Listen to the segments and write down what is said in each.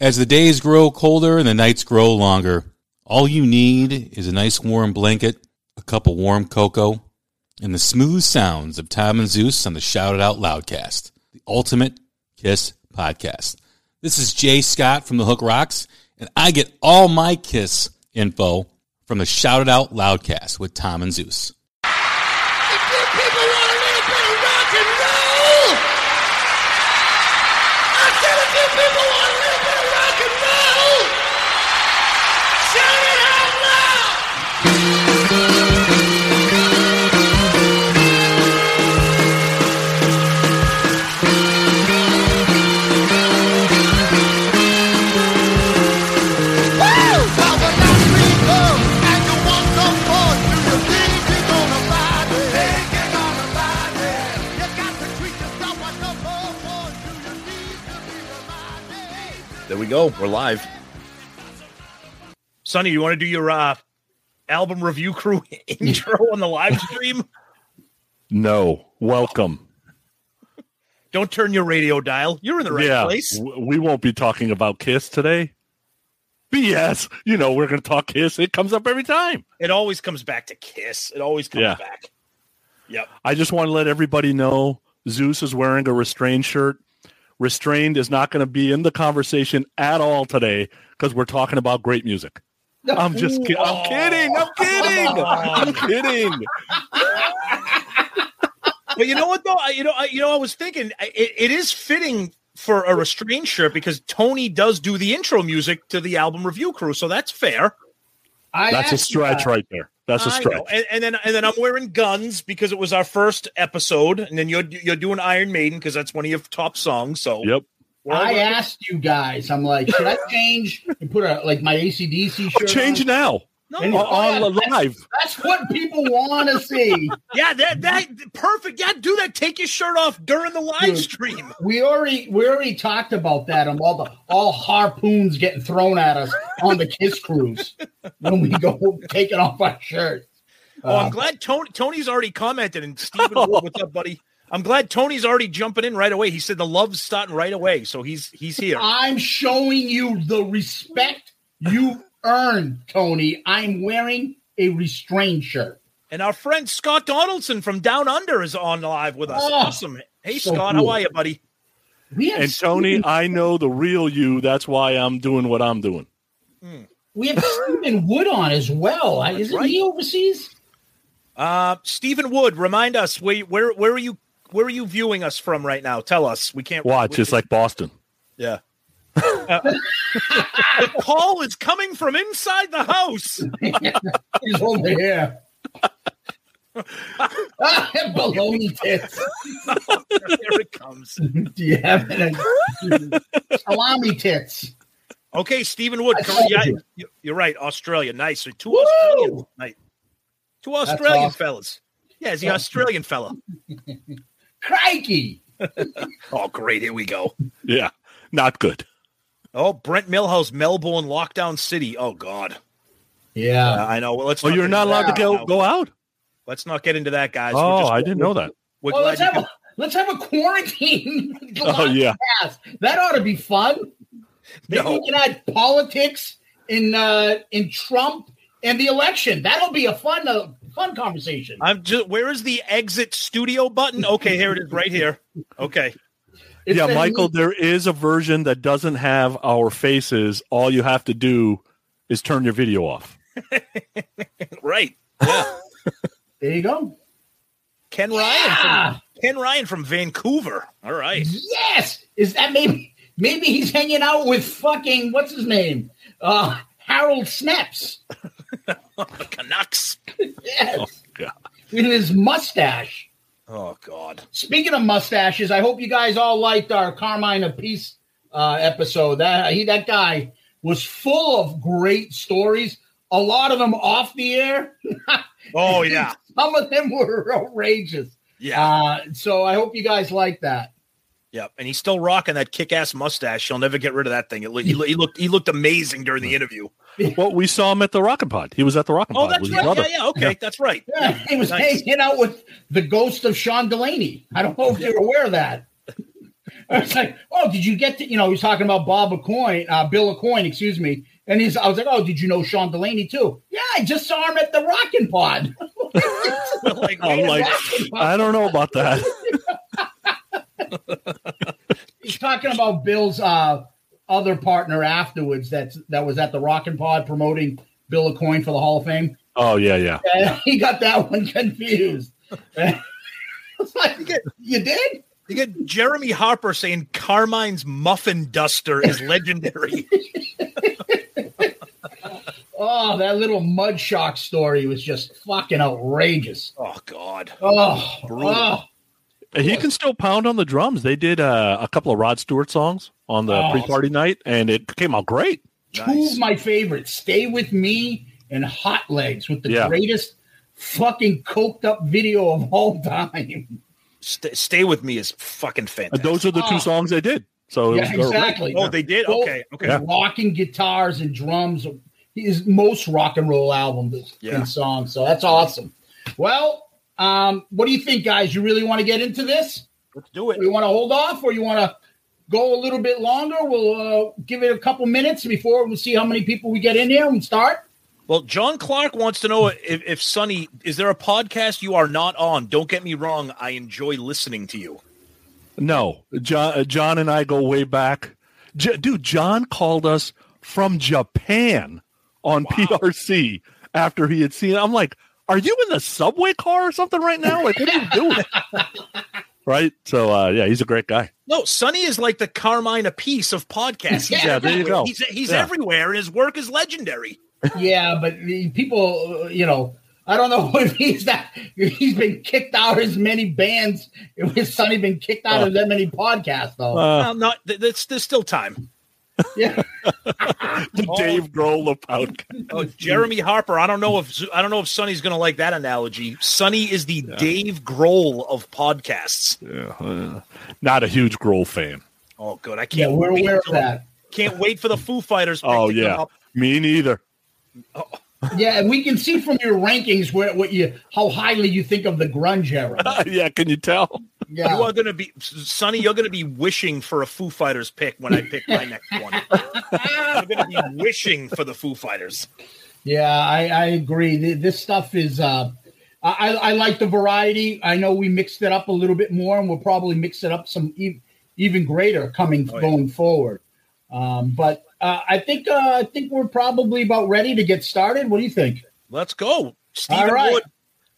As the days grow colder and the nights grow longer, all you need is a nice warm blanket, a cup of warm cocoa, and the smooth sounds of Tom and Zeus on the Shout It Out Loudcast, the ultimate Kiss podcast. This is Jay Scott from the Hook Rocks, and I get all my Kiss info from the Shout It Out Loudcast with Tom and Zeus. We go. We're live. Sonny, you want to do your uh, album review crew intro on the live stream? No, welcome. Don't turn your radio dial. You're in the right yeah, place. w- we won't be talking about Kiss today. BS. You know we're going to talk Kiss. It comes up every time. It always comes back to Kiss. It always comes Yeah. back. Yep. I just want to let everybody know Zeus is wearing a restrained shirt. Restrained is not going to be in the conversation at all today because we're talking about great music. I'm just ki- I'm kidding. I'm kidding. I'm kidding. But you know what though? I, you know, I, you know, I was thinking it, it is fitting for a restrained shirt because Tony does do the intro music to the album review crew, so that's fair. I That's a stretch that. right there. That's a I stretch. And, and then and then I'm wearing guns because it was our first episode, and then you're you're doing Iron Maiden because that's one of your top songs. So Yep. we're I asked you guys. I'm like, should I change and put a like my ACDC shirt? Change on? now. No, And- On, oh, yeah, live. That's what people want to see. Yeah, that that perfect. Yeah, do that. Take your shirt off during the live Dude. stream. We already we already talked about that and all the all harpoons getting thrown at us on the Kiss cruise when we go taking off our shirt. Oh, I'm Uh, glad Tony Tony's already commented. And Stephen, what's up, buddy? I'm glad Tony's already jumping in right away. He said the love's starting right away, so he's he's here. I'm showing you the respect you earned, Tony. I'm wearing a restrained shirt. And our friend Scott Donaldson from Down Under is on live with us. Oh, awesome. Hey so Scott, cool. how are you, buddy? We have And Tony, Stephen- I know the real you. That's why I'm doing what I'm doing. we have Stephen Wood on as well. Isn't right. he overseas? Uh Stephen Wood, remind us where where where are you where are you viewing us from right now? Tell us. We can't Watch, it's like Boston. Yeah. Uh, the call is coming from inside the house. He's over here. Baloney tits. Here it comes. Do you have any salami tits? Okay, Stephen Wood. Come, told yeah, you. you- you're right. Australia, nice. Two Woo! Australian, right? Two Australian awesome. fellas. Yeah, he's the Australian fella. Crikey. Oh, great. Here we go. Yeah, not good. Oh, Brent Millhouse, Melbourne, lockdown city. Oh God. Yeah. Uh, I know. Well, let's. Oh, not you're not into allowed to go go out. Let's not get into that, guys. Oh, just- I didn't know that. Well, let's have can- a let's have a quarantine. Oh yeah, Pass. That ought to be fun. Maybe No. we can add politics in uh in Trump and the election. That'll be a fun uh, fun conversation. I'm just. Where is the exit studio button? Okay, here it is, right here. Okay. It yeah, Michael, Luke- there is a version that doesn't have our faces. All you have to do is turn your video off. Right. Yeah. There you go. Ken Yeah. Ryan from Ken Ryan from Vancouver. All right. Yes. Is that maybe maybe he's hanging out with fucking what's his name? Uh Harold Snepsts. Canucks. Yes. Oh, God. With his mustache. Oh God. Speaking of mustaches, I hope you guys all liked our Carmine Appice uh, episode. That he that guy was full of great stories. A lot of them off the air. Oh yeah. Some of them were outrageous. Yeah. Uh, so I hope you guys like that. Yep. And he's still rocking that kick-ass mustache. He'll never get rid of that thing. It, look- he, look- he looked he looked amazing during the interview. Well, we saw him at the Rockin' Pod. He was at the Rockin' Oh, Pod Oh, that's right. Yeah, yeah. Okay, that's right. Yeah, he was Nice. hanging out with the ghost of Sean Delaney. I don't know if you're aware of that. I was like, oh, did you get to, you know, he's talking about Bob Aucoin, uh, Bill Aucoin, excuse me. And he's, I was like, oh, did you know Sean Delaney too? Yeah, I just saw him at the Rockin' Pod. like, I'm like, Rockin' Pod. I don't know about that. He's talking about Bill's uh, other partner afterwards that's that was at the Rockin' Pod promoting Bill Aucoin for the Hall of Fame. Oh yeah, yeah. And he got that one confused. It's like, you did? you get Jeremy Harper saying Carmine's muffin duster is legendary. Oh, that little mud shark story was just fucking outrageous. oh God. Oh, Brutal. oh. He can still pound on the drums. They did uh, a couple of Rod Stewart songs on the Oh. pre-party night, and it came out great. two Nice. of my favorites, Stay With Me and Hot Legs, with the Yeah. greatest fucking coked up video of all time. Stay, stay with me is fucking And fantastic. those are the two songs they did. So Yeah, was exactly. oh, they did. Both- Okay. Okay. Yeah. Rocking guitars and drums. His most rock and roll albums Yeah. and songs. So that's awesome. Well, um, what do you think, guys? You really want to get into this? Let's do it. You want to hold off, or you want to go a little bit longer? We'll uh, give it a couple minutes before we'll see how many people we get in here and start. Well, John Clark wants to know if, if Sonny, is there a podcast you are not on? Don't get me wrong. I enjoy listening to you. No, John, uh, John and I go way back. J- dude, John called us from Japan on PRC after he had seen. I'm like, are you in the subway car or something right now? Like, what are you doing? right. So, uh, yeah, he's a great guy. No, Sonny is like the Carmine Appice of podcasts. He's Yeah, there you go. He's, he's Yeah. everywhere, and his work is legendary. yeah, but the people, uh, you know, I don't know if he's that. He's been kicked out of as many bands. If his Sonny been kicked out of that many podcasts, though. Uh, well, not th- there's, there's still time. Yeah, the Dave Grohl of podcast. Oh, Jeremy Harper. I don't know if I don't know if Sonny's going to like that analogy. Sonny is the Dave Grohl of podcasts. Yeah, uh, not a huge Grohl fan. Oh, good. I can't. we're wait aware of that. Can't wait for the Foo Fighters. pick Oh to come yeah, up. me neither. Yeah, and we can see from your rankings where what you how highly you think of the grunge era. yeah, can you tell? Yeah, You are going to be, Sonny. You're going to be wishing for a Foo Fighters pick when I pick my next one. I'm going to be wishing for the Foo Fighters. Yeah, I, I agree. This stuff is. Uh, I, I like the variety. I know we mixed it up a little bit more, and we'll probably mix it up some e- even greater coming Oh, yeah. going forward. Um, but uh, I think uh, I think we're probably about ready to get started. What do you think? Let's go, Stephen All right. Wood.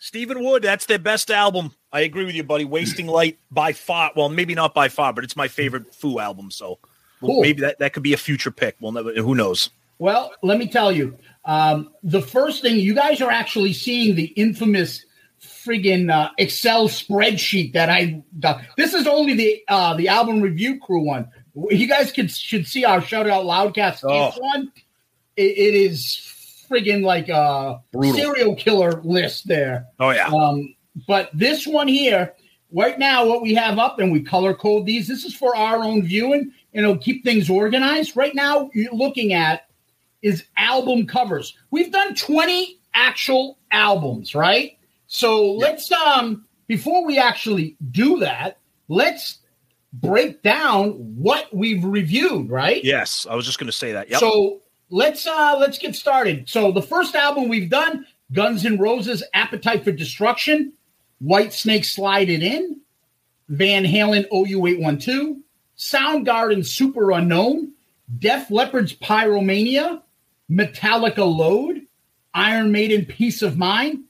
Stephen Wood. That's their best album. I agree with you, buddy. Wasting Light by far. Well, maybe not by far, but it's my favorite Foo album. So well, Cool. maybe that, that could be a future pick. Well, never. Who knows? Well, let me tell you. Um, the first thing you guys are actually seeing the infamous friggin' uh, Excel spreadsheet that I got. This is only the uh, the album review crew one. You guys could should see our shout out loudcast Oh. one. It, it is friggin' like a Brutal. serial killer list there. Oh yeah. Um, but this one here, right now, what we have up and we color code these. This is for our own viewing, and it'll keep things organized. Right now, you're looking at is album covers. We've done 20 actual albums, right? So let's um before we actually do that, let's break down what we've reviewed, right? Yes, I was just going to say that. Yep. So let's uh let's get started. So the first album we've done, Guns N' Roses, Appetite for Destruction, Whitesnake Slide It In, Van Halen OU812, Soundgarden Superunknown, Def Leppard's Pyromania, Metallica Load, Iron Maiden Piece of Mind,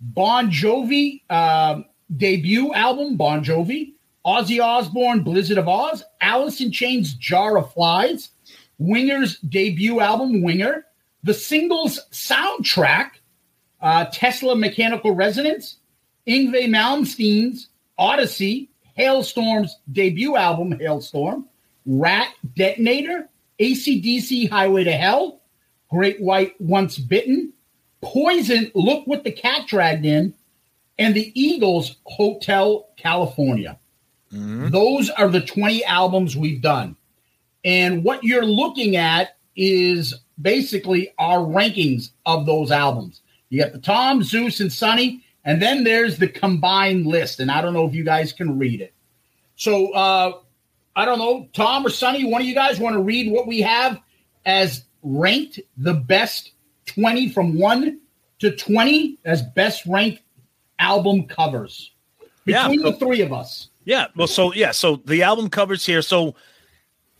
Bon Jovi uh, debut album Bon Jovi, Ozzy Osbourne Blizzard of Oz, Alice in Chains Jar of Flies, Winger's debut album Winger, the singles soundtrack uh, Tesla Mechanical Resonance, Yngwie Malmsteen's Odyssey, Halestorm's debut album Halestorm, Ratt Detonator, ACDC Highway to Hell, Great White Once Bitten, Poison Look What the Cat Dragged In, and the Eagles Hotel California. Those are the 20 albums we've done. And what you're looking at is basically our rankings of those albums. You got the Tom, Zeus, and Sonny, and then there's the combined list. And I don't know if you guys can read it. So uh, I don't know, Tom or Sonny, one of you guys want to read what we have as ranked the best 20 from 1 to 20 as best ranked album covers Yeah. between the three of us. Yeah. Well, so yeah, so the album covers here. So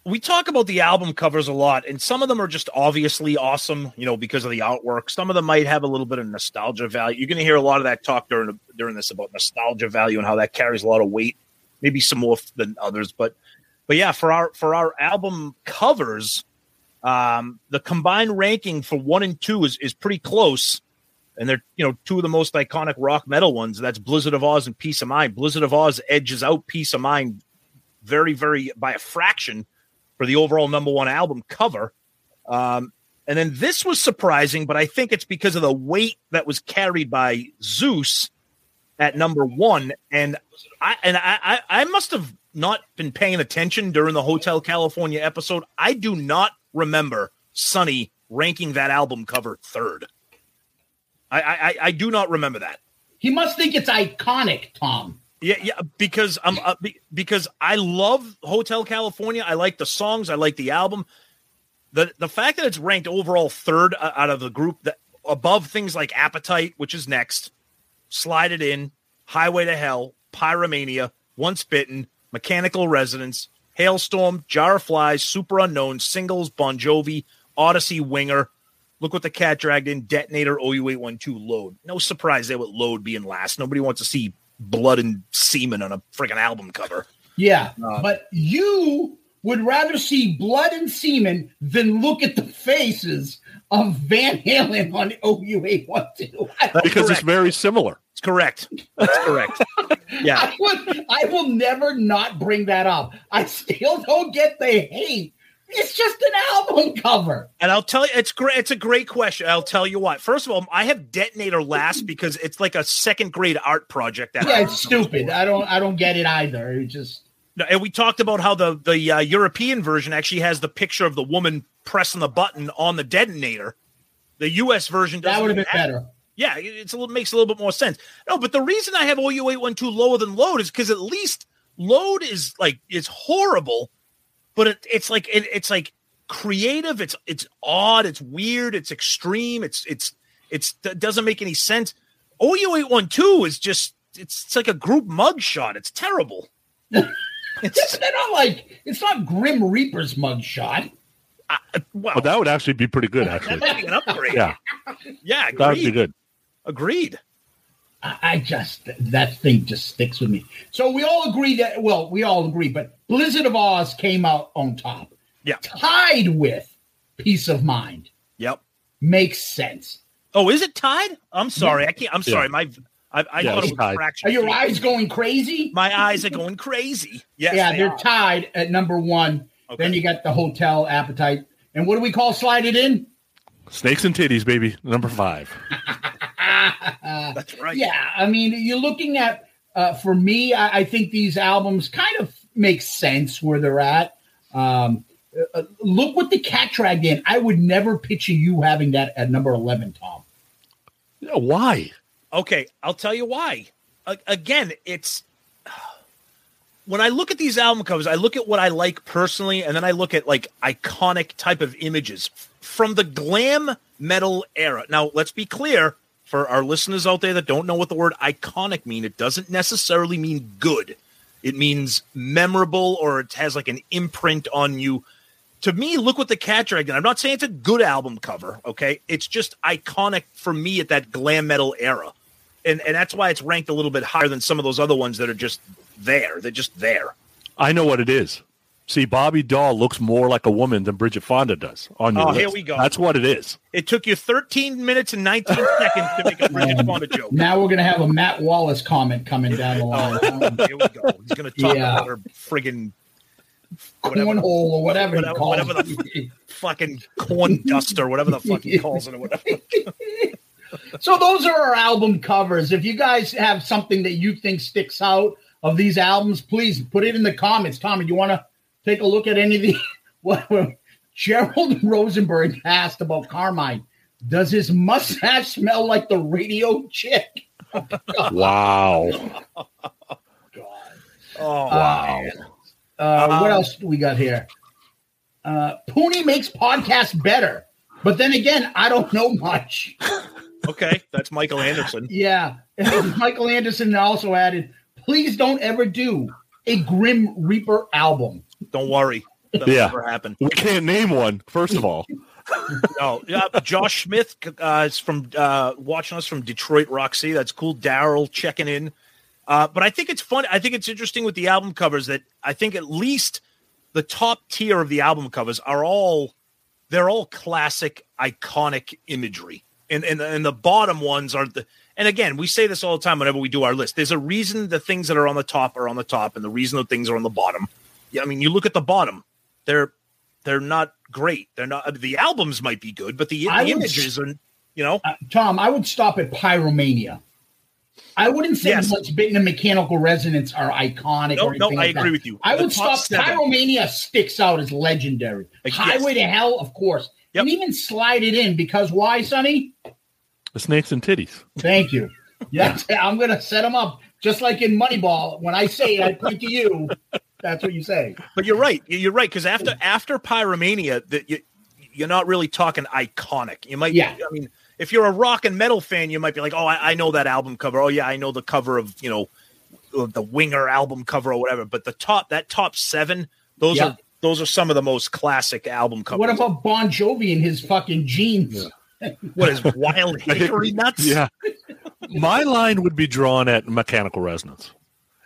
we talk about the album covers a lot, and some of them are just obviously awesome, you know, because of the artwork. Some of them might have a little bit of nostalgia value. You're going to hear a lot of that talk during during this about nostalgia value and how that carries a lot of weight. Maybe some more than others, but but yeah, for our for our album covers, um, the combined ranking for one and two is is pretty close and they're you know two of the most iconic rock metal ones. That's Blizzard of Oz and Piece of Mind. Blizzard of Oz edges out Piece of Mind very, very by a fraction for the overall number one album cover. Um, and then this was surprising, but I think it's because of the weight that was carried by Zeus at number one. And I and I I, must have not been paying attention during the Hotel California episode. I do not remember Sonny ranking that album cover third. I, I I do not remember that. He must think it's iconic, Tom. Yeah, yeah, because I'm uh, because I love Hotel California. I like the songs. I like the album. the The fact that it's ranked overall third uh, out of the group that above things like Appetite, which is next, Slide It In, Highway to Hell, Pyromania, Once Bitten, Mechanical Resonance, Halestorm, Jar of Flies, Superunknown, Singles, Bon Jovi, Odyssey, Winger. Look what the cat dragged in. Detonator, OU812, Load. No surprise there with Load being last. Nobody wants to see blood and semen on a freaking album cover. Yeah, Uh, but you would rather see blood and semen than look at the faces of Van Halen on OU812. I, because it's very similar. It's correct. That's correct. yeah. I, would, I will never not bring that up. I still don't get the hate. It's just an album cover. And I'll tell you, it's great. It's a great question. I'll tell you what. First of all, I have Detonator last because it's like a second grade art project. That Yeah, it's stupid. I don't. I don't get it either. It just. No, and we talked about how the the uh, European version actually has the picture of the woman pressing the button on the detonator. The U.S. version That would have been better. Yeah, it's a little makes a little bit more sense. No, but the reason I have OU eight one two lower than load is because at least load is like it's horrible, but it, it's like it, it's like creative. It's it's odd. It's weird. It's extreme. It's it's it's it doesn't make any sense. OU eight one two is just it's, it's like a group mug shot. It's terrible. it's They're not like it's not Grim Reaper's mugshot. uh, well, But that would actually be pretty good, that actually. might be an upgrade. Yeah, yeah, that would be good. Agreed. I I just that thing just sticks with me. So we all agree that well, we all agree, but Blizzard of Oz came out on top, Yeah. tied with Piece of Mind. Yep. Makes sense. Oh, is it tied? I'm sorry. I can't. I'm Yeah. sorry. My I, I Yeah, thought it was tied. fraction. Are your eyes going crazy? My eyes are going crazy. Yes, yeah, they they're are. tied at number one. Okay. Then you got the Hotel Appetite, and what do we call Slide It In? Snakes and titties, baby. Number five. That's right. Yeah, I mean, you're looking at uh, for me. I, I think these albums kind of make sense where they're at. Um, uh, look what the cat dragged in. I would never picture you having that at number eleven, Tom. Yeah, why? Okay, I'll tell you why. A- again, it's when I look at these album covers, I look at what I like personally, and then I look at like iconic type of images from the glam metal era. Now, let's be clear for our listeners out there that don't know what the word iconic mean. It doesn't necessarily mean good. It means memorable or it has like an imprint on you. To me, look what the cat dragon. I'm not saying it's a good album cover, okay? It's just iconic for me at that glam metal era. And and that's why it's ranked a little bit higher than some of those other ones that are just there. They're just there. I know what it is. See, Bobby Dall looks more like a woman than Bridget Fonda does on your Oh, list. here we go. That's what it is. It took you 13 minutes and 19 seconds to make a Bridget Fonda joke. Now we're gonna have a Matt Wallace comment coming down the oh, line. Here we go. He's going to talk Yeah. about her friggin' whatever, Cornhole or whatever, whatever, he calls whatever the fucking corn duster, whatever the fuck he calls it, or whatever. So those are our album covers. If you guys have something that you think sticks out of these albums, please put it in the comments. Tommy, do you want to take a look at any of the what Gerald Rosenberg asked about Carmine? Does his mustache smell like the radio chick? Wow. Oh, Wow. Uh, what else do we got here? Uh, Pooney makes podcasts better, but then again, I don't know much. okay. That's Michael Anderson. Yeah. Michael Anderson also added, please don't ever do a Grim Reaper album. Don't worry. That'll Yeah. never happen. We can't name one, first of all. No, yeah, Josh Smith uh, is from uh, watching us from Detroit Roxy. That's cool. Daryl checking in. Uh, but I think it's fun. I think it's interesting with the album covers that I think at least the top tier of the album covers are all they're all classic, iconic imagery, and and and the bottom ones are the. And again, we say this all the time whenever we do our list. There's a reason the things that are on the top are on the top, and the reason the things are on the bottom. Yeah, I mean, you look at the bottom; they're they're not great. They're not. The albums might be good, but the, I the would- images are, you know, Uh, Tom, I would stop at Pyromania. I wouldn't say Yes. What's Bitten and Mechanical Resonance are iconic. No, or no, I like agree that. with you. I The would stop. seven. Pyromania sticks out as legendary. Like, Highway yes. to Hell, of course. Yep. And even slide it in because why, Sonny? The snakes and titties. Thank you. Yeah, I'm going to set them up just like in Moneyball. When I say it, I point to you. That's what you say. But you're right. You're right because after after Pyromania, that you you're not really talking iconic. You might, Yeah. I mean, if you're a rock and metal fan, you might be like, oh, I, I know that album cover. Oh yeah, I know the cover of you know the Winger album cover or whatever. But the top that top seven, those Yeah. are those are some of the most classic album covers. What about Bon Jovi and his fucking jeans? what is Wild Hickory Nuts? Yeah. My line would be drawn at mechanical resonance.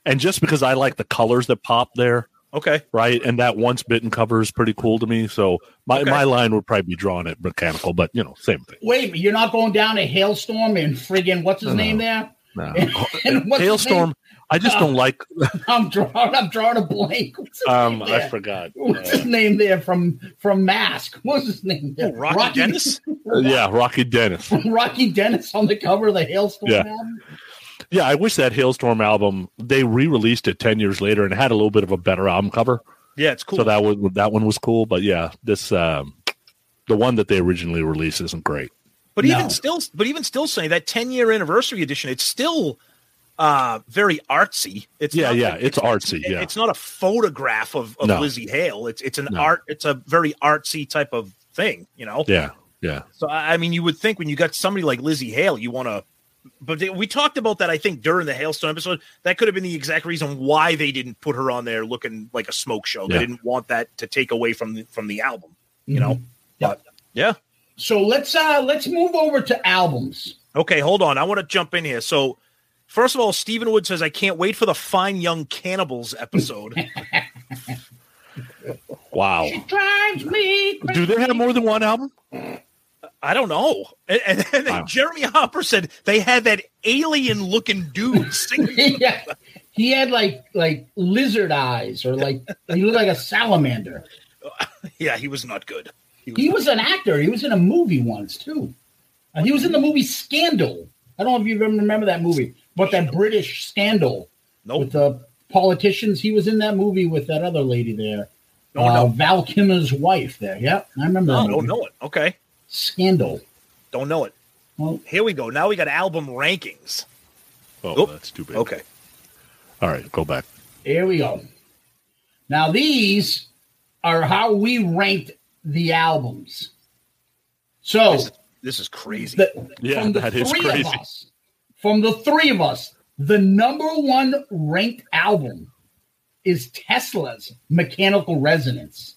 And just because I like the colors that pop there, Okay. right? And that once bitten cover is pretty cool to me. So my, Okay. my line would probably be drawn at mechanical, but you know, same thing. Wait, a minute, you're not going down a Halestorm and friggin' what's his name there? No. And what's his Halestorm. I just don't like I'm drawing. I'm drawing a blank. What's his um name I forgot. What's his name there from from Mask? What's his name? Oh, There? Rocky, Dennis. Uh, yeah, Rocky Dennis. Rocky Dennis on the cover of the Halestorm Yeah. album. Yeah, I wish that Halestorm album they re-released it 10 years later and had a little bit of a better album cover. Yeah, it's cool. So that one that one was cool, but yeah, this um the one that they originally released isn't great. But No. even still, but even still saying that 10 year anniversary edition, it's still uh very artsy. It's Yeah, yeah, like- it's artsy, yeah. it's not a photograph of, of No. Lzzy Hale. It's it's an No. art. It's a very artsy type of thing, you know. Yeah, yeah. So I I mean, you would think when you got somebody like Lzzy Hale, you want to. But they, we talked about that, I think, during the Halestorm episode. That could have been the exact reason why they didn't put her on there looking like a smoke show. They didn't want that to take away from the, from the album, you know. Mhm. Yeah. But yeah. So let's uh let's move over to albums. Okay, hold on. I want to jump in here. So, first of all, Stephen Wood says, I can't wait for the Fine Young Cannibals episode. Wow. Drives me. Do they have more than one album? I don't know. And, and Wow. Jeremy Hopper said they had that alien looking dude singing. yeah. He had like like lizard eyes or like he looked like a salamander. yeah, he was not good. He was an actor. He was in a movie once too. Uh, he was in the movie Scandal. I don't know if you remember that movie, but that British Scandal Nope. with the politicians. He was in that movie with that other lady there, No, uh, no. Val Kilmer's wife. There, yeah, I remember. No, that don't know it. Okay. Scandal. Don't know it. Well, Here we go. Now we got album rankings. Oh, Oop. that's too big. Okay. All right, go back. Here we go. Now these are how we ranked the albums. So This, this is crazy. the, Yeah, from the that is crazy. us, from the three of us, the number one ranked album is Tesla's Mechanical Resonance.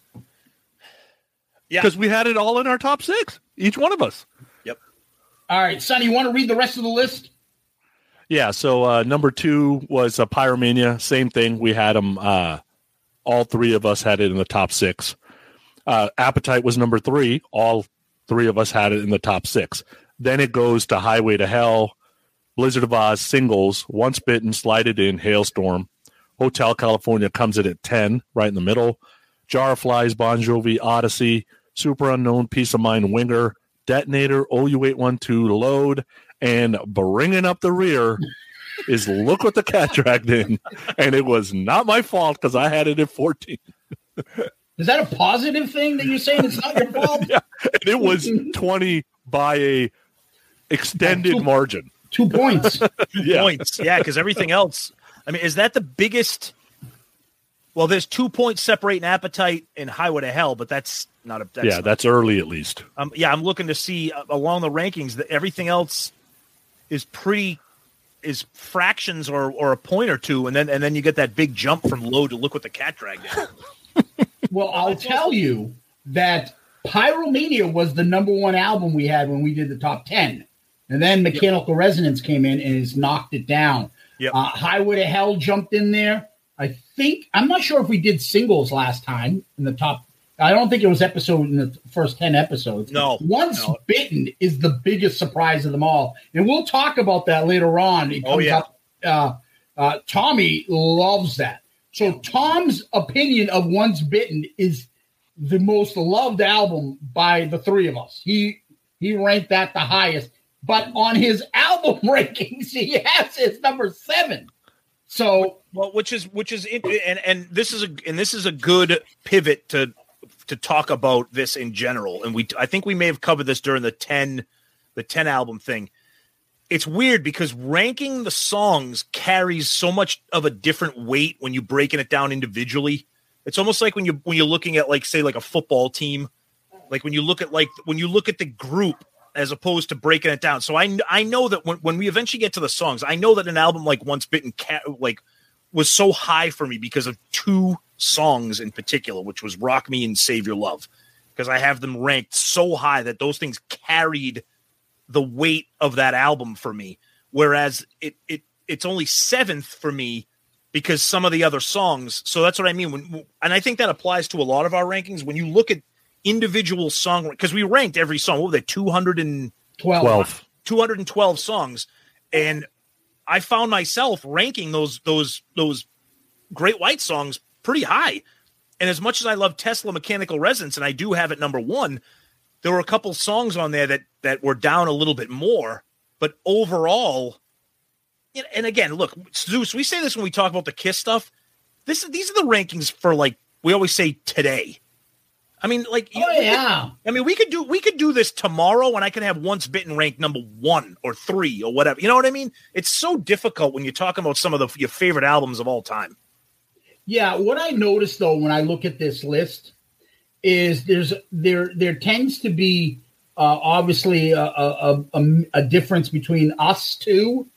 Yeah. Because we had it all in our top six, each one of us. Yep. All right, Sonny, you want to read the rest of the list? Yeah. So uh, number two was uh, Pyromania. Same thing. We had them. Uh, all three of us had it in the top six. Uh, Appetite was number three. All three of us had it in the top six. Then it goes to Highway to Hell, Blizzard of Oz singles, Once Bitten, Slide It In, Halestorm. Hotel California comes in at 10, right in the middle. Jar of Flies, Bon Jovi, Odyssey, Super Unknown, Piece of Mind, Winger, Detonator, OU812, Load, and bringing up the rear is Look What the Cat Dragged In. And it was not my fault because I had it at 14. Is that a positive thing that you're saying it's not your fault? Yeah. And it was 20 by a extended margin. Two points. Yeah. points. Yeah, because everything else. I mean, is that the biggest? Well, there's two points separating appetite and highway to hell, but that's not a. That's yeah, not- that's early at least. Um, yeah, I'm looking to see uh, along the rankings that everything else is pretty is fractions or or a point or two, and then and then you get that big jump from low to look what the cat dragged in. Well, I'll tell you that Pyromania was the number one album we had when we did the top 10. And then Mechanical Resonance came in and has knocked it down. Yep. Uh, Highway to Hell jumped in there. I think, I'm not sure if we did singles last time in the top. I don't think it was episode in the first 10 episodes. No, Once no. Bitten is the biggest surprise of them all. And we'll talk about that later on. It Oh, yeah. up. Uh, uh, Tommy loves that. So Tom's opinion of Once Bitten is the most loved album by the three of us. He he ranked that the highest, but on his album rankings, he has it number seven. So Well, which is which is and and this is a and this is a good pivot to to talk about this in general. And we I think we may have covered this during the ten the ten album thing. It's weird because ranking the songs carries so much of a different weight when you're breaking it down individually. It's almost like when you when you're looking at like say like a football team, like when you look at like when you look at the group as opposed to breaking it down. So I I know that when, when we eventually get to the songs, I know that an album like Once Bitten ca- like was so high for me because of two songs in particular, which was Rock Me and Save Your Love. Because I have them ranked so high that those things carried the weight of that album for me. Whereas it it it's only seventh for me because some of the other songs. So that's what I mean. When and I think that applies to a lot of our rankings. When you look at individual song, because we ranked every song. What were they? Two hundred and 12. 12. 212 songs and i found myself ranking those those those great white songs pretty high and as much as i love tesla mechanical resonance and i do have it number one there were a couple songs on there that that were down a little bit more but overall and- again look zeus we say this when we talk about the kiss stuff this these are the rankings for like we always say today i mean like oh, you- Oh yeah. I mean, we could do we could do this tomorrow, and I could have once bitten ranked number one or three or whatever. You know what I mean? It's so difficult when you're talking about some of the your favorite albums of all time. Yeah, what I noticed though when I look at this list is there's there there tends to be uh, obviously a, a, a, a difference between us two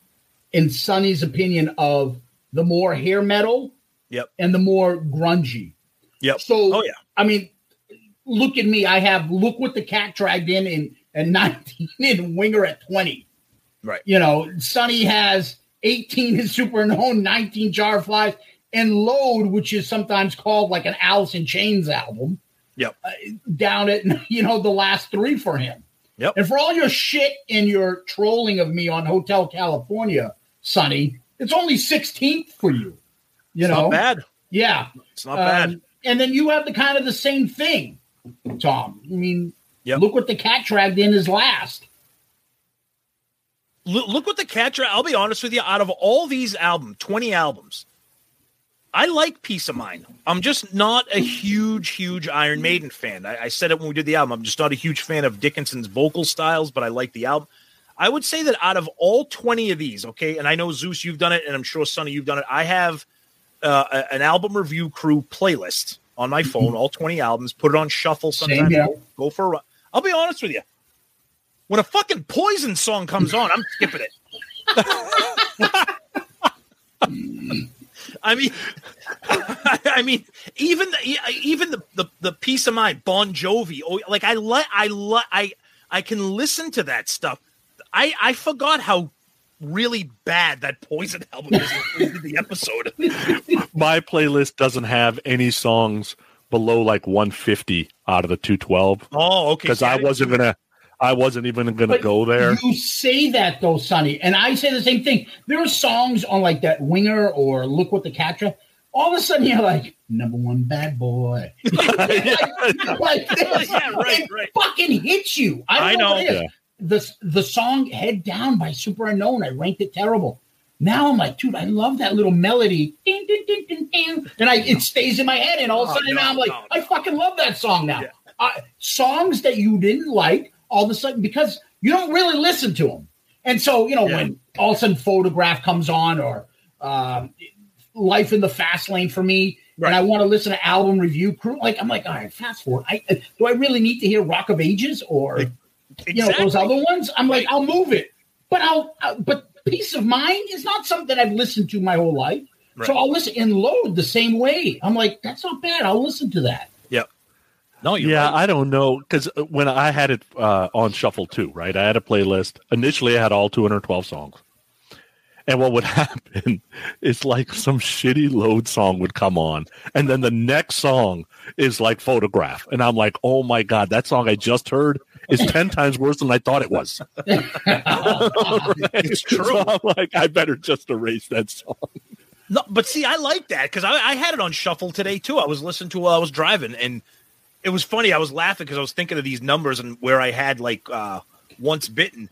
and Sonny's opinion of the more hair metal Yep. and the more grungy. Yep. So oh yeah. I mean, look at me. I have look what the cat dragged in in at 19 and Winger at 20. Right. You know, Sonny has 18 in Super Known, 19 Jar Flies, and Load, which is sometimes called like an Alice in Chains album, Yep. down at you know the last three for him. Yep. And for all your shit and your trolling of me on Hotel California, Sonny, it's only 16th for you. You It's know, not bad. yeah. It's not bad. Um, and then you have the kind of the same thing, Tom. I mean, Yep. look what the cat dragged in his last. Look, look what the cat. Dra- I'll be honest with you. Out of all these albums, twenty albums, I like Piece of Mind. I'm just not a huge, huge Iron Maiden fan. I, I said it when we did the album. I'm just not a huge fan of Dickinson's vocal styles, but I like the album. I would say that out of all 20 of these, okay, and I know Zeus, you've done it, and I'm sure Sonny, you've done it. I have uh, a- an album review crew playlist on my phone, all 20 albums, put it on shuffle sometimes, go, go for a run. I'll be honest with you. When a fucking poison song comes on, I'm skipping it. I mean, I mean, even the, even the, the the piece of mind, Bon Jovi. Oh, like I let I let I I can listen to that stuff. I I forgot how really bad that Poison album is in the episode. My playlist doesn't have any songs below like 150 out of the 212 Oh, okay. because I wasn't gonna. I wasn't even gonna go there. You say that though, Sonny, and I say the same thing. There are songs on like that Winger or Look What the Catcher. All of a sudden, you're like number one bad boy. like, like this. Yeah, right, right. fucking hits you. I, don't I know. Know. Yeah. The the song "Head Down" by Superunknown. I ranked it terrible. Now I'm like, dude, I love that little melody. Ding, ding, ding, ding, ding. And I it stays in my head, and all of a Oh, sudden no, now I'm like, no, I fucking love that song now. Yeah. Uh, songs that you didn't like, all of a sudden, because you don't really listen to them. And so, you know, Yeah. when all of a sudden Photograph comes on or um, Life in the Fast Lane for me, Right. and I want to listen to album review crew, like I'm like, all right, fast forward. I, uh, do I really need to hear Rock of Ages or you know those Exactly. other ones? I'm like, I'll move it, but I'll, uh, but piece of mind is not something I've listened to my whole life. Right. So I'll listen and load the same way. I'm like, that's not bad. I'll listen to that. Yep. No, you're yeah, right. I don't know because when I had it uh, on shuffle too, right? I had a playlist. Initially, I had all 212 songs, and what would happen is like some shitty load song would come on, and then the next song is like photograph, and I'm like, oh my god, that song I just heard is ten times worse than I thought it was. It's true. So I'm like, I better just erase that song. No, but see, I like that because I, I had it on shuffle today too. I was listening to while I was driving, and it was funny. I was laughing because I was thinking of these numbers and where I had like uh, "Once Bitten,"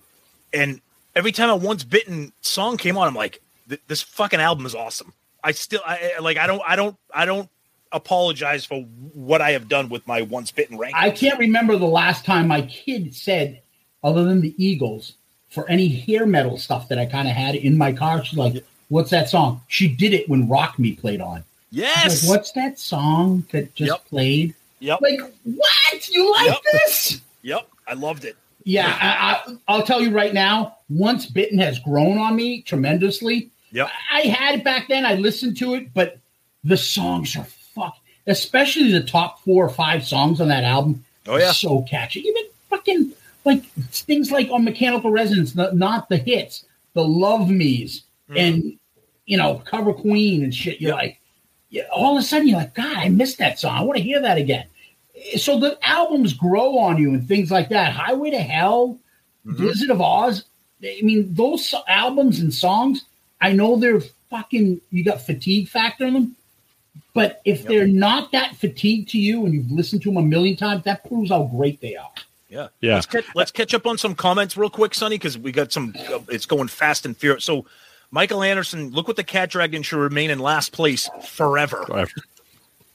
and every time a "Once Bitten" song came on, I'm like, "This fucking album is awesome." I still, I like, I don't, I don't, I don't apologize for what I have done with my "Once Bitten" rank. I can't remember the last time my kid said, other than the Eagles, for any hair metal stuff that I kind of had in my car. She's like, "What's that song?" She did it when Rock Me played on. Yes. Like, What's that song that just Yep. played? Yep. Like, what? You like Yep. this? Yep. I loved it. Yeah, I, I, I'll tell you right now. Once Bitten has grown on me tremendously. Yep. I had it back then. I listened to it, but the songs are fuck. Especially the top four or five songs on that album. Oh, yeah. so catchy. Even fucking like things like on Mechanical Resonance, not, not the hits, the Love Me's, Mm-hmm. and you know Cover Queen and shit. You're like, yeah, all of a sudden you're like, God, I missed that song. I want to hear that again. So the albums grow on you and things like that. Highway to Hell, Mm-hmm. Blizzard of Oz. I mean, those albums and songs. I know they're fucking. You got fatigue factor in them. But if they're not that fatigued to you and you've listened to them a million times, that proves how great they are. Yeah. Yeah. Let's catch, let's catch up on some comments real quick, Sonny, because we got some. Uh, it's going fast and furious. So, Michael Anderson, look what the Cat Dragon should remain in last place forever.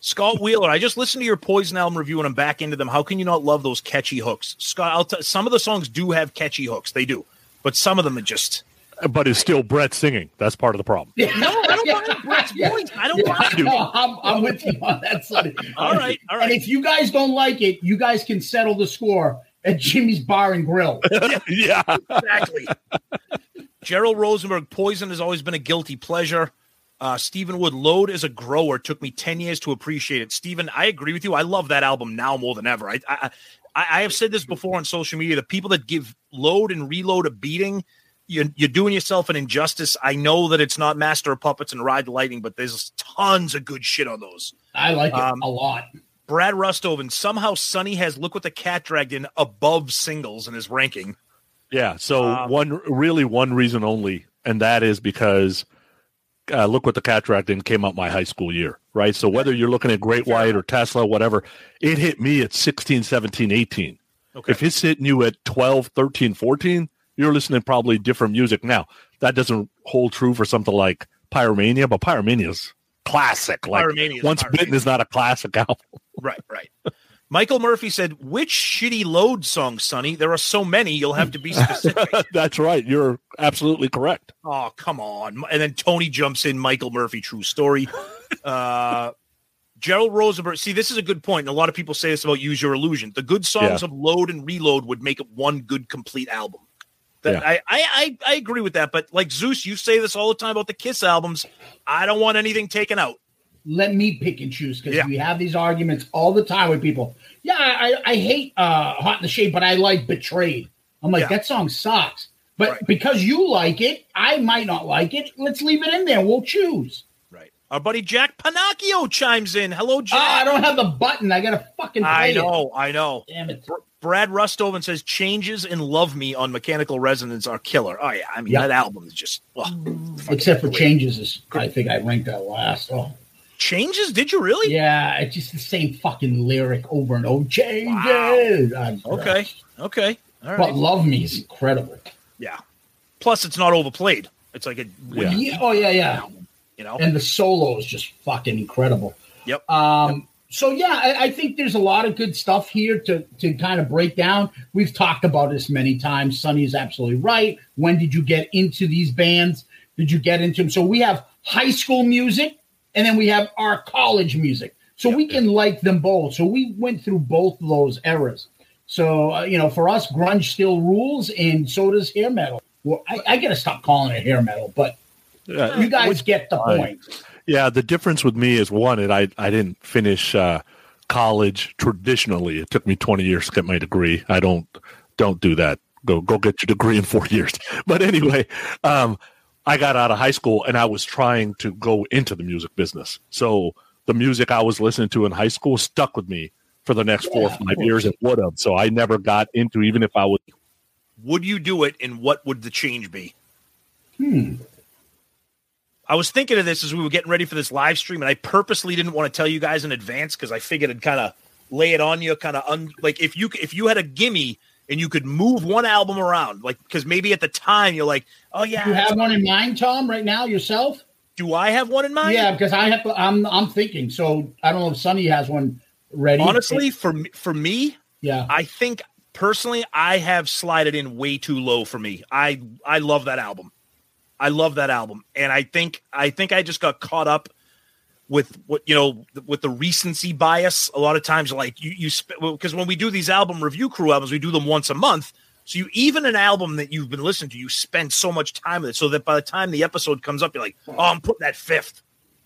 Scott Wheeler, I just listened to your Poison album review and I'm back into them. How can you not love those catchy hooks, Scott? I'll t- some of the songs do have catchy hooks, they do, but some of them are just. But it's still Bret singing. That's part of the problem. No, I don't mind Bret's voice. I don't mind. No, I'm, I'm with you on that side. all right. All right. And if you guys don't like it, you guys can settle the score at Jimmy's Bar and Grill. yeah. exactly. Gerald Rosenberg, Poison has always been a guilty pleasure. Uh, Stephen Wood, Load is a grower. Took me 10 years to appreciate it. Stephen, I agree with you. I love that album now more than ever. I, I, I, I have said this before on social media. The people that give Load and Reload a beating, you're, you're doing yourself an injustice. I know that it's not Master of Puppets and Ride the Lightning, but there's tons of good shit on those. I like it Um, a lot. Brad Rustoven, somehow Sonny has Look What the Cat Dragged In above singles in his ranking. Yeah. So Um, one, really one reason only, and that is because uh, look what the cataract in came out my high school year, right? So whether you're looking at Great White or Tesla, whatever, it hit me at 16, 17, 18. Okay. If it's hitting you at 12, 13, 14, you're listening probably different music. Now, that doesn't hold true for something like Pyromania, but Pyromania's classic. Like Pyromania is Once Pyromania. Bitten is not a classic album. Right, right. Michael Murphy said, "Which shitty load song, Sonny? There are so many. You'll have to be specific." That's right. You're absolutely correct. oh, come on! And then Tony jumps in. Michael Murphy, true story. Uh, Gerald Rosenberg. See, this is a good point. and a lot of people say this about Use Your Illusion. The good songs Yeah. of Load and Reload would make it one good complete album. That Yeah. I, I, I I agree with that. But like Zeus, you say this all the time about the Kiss albums. I don't want anything taken out. Let me pick and choose because Yeah. we have these arguments all the time with people. Yeah, I, I hate uh, Hot in the Shade, but I like Betrayed. I'm like, Yeah. that song sucks. But Right. because you like it, I might not like it. Let's leave it in there. We'll choose. Right. Our buddy Jack Pinocchio chimes in. Hello, Jack. Ah, I don't have the button. I gotta fucking play I it. know, I know. Damn it. Brad Rustoven says changes in Love Me on Mechanical Resonance are killer. Oh yeah, I mean Yeah. that album is just well, Except for changes, is I think I ranked that last. Oh, changes. Did you really? yeah, it's just the same fucking lyric over and over. Changes. I'm- Okay. Okay. All But. Love Me is incredible. yeah. Plus, it's not overplayed. It's like a Yeah. Yeah. Oh yeah, yeah. you know. and the solo is just fucking incredible. Yep. Um, So yeah, I, I think there's a lot of good stuff here to to kind of break down. We've talked about this many times. Sonny is absolutely right. When did you get into these bands? Did you get into them? So we have high school music, and then we have our college music. So we can like them both. So we went through both of those eras. So uh, you know, for us, grunge still rules, and so does hair metal. Well, I, I got to stop calling it hair metal, but Yeah, you guys get the point. Yeah, the difference with me is one, that I I didn't finish uh, college traditionally. It took me twenty years to get my degree. I don't don't do that. Go go get your degree in four years. But anyway, um, I got out of high school and I was trying to go into the music business. So the music I was listening to in high school stuck with me for the next four or five years. It would have. So I never got into even if I would. would you do it, and what would the change be? Hmm. I was thinking of this as we were getting ready for this live stream, and I purposely didn't want to tell you guys in advance because I figured I'd kind of lay it on you, kind of un- like if you if you had a gimme and you could move one album around, like because maybe at the time you're like, oh yeah, You have one in mind, Tom, right now yourself? do I have one in mind? Yeah, because I have. To, I'm I'm thinking. So I don't know if Sonny has one ready. honestly, for for me, yeah. I think personally, I have slided in way too low for me. I I love that album. I love that album, and I think I think I just got caught up with what you know with the recency bias. A lot of times, like you you because when we do these album review crew albums, we do them once a month. So you even an album that you've been listening to, you spend so much time with it, so that by the time the episode comes up, you're like, oh, I'm putting that fifth,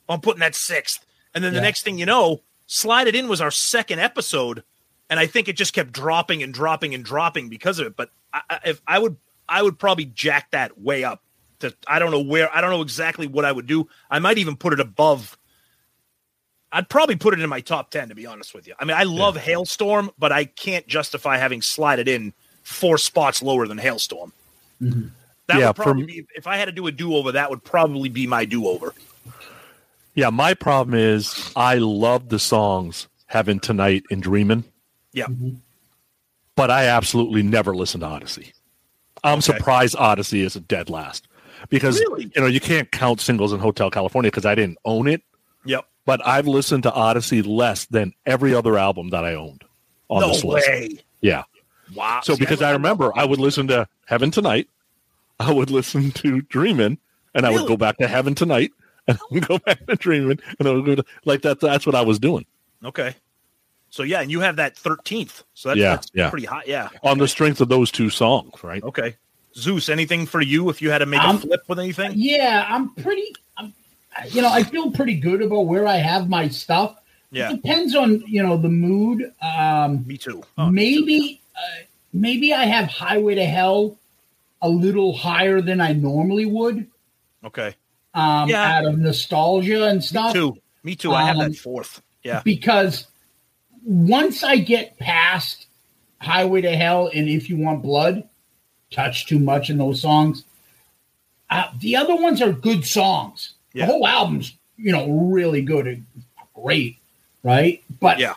I'm putting that sixth, and then the next thing you know, slide it in was our second episode and I think it just kept dropping and dropping and dropping because of it. But I- if I would, I would probably jack that way up. To I don't know where, I don't know exactly what I would do. I might even put it above. I'd probably put it in my top ten to be honest with you. I mean, I love Halestorm, but I can't justify having slide it in four spots lower than Halestorm. Mm-hmm. That Yeah, would probably for- be if I had to do a do over. That would probably be my do over. Yeah, my problem is I love the songs Heaven Tonight and Dreamin', Yeah, mm-hmm. but I absolutely never listen to Odyssey. I'm Okay. surprised Odyssey is a dead last because Really? you know you can't count singles in Hotel California because I didn't own it, yep. But I've listened to Odyssey less than every other album that I owned on no this list. way. Yeah. Wow. So See, because I remember I would listen to Heaven Tonight, I would listen to Dreamin', and I would go back to Heaven Tonight, and I would go back to Dreamin', and I would go to, like that. That's what I was doing Okay. So yeah, and you have that thirteenth. So that's, Yeah, that's yeah. pretty high. Yeah. on the strength of those two songs, right? Okay. Zeus, anything for you if you had to make a Um, flip with anything? Yeah, I'm pretty. You know, I feel pretty good about where I have my stuff. Yeah. It depends on you know the mood. Um, Me too. Oh, me too. maybe, uh, maybe I have Highway to Hell a little higher than I normally would. Okay. Um, Yeah. out of nostalgia and Me stuff. too. Me too. I have Um, that fourth. Yeah. because once I get past Highway to Hell and If You Want Blood, touch too much in those songs. Uh, the other ones are good songs. Yeah. The whole album's, you know, really good and great, right? But Yeah.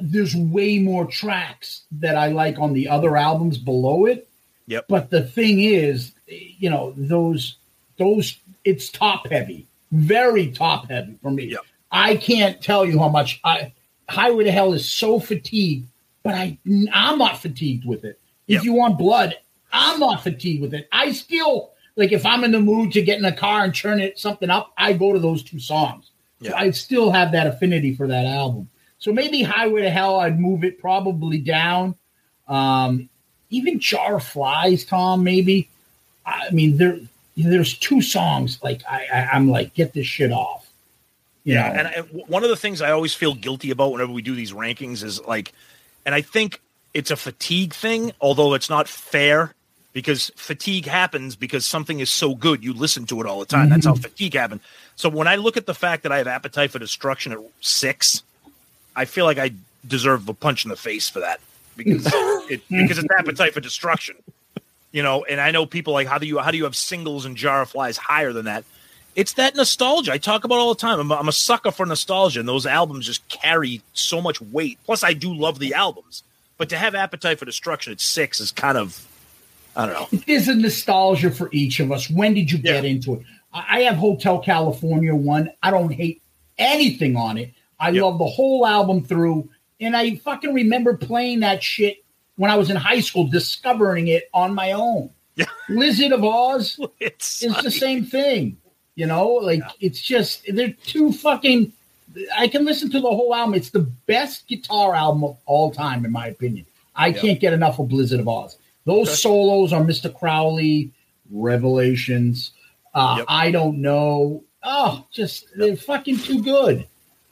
there's way more tracks that I like on the other albums below it. Yep. But the thing is, you know, those those it's top heavy, very top heavy for me. Yep. I can't tell you how much I Highway to Hell is so fatigued, but I I'm not fatigued with it. If Yep. you want blood, I'm not fatigued with it. I still like if I'm in the mood to get in a car and churn it something up, I go to those two songs. So I still have that affinity for that album. So maybe Highway to Hell, I'd move it probably down. Um, even Jar Flies, Tom, maybe. I mean, there there's two songs like I, I I'm like, get this shit off. You Yeah, know? and I, w- one of the things I always feel guilty about whenever we do these rankings is like, and I think it's a fatigue thing, although it's not fair because fatigue happens because something is so good you listen to it all the time. That's how mm-hmm. fatigue happens. So when I look at the fact that I have Appetite for Destruction at six, I feel like I deserve a punch in the face for that because it because it's Appetite for Destruction. You know, and I know people like how do you how do you have singles and Jar of Flies higher than that? it's that nostalgia I talk about all the time. I'm a, I'm a sucker for nostalgia, and those albums just carry so much weight. Plus, I do love the albums, but to have Appetite for Destruction at six is kind of, I don't know. There's a nostalgia for each of us. When did you get into it? I have Hotel California one. I don't hate anything on it. I Yep. love the whole album through, and I fucking remember playing that shit when I was in high school, discovering it on my own. Yeah. Lizard of Oz It's is the same thing. You know, like it's just they're too fucking. I can listen to the whole album. It's the best guitar album of all time, in my opinion. I Yeah. can't get enough of Blizzard of Oz. Those Okay. solos are Mr. Crowley, Revelations. Uh, Yep. I don't know. Oh, just they're fucking too good.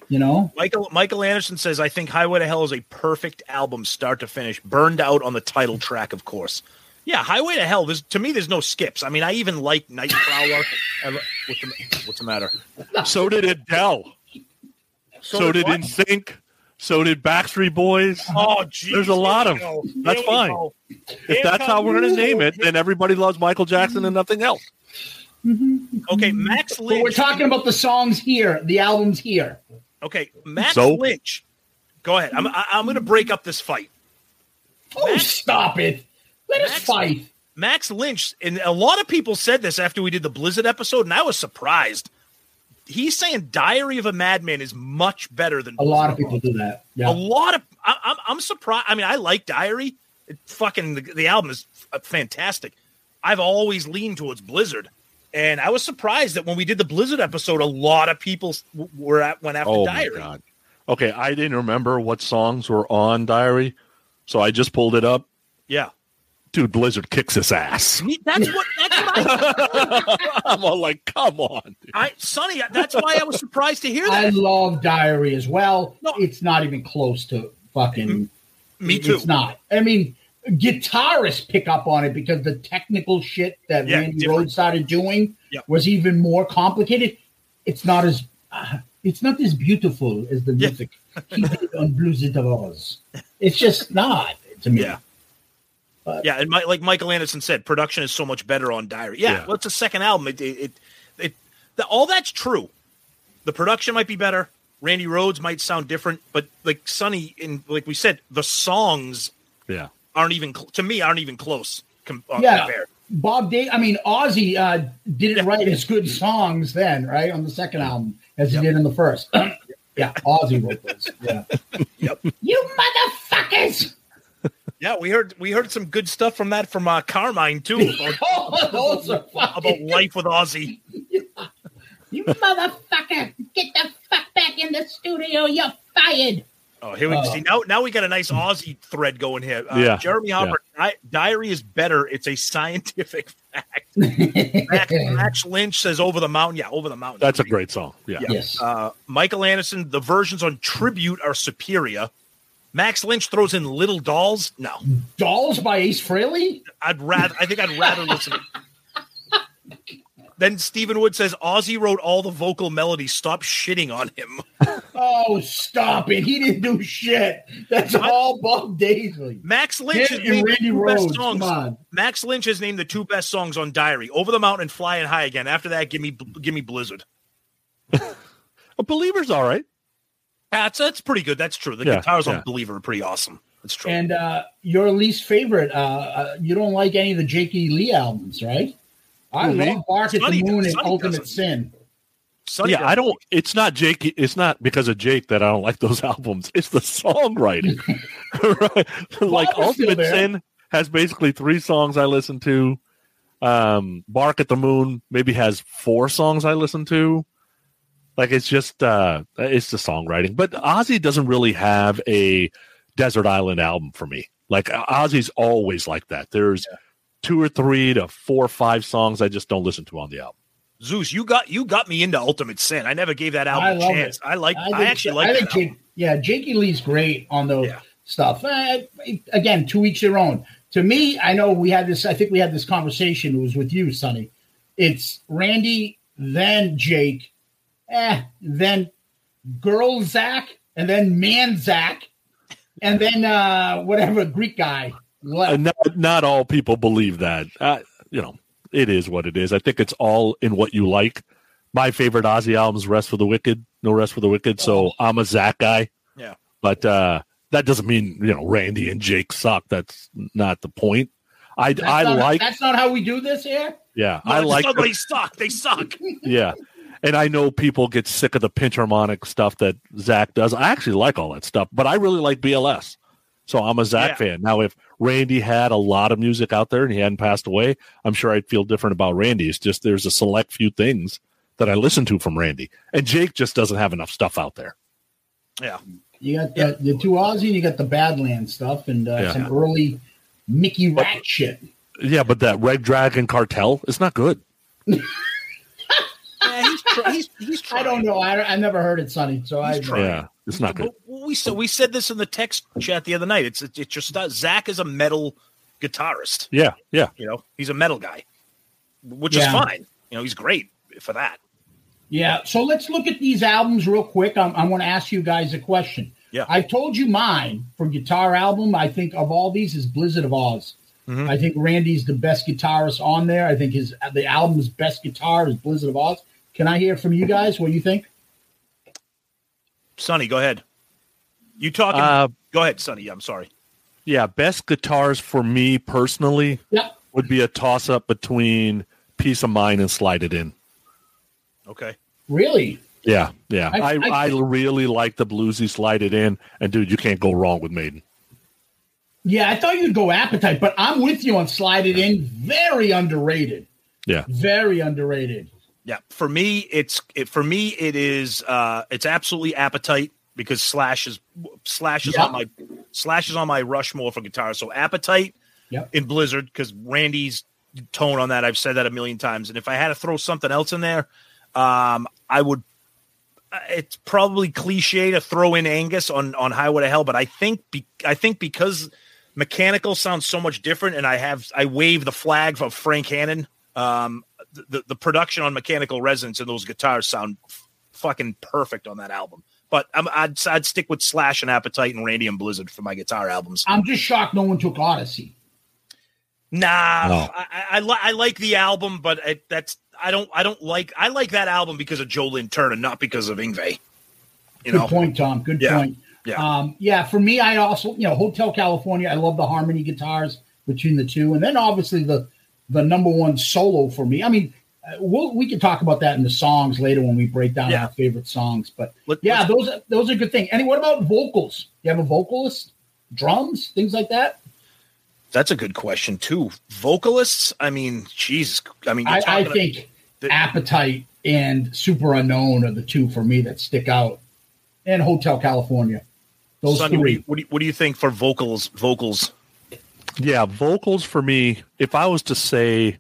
You know, Michael Michael Anderson says, "I think Highway to Hell is a perfect album, start to finish. Burned out on the title track, of course. Yeah, Highway to Hell. There's to me, there's no skips. I mean, I even like Nightcrawler. I lo- what's the what's the matter? So did Adele. So, did what? NSYNC. So did Backstreet Boys. Oh, geez, There's a lot of- we go. that's fine. go. If Here that's how we're going to name it, then everybody loves Michael Jackson and nothing else. Mm-hmm. Okay, Max but Lynch. we're talking about the songs here, the albums here. Okay, Max So? Lynch. Go ahead. I'm I, I'm going to break up this fight. Oh, Max- stop it! Let us fight. Max Lynch, and a lot of people said this after we did the Blizzard episode, and I was surprised. He's saying Diary of a Madman is much better than A lot of people do that. A lot of I, I'm I'm surprised. I mean, I like Diary. It fucking the, the album is uh, fantastic. I've always leaned towards Blizzard, and I was surprised that when we did the Blizzard episode, a lot of people were at went after Oh Diary. my god. Okay, I didn't remember what songs were on Diary, so I just pulled it up. Yeah, Dude, Blizzard kicks his ass. That's what that's what I, I'm all like, come on. dude. I Sonny. That's why I was surprised to hear that. I love Diary as well. No. It's not even close to fucking. Me too. It's not. I mean, guitarists pick up on it because the technical shit that Yeah, Randy different. Rhoads started doing Yep. was even more complicated. It's not as. Uh, it's not as beautiful as the Yeah. music he did on Blues of Oz. It's just not to me. Yeah. Yeah, and my, like Michael Anderson said, production is so much better on Diary. Yeah, Yeah. well, it's a second album. It, it, it, it the, all that's true. The production might be better. Randy Rhoads might sound different, but like Sonny, in like we said, the songs Yeah. aren't even cl- to me aren't even close. Com- uh, Yeah. compared. Bob Day, I mean, Ozzy uh, didn't Yeah. write as good songs then, right, on the second album as Yep. he did in the first. yeah, Ozzy wrote those. Yeah. Yep. You motherfuckers! Yeah, we heard we heard some good stuff from that from uh, Carmine too about, Oh, those are about life with Ozzy. you motherfucker! Get the fuck back in the studio. You're fired. Oh, here we Uh, see now. Now we got a nice Ozzy thread going here. Uh, Yeah, Jeremy Hopper, Di- diary is better. It's a scientific fact. Max, Max Lynch says "Over the Mountain." Yeah, "Over the Mountain." That's a great song. Yeah. Yeah. Yes. Uh, Michael Anderson, the versions on Tribute are superior. Max Lynch throws in Little Dolls. No, Dolls by Ace Frehley. I'd rather. I think I'd rather listen. Then Stephen Wood says Ozzy wrote all the vocal melodies. Stop shitting on him. Oh, stop it! He didn't do shit. That's all Bob Daisley. Max Lynch has Him and named the Randy two best songs. Come on. Max Lynch has named the two best songs on Diary: "Over the Mountain" and "Flying High Again." After that, give me give me Blizzard. A believer's all right. That's that's pretty good. That's true. The Yeah, guitars on yeah. Believer are pretty awesome. That's true. And uh, your least favorite, uh, uh, you don't like any of the Jakey Lee albums, right? I Who, me? love Bark at Sonny the Moon does- and Sonny Ultimate doesn't. Sin. Sonny yeah, does- I don't. It's not Jake. It's not because of Jake that I don't like those albums. It's the songwriting. right? Like still Ultimate. Sin has basically three songs I listen to. Um, Bark at the Moon maybe has four songs I listen to. Like it's just uh it's the songwriting. But Ozzy doesn't really have a desert island album for me. Like Ozzy's always like that. There's two or three to four or five songs I just don't listen to on the album. Zeus, you got you got me into Ultimate Sin. I never gave that album a chance. it. I like. I, think- actually like I think. Jake, yeah, Jakey Lee's great on those Yeah. stuff. Uh, again, two each their own. To me, I know we had this. I think we had this conversation. It was with you, Sonny. It's Randy, then Jake, eh, then girl Zakk, and then man Zakk, and then uh whatever Greek guy. left. Not, not all people believe that. Uh, you know, it is what it is. I think it's all in what you like. My favorite Ozzy album is Rest for the Wicked, No Rest for the Wicked. So I'm a Zakk guy. Yeah. But uh, that doesn't mean, you know, Randy and Jake suck. That's not the point. I, That's I not- like, That's not how we do this here. yeah, No, I like, not- they suck. They suck. yeah. And I know people get sick of the pinch harmonic stuff that Zakk does. I actually like all that stuff, but I really like BLS. So I'm a Zakk Yeah. fan. Now, if Randy had a lot of music out there and he hadn't passed away, I'm sure I'd feel different about Randy. It's just there's a select few things that I listen to from Randy. And Jake just doesn't have enough stuff out there. Yeah. You got the, the two Ozzy, and you got the Badland stuff, and uh, Yeah. some early Mickey Ratt shit. Yeah, but that Red Dragon Cartel is not good. Yeah, he's try- he's he's I don't know. I, I never heard it, Sonny. So I trying. Yeah, it's not good. But we said we said this in the text chat the other night. It's it's just uh, Zakk is a metal guitarist. Yeah, yeah. You know, he's a metal guy, which is fine. You know, he's great for that. Yeah. So let's look at these albums real quick. I'm, I want to ask you guys a question. Yeah. I've told you mine for guitar album. I think of all these is Blizzard of Oz. Mhm. I think Randy's the best guitarist on there. I think his the album's best guitar is Blizzard of Oz. Can I hear from you guys? What you think? Sonny, go ahead. You talking? Uh, go ahead, Sonny. I'm sorry. yeah, best guitars for me personally Yeah. would be a toss up between Piece of Mind and Slide It In. Okay. Really? Yeah, yeah. I- I, I, I- really like the bluesy slide it in, and dude, you can't go wrong with Maiden. Yeah, I thought you'd go appetite, but I'm with you on slide it in. Very underrated. Yeah, Very underrated. Yeah, for me, it's it, for me it is uh it's absolutely appetite because Slash is Slash is Yeah. on my Slash is on my Rushmore for guitar. So appetite Yep. in Blizzard because Randy's tone on that. I've said that a million times. And if I had to throw something else in there, um, I would. uh, It's probably cliche to throw in Angus on on Highway to Hell, but I think be, I think because mechanical sounds so much different, and I have I wave the flag of Frank Hannon. Um, the the production on Mechanical Resonance and those guitars sound f- fucking perfect on that album. But I'm, I'd I'd stick with Slash and Appetite and Randy and Blizzard for my guitar albums. I'm just shocked no one took Odyssey. Nah, No. I, I, I, li- I like the album, but it, that's I don't I don't like I like that album because of Joe Lynn Turner, not because of Yngwie. You Good know, point, Tom. Good Yeah. point. Yeah. Um, yeah, for me, I also, you know, Hotel California, I love the harmony guitars between the two. And then obviously the the number one solo for me. I mean, uh, we'll, we can talk about that in the songs later when we break down Yeah. our favorite songs. But Let- yeah, those are, those are good things. And what about vocals? You have a vocalist, drums, things like that? that's a good question too. Vocalists, I mean, Jesus, I mean, I, I think the- Appetite and Superunknown are the two for me that stick out. And Hotel California. Those Sonny, three. what, do you, what do you think for vocals? Vocals, yeah. Vocals for me, if I was to say,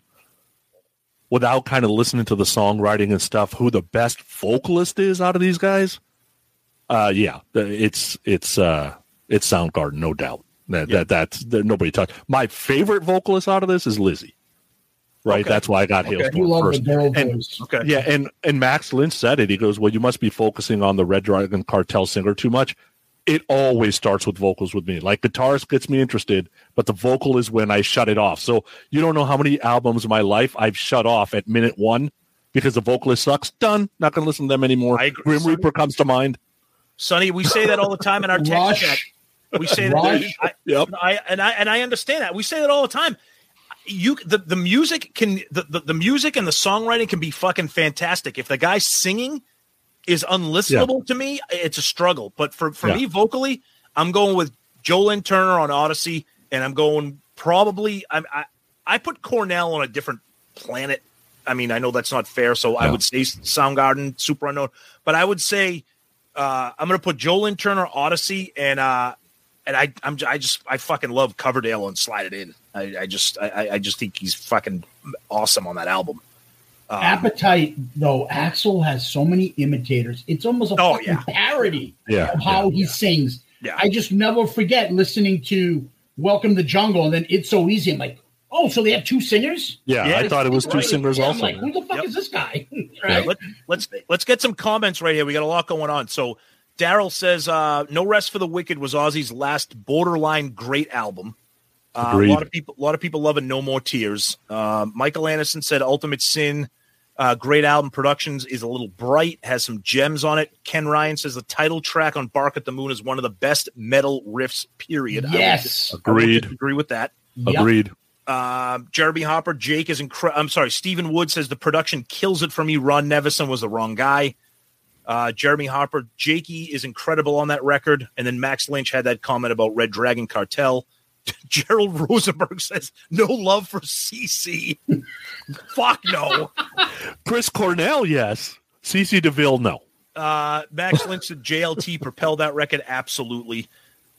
without kind of listening to the songwriting and stuff, who the best vocalist is out of these guys, uh, yeah, it's it's uh, it's Soundgarden, no doubt. That, Yeah. that that's that nobody touched. My favorite vocalist out of this is Lzzy. Right, Okay. that's why I got Okay. Halestorm You love first. the girl And- voice. okay, Yeah, and and Max Lynch said it. He goes, "Well, you must be focusing on the Red Dragon Cartel singer too much." It always starts with vocals with me. Like guitars gets me interested, but the vocal is when I shut it off. So you don't know how many albums in my life I've shut off at minute one because the vocalist sucks. Done. Not going to listen to them anymore. I agree. Grim Reaper comes to mind. Sonny, we say that all the time in our text Rush. chat. We say that, Rush. I, Yep. I and I and I understand that. We say that all the time. You the, the music can the, the, the music and the songwriting can be fucking fantastic. If the guy's singing is unlistenable to me, it's a struggle. But for, for Yeah. me vocally, I'm going with Joe Lynn Turner on Odyssey, and I'm going probably I I, I put Cornell on a different planet. I mean, I know that's not fair, so I would say Soundgarden, Superunknown, but I would say uh, I'm going to put Joe Lynn Turner, Odyssey, and uh, and I I'm I just I fucking love Coverdale and Slide It In. I, I just I- I just think he's fucking awesome on that album. Um, Appetite, though, Axl has so many imitators. It's almost a Oh, fucking yeah. parody Yeah, of how he sings. Yeah. I just never forget listening to Welcome to the Jungle and then It's So Easy. I'm like, oh, so they have two singers? Yeah, Yeah, I thought it was two Right. singers Yeah, I'm also. like, who the fuck Yep. is this guy? Yeah, right? let, let's let's get some comments right here. We got a lot going on. So Daryl says, uh, "No Rest for the Wicked" was Ozzy's last borderline great album. Uh, a lot of people, a lot of people loving "No More Tears." Uh, Michael Anderson said, "Ultimate Sin." Uh, great album. Productions is a little bright, has some gems on it. Ken Ryan says the title track on "Bark at the Moon" is one of the best metal riffs. Period. Yes. I would Agreed. Agree with that. Yep. Agreed. Um, Jeremy Hopper, Jake is incredible. I'm sorry, Stephen Wood says the production kills it for me. Ron Nevison was the wrong guy. Uh, Jeremy Harper, Jakey is incredible on that record. And then Max Lynch had that comment about Red Dragon Cartel. Gerald Rosenberg says no love for CC. Fuck no. Chris Cornell, yes. CC DeVille, no. Uh, Max Lynch and JLT propel that record absolutely.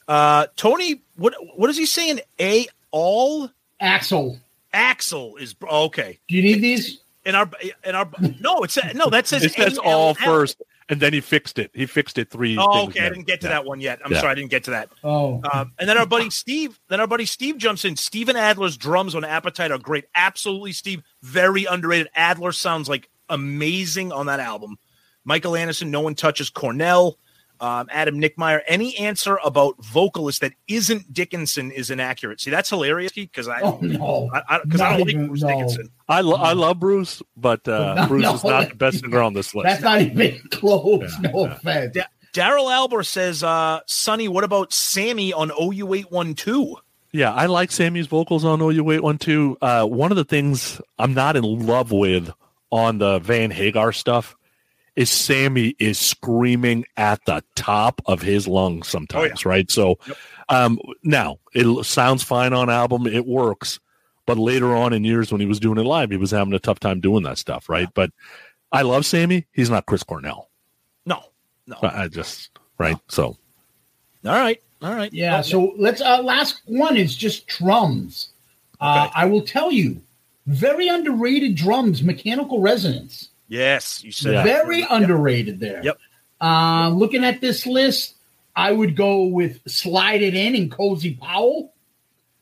Uh, Tony, what what is he saying? A all Axl, Axl is okay. do you need these? In our in our no, it's no that says It says ALL. all first, and then he fixed it. He fixed it three. Oh, things okay. I didn't get to Yeah. that one yet. I'm Yeah. sorry, I didn't get to that. Oh, Um, and then our buddy Steve, then our buddy Steve jumps in. Steven Adler's drums on Appetite are great. Absolutely, Steve. Very underrated. Adler sounds like amazing on that album. Michael Anderson, no one touches Cornell. Um, Adam Nickmeyer. Any answer about vocalist that isn't Dickinson is inaccurate. See, that's hilarious because I, oh no. I, I, 'cause I don't like even- Bruce no. Dickinson. I, lo- I love Bruce, but uh, No, Bruce no, is not the best singer on this list. That's not even close. Yeah, no yeah. offense. Da- Daryl Albert says, uh, Sonny, what about Sammy on OU812? Yeah, I like Sammy's vocals on OU812. Uh, one of the things I'm not in love with on the Van Hagar stuff is Sammy is screaming at the top of his lungs sometimes, right? So um, now it sounds fine on album, it works, but later on in years when he was doing it live, he was having a tough time doing that stuff, right? But I love Sammy. He's not Chris Cornell. No, no. I I just right. So All right. All right. Yeah. Oh, So let's. Uh, last one is just drums. Uh, Okay. I will tell you, very underrated drums, mechanical resonance. Yes, you said Yeah. that. Very Yep. underrated there. Yep. Uh, looking at this list, I would go with Slide It In and Cozy Powell.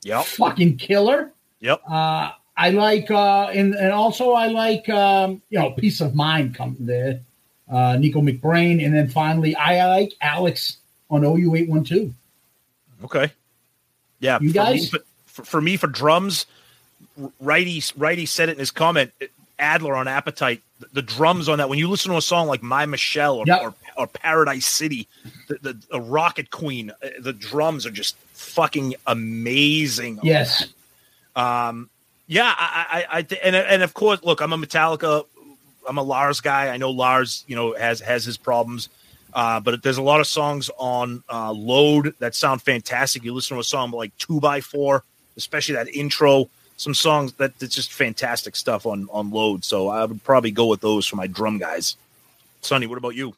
Yep. Fucking killer. Yep. Uh, I like, uh, and, and also I like, um, you know, Piece of Mind come there. Uh, Nicko McBrain. And then finally, I like Alex on OU812. Okay. Yeah. You for guys? Me, for, for, for me, for drums, Righty, Righty said it in his comment. Adler on Appetite, the, the drums on that. When you listen to a song like My Michelle or, Yep. or, or Paradise City, the, the, a Rocket Queen, uh, the drums are just fucking amazing. Yes. Um, yeah, I, I, I th- and and of course, look, I'm a Metallica, I'm a Lars guy. I know Lars, you know, has has his problems, uh, but there's a lot of songs on uh, Load that sound fantastic. You listen to a song like Two by Four, especially that intro. Some songs that that's just fantastic stuff on on Load. So I would probably go with those for my drum guys. Sonny, what about you?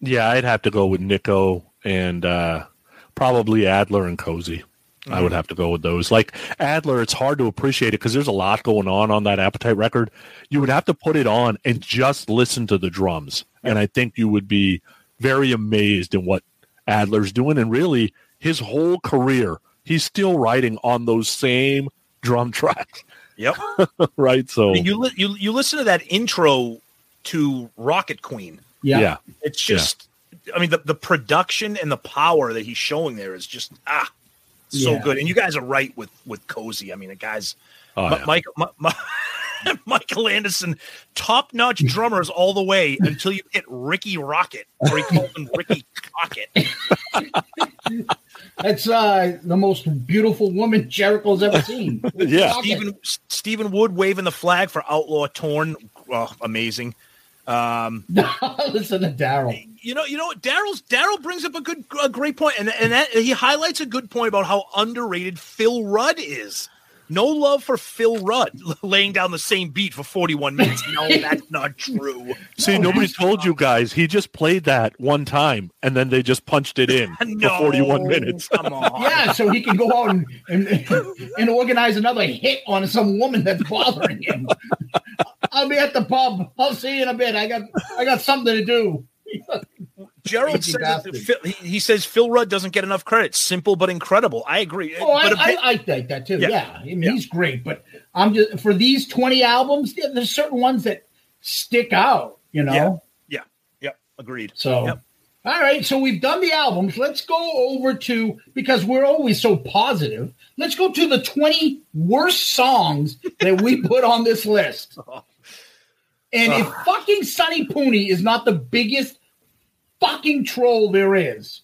yeah, I'd have to go with Nicko and uh, probably Adler and Cozy. I would have to go with those. Like Adler, it's hard to appreciate it because there's a lot going on on that Appetite record. You would have to put it on and just listen to the drums, and I think you would be very amazed in what Adler's doing. And really, his whole career, he's still writing on those same drum tracks, Yep. right? So And you li- you you listen to that intro to Rocket Queen. Yeah. yeah, It's just, I mean, the, the production and the power that he's showing there is just ah, so Yeah. good. And you guys are right with with Cozy. I mean, the guys, Oh, Mi- yeah. Mike, Mi- Mi- Michael Anderson, top notch drummers all the way until you hit Ricky Rocket, or he calls him Ricky Cocket. That's uh, the most beautiful woman Jericho's ever seen. Yeah. Stephen Stephen Wood waving the flag for Outlaw Torn, oh, amazing. Um, Listen to Daryl. you know, you know what? Daryl's Daryl brings up a good, a great point, and and that, he highlights a good point about how underrated Phil Rudd is. No love for Phil Rudd laying down the same beat for 41 minutes. No, that's not true. See, nobody told you guys. He just played that one time, and then they just punched it in No, for 41 minutes. Come on. Yeah, so he can go out and, and and organize another hit on some woman that's bothering him. I'll be at the pub. I'll see you in a bit. I got I got something to do. Gerald says. Phil, he, he says Phil Rudd doesn't get enough credit. Simple but incredible. I agree. Oh, I, but a I, I think that too. Yeah. Yeah, I mean, Yeah. he's great, but I'm just for these 20 albums. There's certain ones that stick out. You know. Yeah. yeah, yeah, agreed. So, Yep. all right. So we've done the albums. Let's go over to because we're always so positive. Let's go to the 20 worst songs that we put on this list. Oh. And if fucking Sonny Pooney is not the biggest fucking troll there is,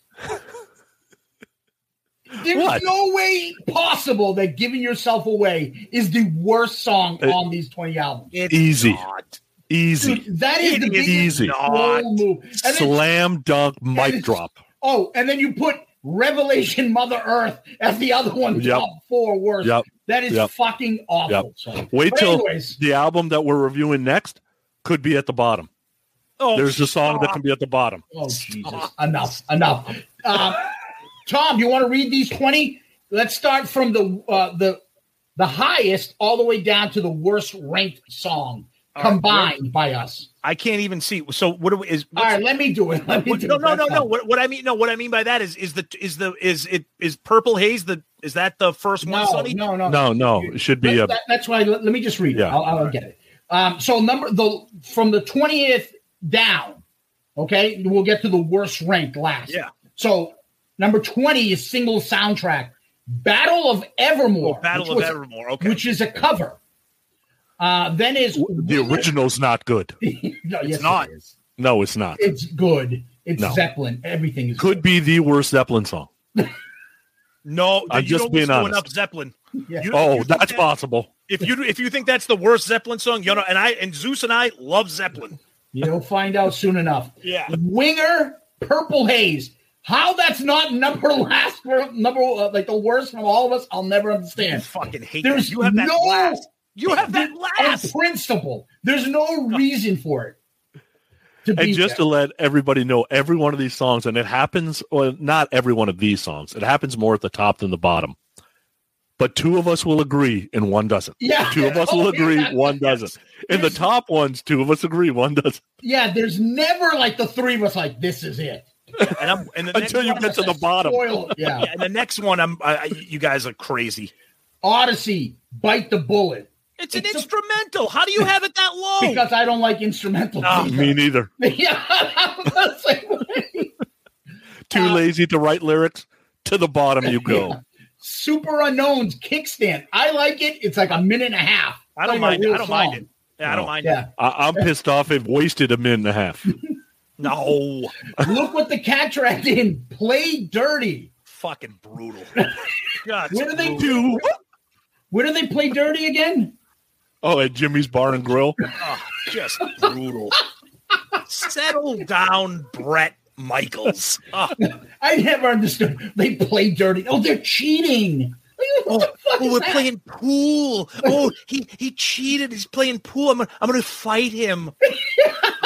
there's What? no way possible that giving yourself away is the worst song Uh, on these 20 albums. It's Easy. not. Easy. Dude, that is It the is biggest easy. troll move. And then- Slam dunk mic drop. Oh, and then you put Revelation Mother Earth as the other one, Yep. top four worst. Yep. That is Yep. fucking awful. Yep. So, Wait but till anyways, the album that we're reviewing next could be at the bottom. Oh, There's a song that can be at the bottom. oh Jesus, enough, enough. Uh, Tom, you want to read these twenty? Let's start from the uh, the the highest all the way down to the worst ranked song All right, combined by us. I can't even see. So what do we, is? All right, let me do it. Let me What, do no, it. no, no, no. What, what I mean, no, what I mean by that is, is the, is the, is it, is Purple Haze the, is that the first one, No, Sonny? no, no, No, no, it should be That- a that- that's why. Let, let me just read it. I'll, I'll get it. Um, so number the from the twentieth down. Okay, we'll get to the worst ranked last. Yeah. So number twenty is single soundtrack, Battle of Evermore. Oh, Battle of was- Evermore. Okay. which is a cover. Uh, then is the original's not good. no, yes, not. It is. No, it's not. It's good. It's No. Zeppelin. Everything is Could be the worst Zeppelin song. no, I'm just don't being listen to honest. enough Zeppelin. Yeah. You- Oh, you that's that- possible. If you if you think that's the worst Zeppelin song, you know, and I and Zeus and I love Zeppelin. You'll find out soon enough. Yeah. Winger, Purple Haze. How that's not number last, number uh, like the worst from all of us, I'll never I understand. fucking hate There's that. You have that no last. You have that last. principle. There's no reason for it. To And be just there. to let everybody know, every one of these songs, and it happens, well, not every one of these songs, it happens more at the top than the bottom. But two of us will agree and one doesn't. Yeah. Two of us will Oh, agree, yeah. one doesn't. In the top ones, two of us agree, one doesn't. yeah, there's never like the three of us like this is it. And I'm and the next Until you one, get to the bottom. Spoil. Yeah. yeah, and the next one, I'm. I, I- you guys are crazy. Odyssey, bite the bullet. It's an a- instrumental. How do you have it that low? Because I don't like instrumentals. Oh, Me neither. yeah, I'm the same. Too Uh, lazy to write lyrics. To the bottom you go. Superunknown's kickstand. I like it. It's like a minute and a half. I don't Playing mind I don't mind it. Yeah, I don't No. mind it. Yeah. I- I'm pissed off. It wasted a minute and a half. No, Look what the cat dragged in. Play dirty. fucking brutal. God, What do they do? Where do they play dirty again? Oh, at Jimmy's Bar and Grill. Oh, just brutal. Settle down, Bret Michaels. Oh, I never understood. They play dirty. Oh, they're cheating. What the fuck oh, is we're that? playing pool. Oh, he he cheated. He's playing pool. I'm gonna, I'm gonna fight him.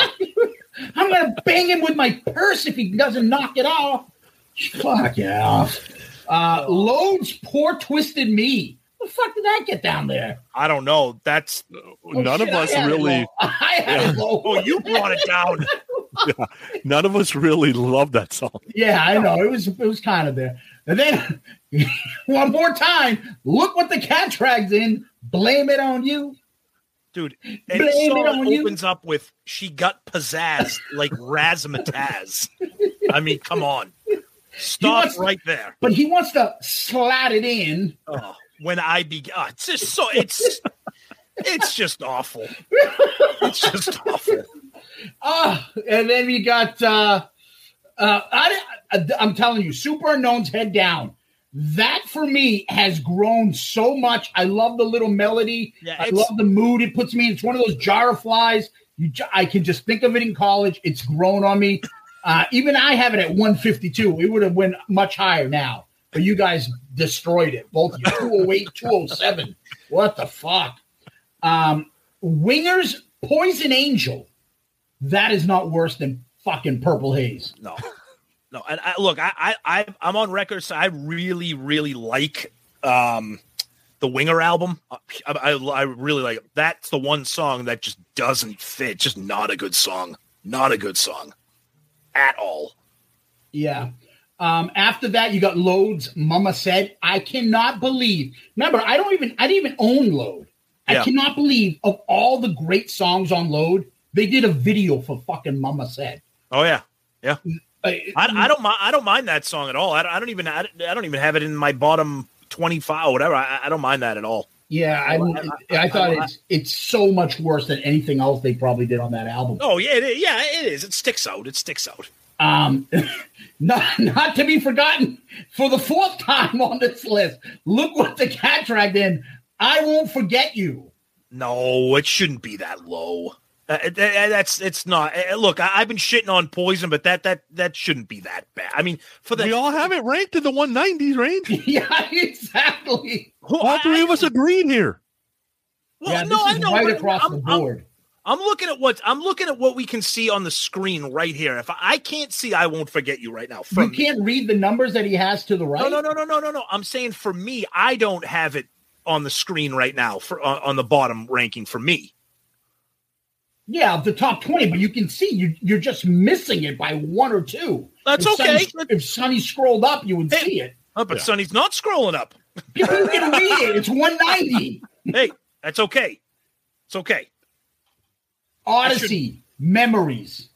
I'm gonna bang him with my purse if he doesn't knock it off. Fuck it off. Uh, loads poor twisted me. The fuck did that get down there? I don't know. That's Oh, none shit, of us had really. I had it low. oh, you brought it down. none of us really love that song. Yeah, I know. It was it was kind of there. And then one more time, look what the cat drags in. Blame it on you. Dude, Blame any it song on you. opens up with "She got pizzazz" like razzmatazz. I mean, come on, stop wants- right there. But he wants to slat it in. Oh, when I begin, oh, it's just so it's it's just awful. It's just awful. Ah, and then we got uh uh I, I'm telling you, Superunknown's head down. That for me has grown so much. I love the little melody. Yeah, I love the mood it puts me in. It's one of those jar of flies. You, I can just think of it in college. It's grown on me. Uh, even I have it at 152. It would have went much higher now, but you guys destroyed it. Both of you, 208, 207. What the fuck? Um, Wingers Poison Angel. That is not worse than fucking Purple Haze. No, no. And I, look, I, I, I, I'm on record. So I really, really like um, the Winger album. I, I, I really like it. That's the one song that just doesn't fit. Just not a good song. Not a good song at all. Yeah. Um, after that, you got Load's Mama Said. I cannot believe. Remember, I don't even I didn't even own Load. I Yeah. cannot believe of all the great songs on Load, they did a video for fucking Mama Said. Oh yeah, yeah. I, I, don't mind. I don't mind that song at all. I, don't- I don't even. I, don't- I don't even have it in my bottom twenty-five, whatever. I, I don't mind that at all. yeah, I, I, thought it's it's so much worse than anything else they probably did on that album. Oh yeah, it is. yeah, it is. It sticks out. It sticks out. Um, not not to be forgotten for the fourth time on this list. Look what the cat dragged in. I won't forget you. No, it shouldn't be that low. Uh, that's it's not. uh, Look, I, I've been shitting on Poison, but that that that shouldn't be that bad. I mean, for the we all have it ranked in the 190s range. yeah, exactly. who- All three of us agreed here. Well, yeah, no, I know. right across I'm, the I'm- board. I'm looking at what I'm looking at what we can see on the screen right here. If I, I can't see, I won't forget you right now. you can't read the numbers that he has to the right. no, no, no, no, no, no, no. I'm saying for me, I don't have it on the screen right now for on, on the bottom ranking for me. Yeah, of the top twenty, but you can see you, you're just missing it by one or two. That's if Sonny, okay. if Sonny scrolled up, you would Hey. see it. Oh, but Yeah. Sonny's not scrolling up. You can read it. It's one ninety. Hey, that's okay. It's okay. Odyssey Memories.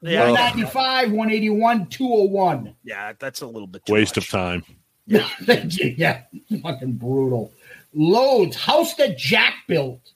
Yeah, 195, 181, 201. yeah, that's a little bit too Waste much. of time. Yeah, yeah, fucking brutal. Loads house that Jack built.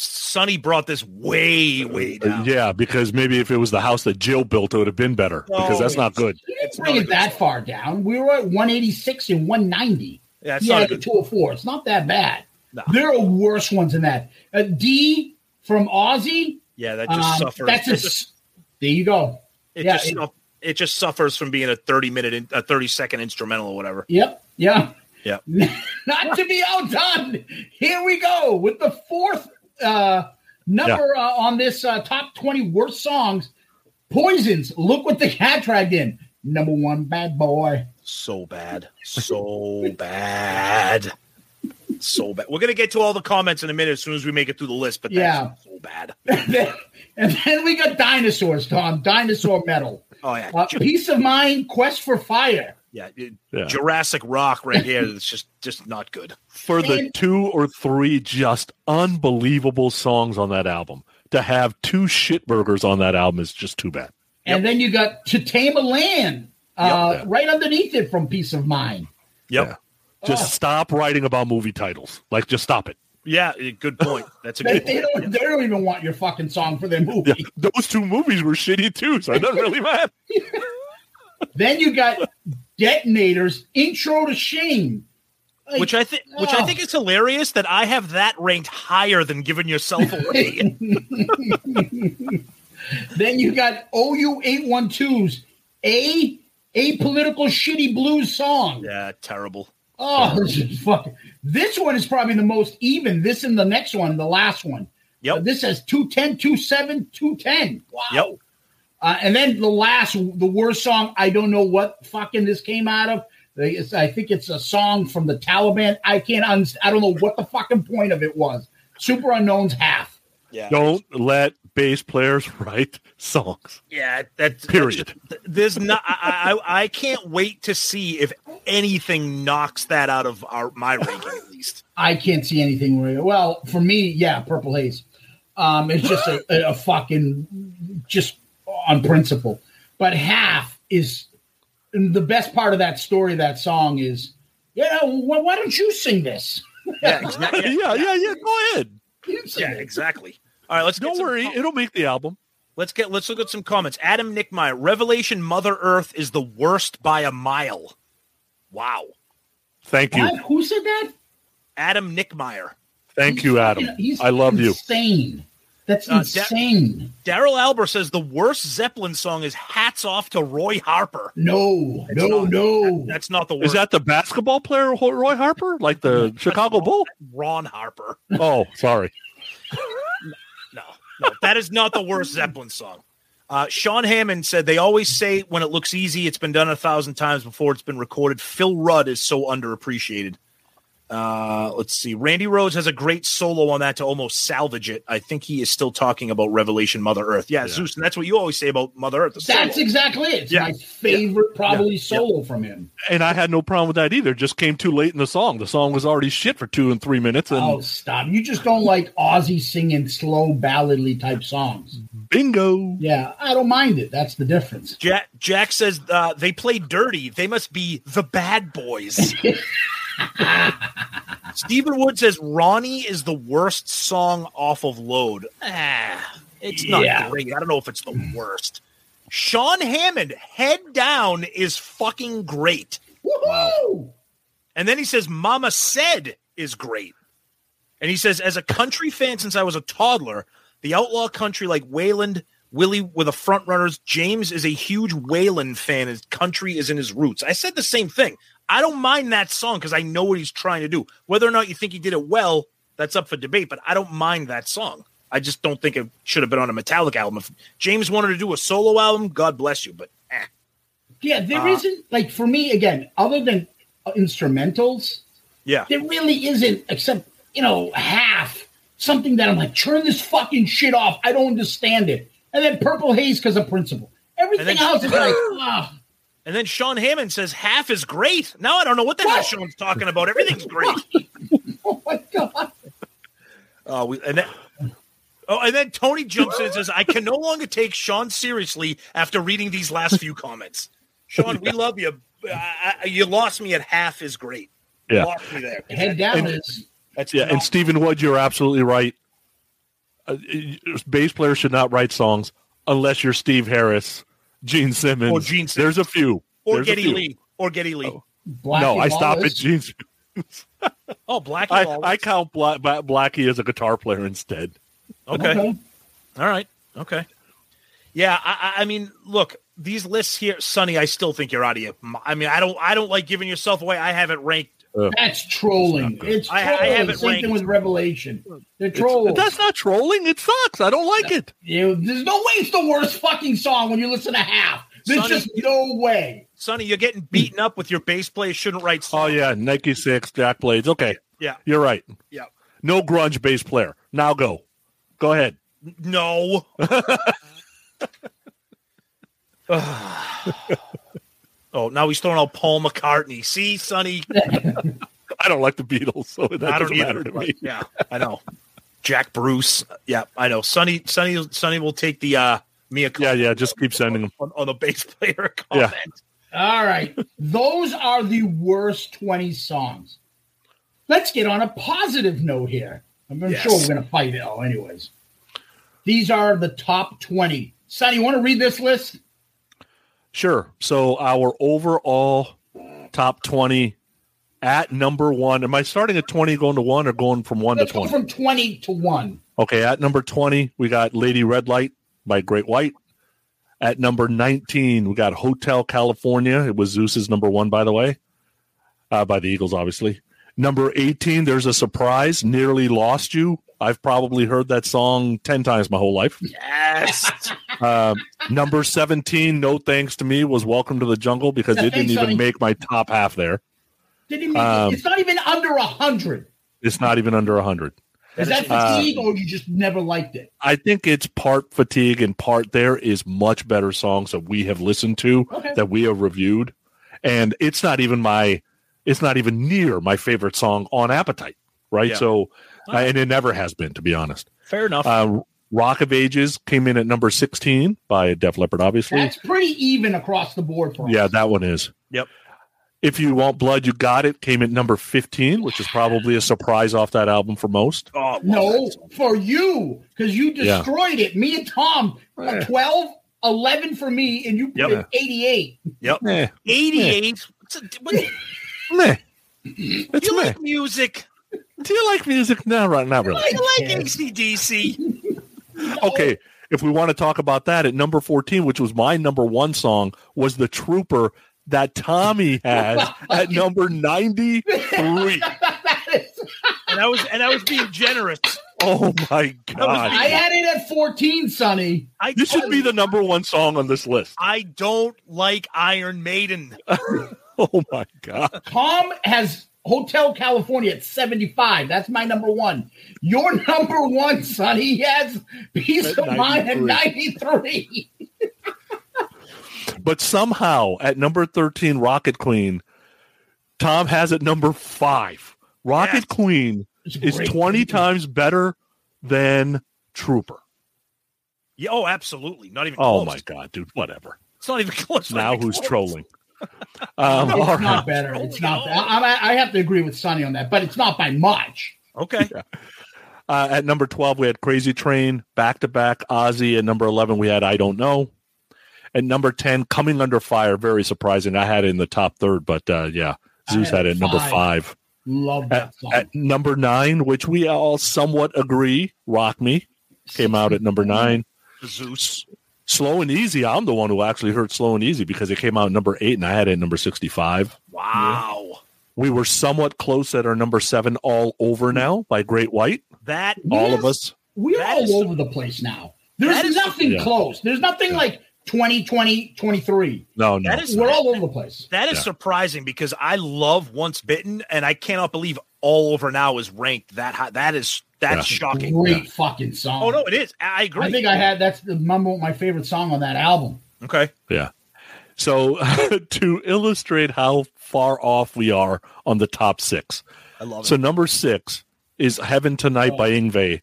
Sonny brought this way, way down. Yeah, because maybe if it was the house that Jill built, it would have been better. Because that's not good. He didn't It's bring not it good that far down. We were at 186 and 190. Yeah, it's yeah, not a the good. 204. It's not that bad. No. There are worse ones than that. Uh, Dee from Ozzy. Yeah, that just um, suffers. That's a, just, there you go. it, yeah, just it- suff- it just suffers from being a thirty minute, in, a thirty second instrumental or whatever. Yep. Yeah. Yep. Not to be outdone. Here we go with the fourth uh, number uh, on this uh, top 20 worst songs. Poisons. Look what the cat dragged in. Number one, bad boy. So bad, so bad, so bad. We're gonna get to all the comments in a minute as soon as we make it through the list. But Yeah. that's so bad. and, then, and then we got dinosaurs, Tom. Dinosaur metal. Oh yeah, Uh, Piece of mind. Quest for fire. Yeah, it- Yeah. Jurassic Rock right here. It's just just not good. For the two or three just unbelievable songs on that album, to have two shitburgers on that album is just too bad. And then you got To Tame a Land uh, Yep. right underneath it from Piece of Mind. Yep. Yeah. Just stop writing about movie titles. Like, just stop it. Yeah, eh, good point. That's a They, good they, point. don't, they don't even want your fucking song for their movie. Yeah, those two movies were shitty too, so it doesn't really matter. Then you got Detonators Intro to Shame. Like, Which I think, which I oh. think is hilarious that I have that ranked higher than giving yourself away. Then you got OU 812's A Apolitical Shitty Blues Song. yeah, terrible. Oh, this is fucking. This one is probably the most even. This and the next one, the last one. Yep. Uh, this has 210, 27, 210. Wow. Yep. Uh, and then the last, the worst song, I don't know what fucking this came out of. It's, I think it's a song from the Taliban. I can't, un- I don't know what the fucking point of it was. Superunknown's half. Yeah. Don't let bass players write songs. Yeah, that's Period. that's- There's not. I, I I can't wait to see if anything knocks that out of our my ranking at least. I can't see anything. Where, well, for me, yeah, Purple Haze. Um, it's just a, a, a fucking just on principle. But half is and the best part of that story. That song is, yeah. Why, why don't you sing this? Yeah, exactly. Yeah, yeah, yeah. Go ahead. Yeah, exactly. All right, let's Don't some worry, com- it'll make the album. let's get let's look at some comments. Adam Nickmeyer, Revelation Mother Earth is the worst by a mile. Wow. Thank you. What? Who said that? Adam Nickmeyer. Thank He's you, Adam. fucking- he's I love you. Insane. That's Uh, Da- insane. Daryl Albert says the worst Zeppelin song is "Hats Off to Roy Harper." no, no, not- no. That's not the worst. Is that the basketball player Roy Harper, like the Chicago Bull? Ron Harper? Oh, sorry. No, no, that is not the worst Zeppelin song. Uh, Sean Hammond said they always say when it looks easy, it's been done a thousand times before it's been recorded. Phil Rudd is so underappreciated. Uh, let's see. Randy Rhoads has a great solo on that to almost salvage it. I think he is still talking about Revelation Mother Earth. Yeah, Zeus, and that's what you always say about Mother Earth. That's exactly it. It's Yeah. my favorite, probably Yeah. solo from him. And I had no problem with that either. Just came too late in the song. The song was already shit for two and three minutes, and Oh, stop! You just don't like Ozzy singing slow balladly type songs. bingo. Yeah, I don't mind it. That's the difference. Jack, Jack says uh, they play dirty. They must be the bad boys. Stephen Wood says Ronnie is the worst song off of Load. Ah, it's not Yeah. great. I don't know if it's the worst. Sean Hammond, Head Down is fucking great. Woohoo! And then he says Mama Said is great. And he says, as a country fan since I was a toddler, the outlaw country like Waylon, Willie were the front runners. James is a huge Waylon fan. His country is in his roots. I said the same thing. I don't mind that song because I know what he's trying to do. Whether or not you think he did it well, that's up for debate, but I don't mind that song. I just don't think it should have been on a Metallica album. If James wanted to do a solo album, God bless you, but eh. Yeah, there Uh, not like for me again, other than uh, instrumentals, yeah. there really isn't except you know half something that I'm like turn this fucking shit off. I don't understand it. And then Purple Haze because of principle. Everything then- else is like, ah, And then Sean Hammond says half is great. Now I don't know what the hell Sean's talking about. Everything's great. oh my god. Uh, we, and then, oh, and then Tony jumps in and says, "I can no longer take Sean seriously after reading these last few comments." Sean, we love you. I, I, you lost me at half is great. Yeah. lost me there. Head down And- is That's Yeah, and Stephen Wood, you're absolutely right. Uh, bass players should not write songs unless you're Steve Harris, Gene Simmons. Or Gene Simmons. There's a few. or There's Geddy few. Lee or Geddy Lee. Oh. Black No, and I stop at Gene. Simmons. Oh, Blackie. I, I count Bla- Bla- Blackie as a guitar player instead. okay. Okay. All right. Okay. Yeah, I, I I mean, look, these lists here, Sonny. I still think you're out of your. m- I mean, I don't. I don't like giving yourself away. I have it ranked. That's trolling. It's I- I trolling. have it Same ranked. thing with Revelation. They're trolling. that's not trolling. It sucks. I don't like it. You, there's no way it's the worst fucking song when you listen to half. There's Sonny- just no way. Sonny, you're getting beaten up with your bass player shouldn't write. Oh yeah, Nikki Sixx, Jack Blades. Okay, yeah, you're right. yeah. No grunge bass player. Now go. Go ahead. No. oh, now he's throwing out Paul McCartney. See, Sonny, I don't like the Beatles, so that I don't doesn't matter either. to me. Yeah, I know. Jack Bruce. Yeah, I know. Sonny, Sonny, Sonny will take the uh Mia. Yeah, yeah. Just keep sending them. on, on the bass player Yeah. All right. Those are the worst 20 songs. Let's get on a positive note here. I'm Yes. sure we're going to fight it all, anyways. These are the top 20. Sonny, you want to read this list? Sure. So our overall top twenty at number one. Am I starting at twenty, going to one, or going from one Let's to twenty? from 20 to 1. Okay, at number 20, we got Lady Red Light by Great White. At number 19, we got Hotel California. It was Zeus's number one, by the way, uh, by the Eagles, obviously. Number 18, There's a Surprise, Nearly Lost You. I've probably heard that song 10 times my whole life. Yes. Um, number 17, No Thanks to Me, was Welcome to the Jungle because Yeah, it didn't even Sonny. make my top half there. Didn't make Um, it. It's not even under 100. It's not even under 100. Is that uh, fatigue or you just never liked it? I think it's part fatigue and part there is much better songs that we have listened to Okay. that we have reviewed, and it's not even my, it's not even near my favorite song on Appetite, right? Yeah. So, uh, and it never has been, to be honest. Fair enough. Uh, Rock of Ages came in at number sixteen by Def Leppard, obviously. That's pretty even across the board for us. yeah, that one is. Yep. If you want blood, you got it. Came at number fifteen, which is probably a surprise off that album for most. oh, love No, for you, because you Yeah. destroyed it. Me and Tom, Eh. 12, 11 for me, and you put Yep. it 88. Yep. Eh, 88. What's a, what, do meh. It's you meh. like music? Do you like music? No, right, not really. I like cares? ACDC. Okay, if we want to talk about that, at number 14, which was my number one song, was The Trooper that Tommy has at number 93. And I was and I was being generous. Oh my God. I had it at 14, Sonny. I This should be the number one song on this list. I don't like Iron Maiden. Oh my God. Tom has Hotel California at 75. That's my number one. Your number one, Sonny, has Piece At of Mind at 93. But somehow at number 13, Rocket Queen, Tom has it number five. Rocket Yes. Queen is great. 20 times better than Trooper. Yeah, oh, absolutely. Not even Oh close. my God, dude, whatever. It's not even close. Not Now even who's close. trolling? Um, It's all right. not better. It's not. I, I, I have to agree with Sonny on that, but it's not by much. Okay. Uh, at number 12, we had Crazy Train, back to back Ozzy. At number 11, we had I Don't Know. At number 10, Coming Under Fire, very surprising. I had it in the top third, but uh, yeah, Zeus had had it at number five. five. Love that At, song. at number nine, which we all somewhat agree, Rock Me came out at number nine. Zeus. Slow and Easy, I'm the one who actually heard Slow and Easy because it came out number eight and I had it at number 65. Wow. We were somewhat close at our number seven, All Over Now by Great White. That All Yes. of us. We're all is- over the place now. There's That is- nothing Yeah. close. There's nothing like 2020, 23. No, no. That is- We're all over the place. that is Yeah. surprising because I love Once Bitten, and I cannot believe All Over Now is ranked that high. That is that's Yeah. shocking. Great fucking song. Oh no, it is. I agree. I think I had that's the number my favorite song on that album. okay. Yeah. So to illustrate how far off we are on the top six. I love So it. number six is Heaven Tonight by oh. Yngwie.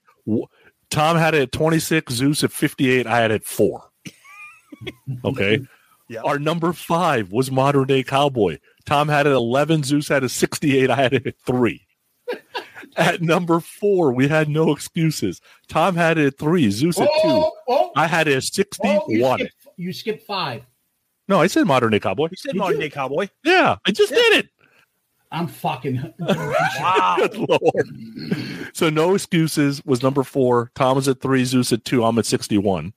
Tom had it at 26, Zeus at 58. I had it at four. Okay. Yeah. Our number five was Modern Day Cowboy. Tom had it at 11, Zeus had it at 68. I had it at three. At number four, we had no excuses. Tom had it at three, Zeus at oh, two. Oh, I had it at 61. You, you, skipped five. No, I said modern day cowboy. You said did modern you? day cowboy. Yeah, I just yeah. did it. I'm fucking. wow. so no excuses was number four. Tom was at three, Zeus at two. I'm at 61.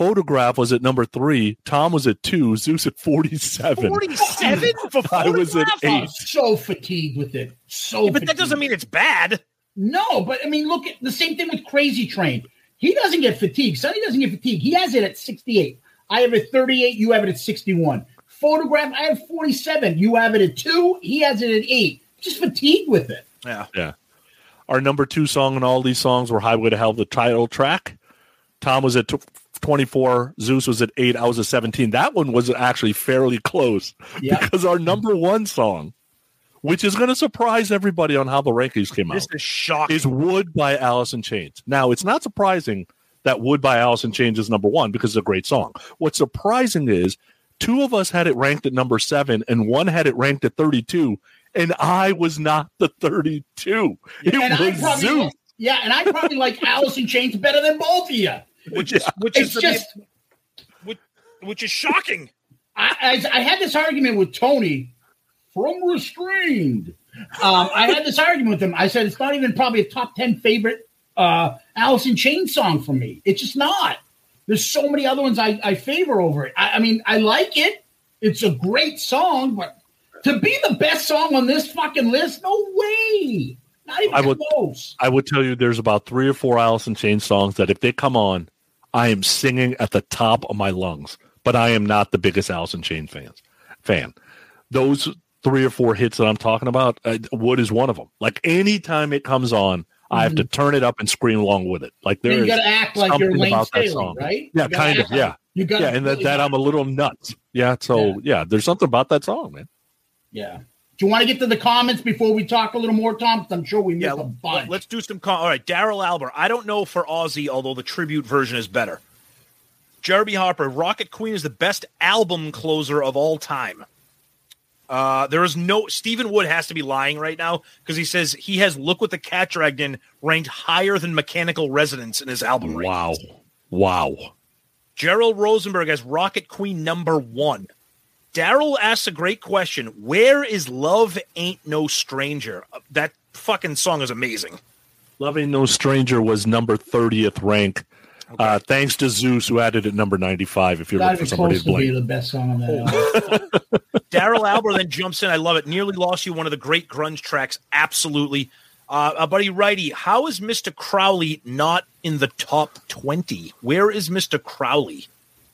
Photograph was at number three. Tom was at two. Zeus at forty-seven. Forty-seven I was at photograph? I'm eight. so fatigued with it. So, Yeah, but that doesn't mean it's bad. No, but I mean, look at the same thing with Crazy Train. He doesn't get fatigued. Sonny doesn't get fatigued. He has it at 68. I have it at 38. You have it at 61. Photograph, I have 47. You have it at two. He has it at eight. Just fatigued with it. Yeah. Yeah. Our number two song in all these songs were Highway to Hell, the title track. Tom was at tw 24. Zeus was at eight. I was at 17. That one was actually fairly close Yeah. because our number one song, which is going to surprise everybody on how the rankings came out. Is shocking. is Wood by Alice in Chains. Now, it's not surprising that Wood by Alice in Chains is number one because it's a great song. What's surprising is two of us had it ranked at number seven and one had it ranked at 32, and I was not the 32. It and I was probably, Zeus. yeah, and I probably like Alice in Chains better than both of you. Which is which is It's the- just, which, which is shocking. I, I, I had this argument with Tony from Restrained. Um, I had this argument with him. I said it's not even probably a top ten favorite uh, Alice in Chains song for me. It's just not. There's so many other ones I, I favor over it. I, I mean, I like it. It's a great song, but to be the best song on this fucking list, no way. I would- close. I would tell you there's about three or four Alice in Chains songs that if they come on, I am singing at the top of my lungs. But I am not the biggest Alice in Chains fans fan. Those three or four hits that I'm talking about, uh, Wood is one of them. Like anytime it comes on, I have to turn it up and scream along with it. Like there Mm-hmm. you is got to act like you're something Layne about that Staley, song. right? Yeah, kind of, like- yeah. You got yeah, and that, that I'm a little nuts. Yeah, so yeah. there's something about that song, man. Yeah. Do you want to get to the comments before we talk a little more, Tom? 'Cause I'm sure we missed Yeah, a bunch. let, us do some. Com- All right, Daryl Albert. I don't know for Ozzy, although the tribute version is better. Jeremy Harper, Rocket Queen is the best album closer of all time. Uh, there is no Stephen Wood has to be lying right now because he says he has "Look What the Cat Dragged In" ranked higher than "Mechanical Resonance" in his album. rankings. Wow, wow. Gerald Rosenberg has Rocket Queen number one. Daryl asks a great question. Where is Love Ain't No Stranger? Uh, That fucking song is amazing. Love Ain't No Stranger was number 30th rank. Uh, thanks to Zeus, who added it number 95 if you're Gotta looking for somebody to to be blame. the best song on that album. Daryl Albert then jumps in. I love it. Nearly lost you. One of the great grunge tracks. Absolutely. Uh, uh, buddy Righty, how is Mr. Crowley not in the top 20? Where is Mr. Crowley?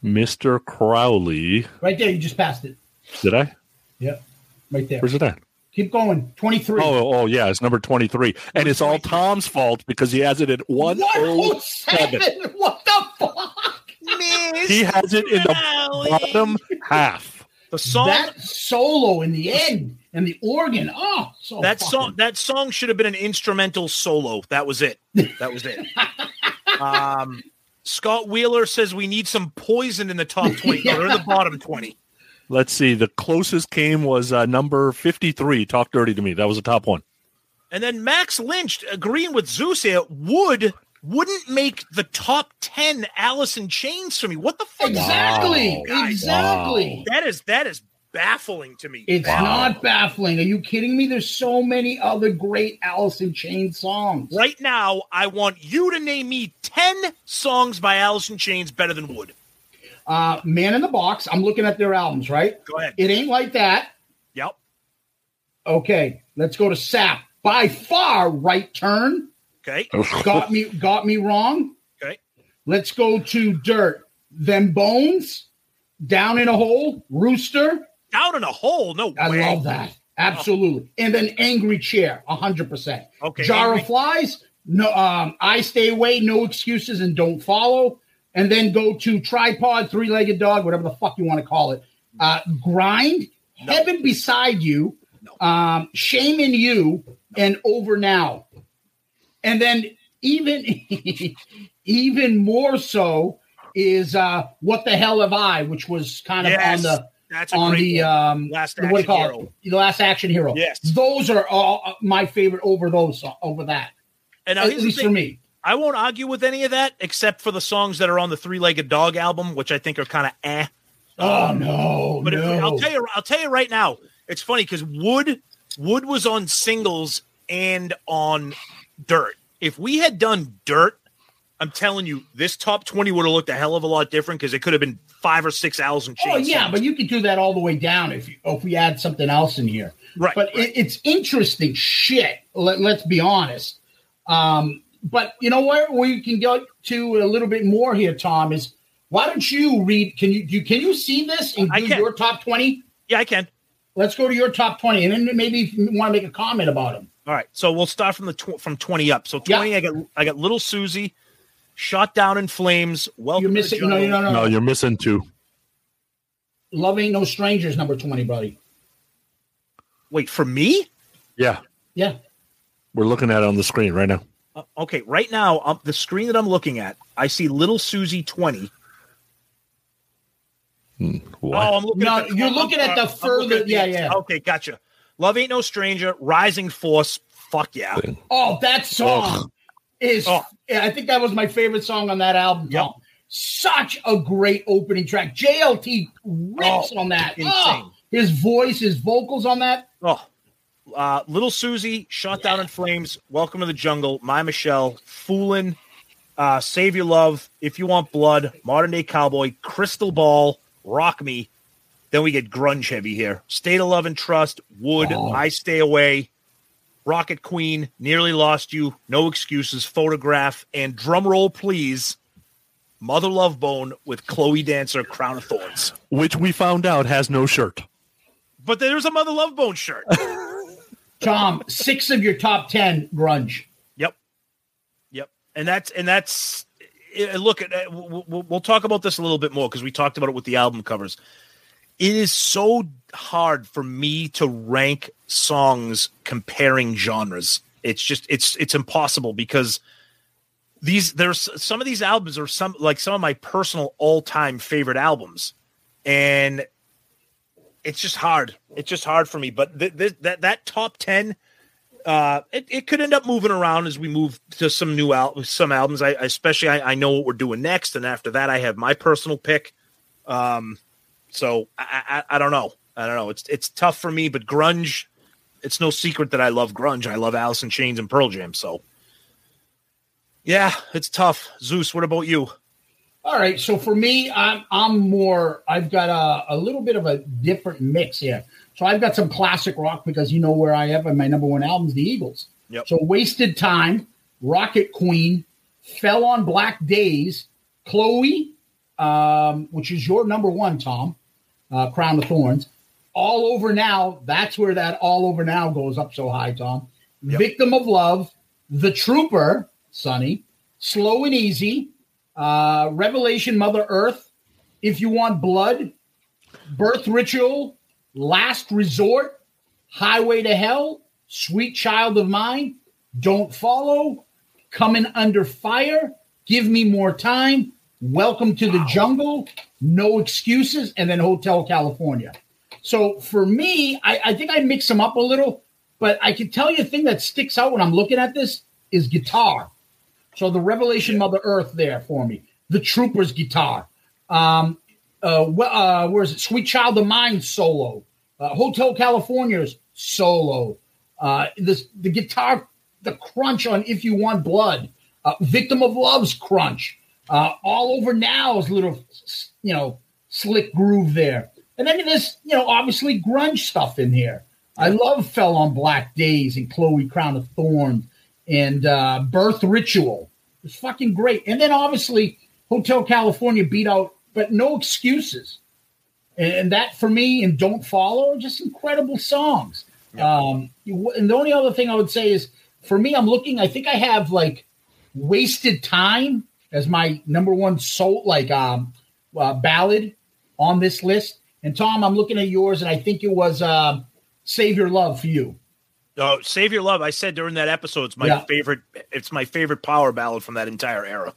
Mr. Crowley. right there, you just passed it. Did I? Yep, right there. Where's it at? Keep going. 23. Oh, oh, yeah, it's number 23. And it's all Tom's fault because he has it at 107. 107. What the fuck? He has it in the bottom half. The song That solo in the end and the organ. Oh, so that fucking- song that song should have been an instrumental solo. That was it. That was it. um, Scott Wheeler says we need some poison in the top 20. No, they're the bottom 20. Let's see. The closest came was uh, number 53, Talk Dirty to Me. That was the top one. And then Max Lynch agreeing with Zeus here would wouldn't make the top 10 Alice in Chains for me. What the fuck? Exactly. Guys, exactly. That is that is baffling to me. It's Wow. not baffling. Are you kidding me? There's so many other great Alice in Chains songs. Right now, I want you to name me 10 songs by Alice in Chains better than Wood. Uh, Man in the Box. I'm looking at their albums, right? Go ahead. It ain't like that. Yep. Okay, let's go to Sap. By far, right turn. Okay. Got me, got me wrong. Okay. Let's go to Dirt. Them Bones. Down in a Hole. Rooster. Down in a hole. No I way. love that. Absolutely. And then Angry Chair. hundred percent. Okay, Jar Angry- of Flies. No. Um. I stay away. No excuses and don't follow. And then go to Tripod, Three Legged Dog, whatever the fuck you want to call it. Uh, grind. Heaven beside you. Um. Shame in you. And over now. And then even even more so is uh what the hell have I, which was kind of Yes, on the that's on the um Last the- what do you Action call Hero. it? The last action hero. Yes. those are all uh, my favorite over those over that. And now At least thing. for me. I won't argue with any of that except for the songs that are on the Three Legged Dog album, which I think are kind of eh. Oh no, But if no. I'll tell you, I'll tell you right now. It's funny because Wood Wood was on singles and on Dirt. If we had done Dirt, I'm telling you, this top twenty would have looked a hell of a lot different because it could have been five or six Alice in Chains. Oh yeah, but you could do that all the way down if you, if we add something else in here. Right, But right. It, it's interesting shit. Let, let's be honest. Um, but you know what? We can go to a little bit more here. Tom is. Why don't you read? Can you do? Can you see this and I do your top twenty? yeah, I can. Let's go to your top twenty, and then maybe you want to make a comment about them. All right, so we'll start from the tw- from twenty up. So twenty, I got I got Little Susie, Shot Down in Flames. Welcome You're to missing. No, no, no, No, no. you're missing two. Love ain't no strangers. Number twenty, buddy. Wait for me? Yeah, Yeah. we're looking at it on the screen right now. Uh, okay, right now, um, the screen that I'm looking at, I see Little Susie 20. What? Oh, I'm looking No, at the, you're I'm- looking at the I'm looking further- at the- yeah, yeah. Okay, gotcha. Love Ain't No Stranger, Rising Force. Fuck yeah. Oh, that song is. Oh. I think that was my favorite song on that album. Yep. Such a great opening track. JLT rips Oh, on that. insane. Oh, his voice, his vocals on that. Oh, uh, Little Susie, Shot Down in Flames, Welcome to the Jungle, My Michelle, Foolin', uh, Save Your Love, If You Want Blood, Modern Day Cowboy, Crystal Ball, Rock Me. Then we get grunge heavy here. State of Love and Trust, Wood, Oh. I Stay Away, Rocket Queen, Nearly Lost You, No Excuses, Photograph, and drum roll please, Mother Love Bone with Chloe Dancer, Crown of Thorns. Which we found out has no shirt. But there's a Mother Love Bone shirt. Tom, six of your top ten grunge. Yep. Yep. And that's and that's eh, look at eh, we'll, we'll we'll talk about this a little bit more because we talked about it with the album covers. It is so hard for me to rank songs comparing genres. It's just it's it's impossible because these there's some of these albums are some like some of my personal all-time favorite albums and it's just hard it's just hard for me but th- th- that that top 10 uh, it, it could end up moving around as we move to some new al- some albums. I especially I, I know what we're doing next, and after that, I have my personal pick. Um, so I, I I don't know. I don't know. It's it's tough for me, but grunge. It's no secret that I love grunge. I love Alice in Chains and Pearl Jam. So Yeah, it's tough. Zeus, what about you? All right, so for me, I'm I'm more. I've got a, a little bit of a different mix here. So I've got some classic rock because you know where I have my number one albums, the Eagles. Yep. So Wasted Time, Rocket Queen, Fell on Black Days, Chloe, um, which is your number one, Tom, uh, Crown of Thorns. All over now. That's where that all over now goes up so high, Tom. Yep. Victim of Love, The Trooper, Sonny, Slow and Easy, uh, Revelation, Mother Earth, If You Want Blood, Birth Ritual, Last Resort, Highway to Hell, Sweet Child of Mine, Don't Follow, Coming Under Fire, Give Me More Time, Welcome to the Jungle, No Excuses, and then Hotel California. So for me, I, I think I mix them up a little, but I can tell you a thing that sticks out when I'm looking at this is guitar. So the Revelation Mother Earth there for me. The Troopers guitar. Um, uh, uh, where is it? Sweet Child of Mine solo. Uh, Hotel California's solo. Uh, this the guitar, the crunch on If You Want Blood. Uh, Victim of Love's crunch. Uh, all over now's little, you know, slick groove there. And then there's, you know, obviously grunge stuff in here. I love Fell on Black Days and Chloe Crown of Thorns and uh, Birth Ritual. It's fucking great. And then obviously Hotel California beat out, but no excuses. And, and that for me and Don't Follow are just incredible songs. Um, and the only other thing I would say is for me, I'm looking, I think I have like Wasted Time as my number one soul, like um, uh, ballad on this list. And Tom, I'm looking at yours, and I think it was uh, Save Your Love for you. Oh, Save Your Love. I said during that episode, it's my Yeah. favorite. It's my favorite power ballad from that entire era.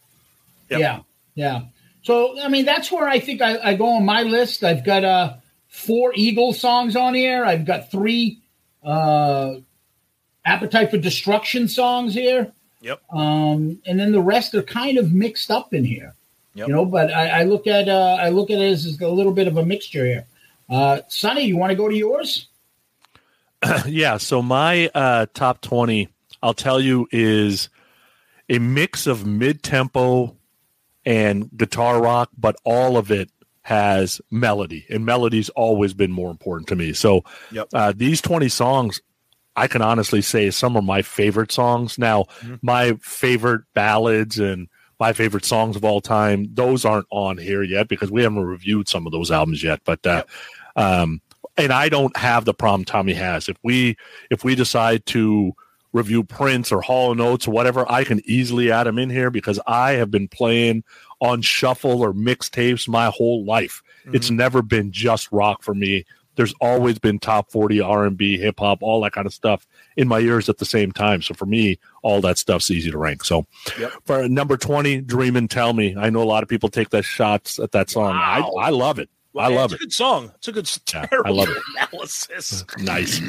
Yep. Yeah, yeah. So I mean, that's where I think I, I go on my list. I've got uh four Eagles songs on here. I've got three uh Appetite for Destruction songs here. Yep. Um, and then the rest are kind of mixed up in here. Yep. You know, but I, I look at uh I look at it as a little bit of a mixture here. Uh Sonny, you want to go to yours? yeah. So my uh, top twenty, I'll tell you, is a mix of mid tempo and guitar rock, but all of it has melody, and melody's always been more important to me. So Yep. uh, these twenty songs, I can honestly say some of my favorite songs. Now, my favorite ballads and my favorite songs of all time, those aren't on here yet because we haven't reviewed some of those albums yet. But uh, um, and I don't have the problem Tommy has. If we if we decide to review Prince or Hall and Oates or whatever, I can easily add them in here because I have been playing on shuffle or mixtapes my whole life. It's never been just rock for me. There's always been top 40 R&B, hip hop, all that kind of stuff in my ears at the same time. So for me, all that stuff's easy to rank. So Yep. for number 20, Dream and Tell Me. I know a lot of people take that shots at that song. Wow. I, I love it. I love it's it. a good song. It's a good Yeah, I love it. analysis. Nice.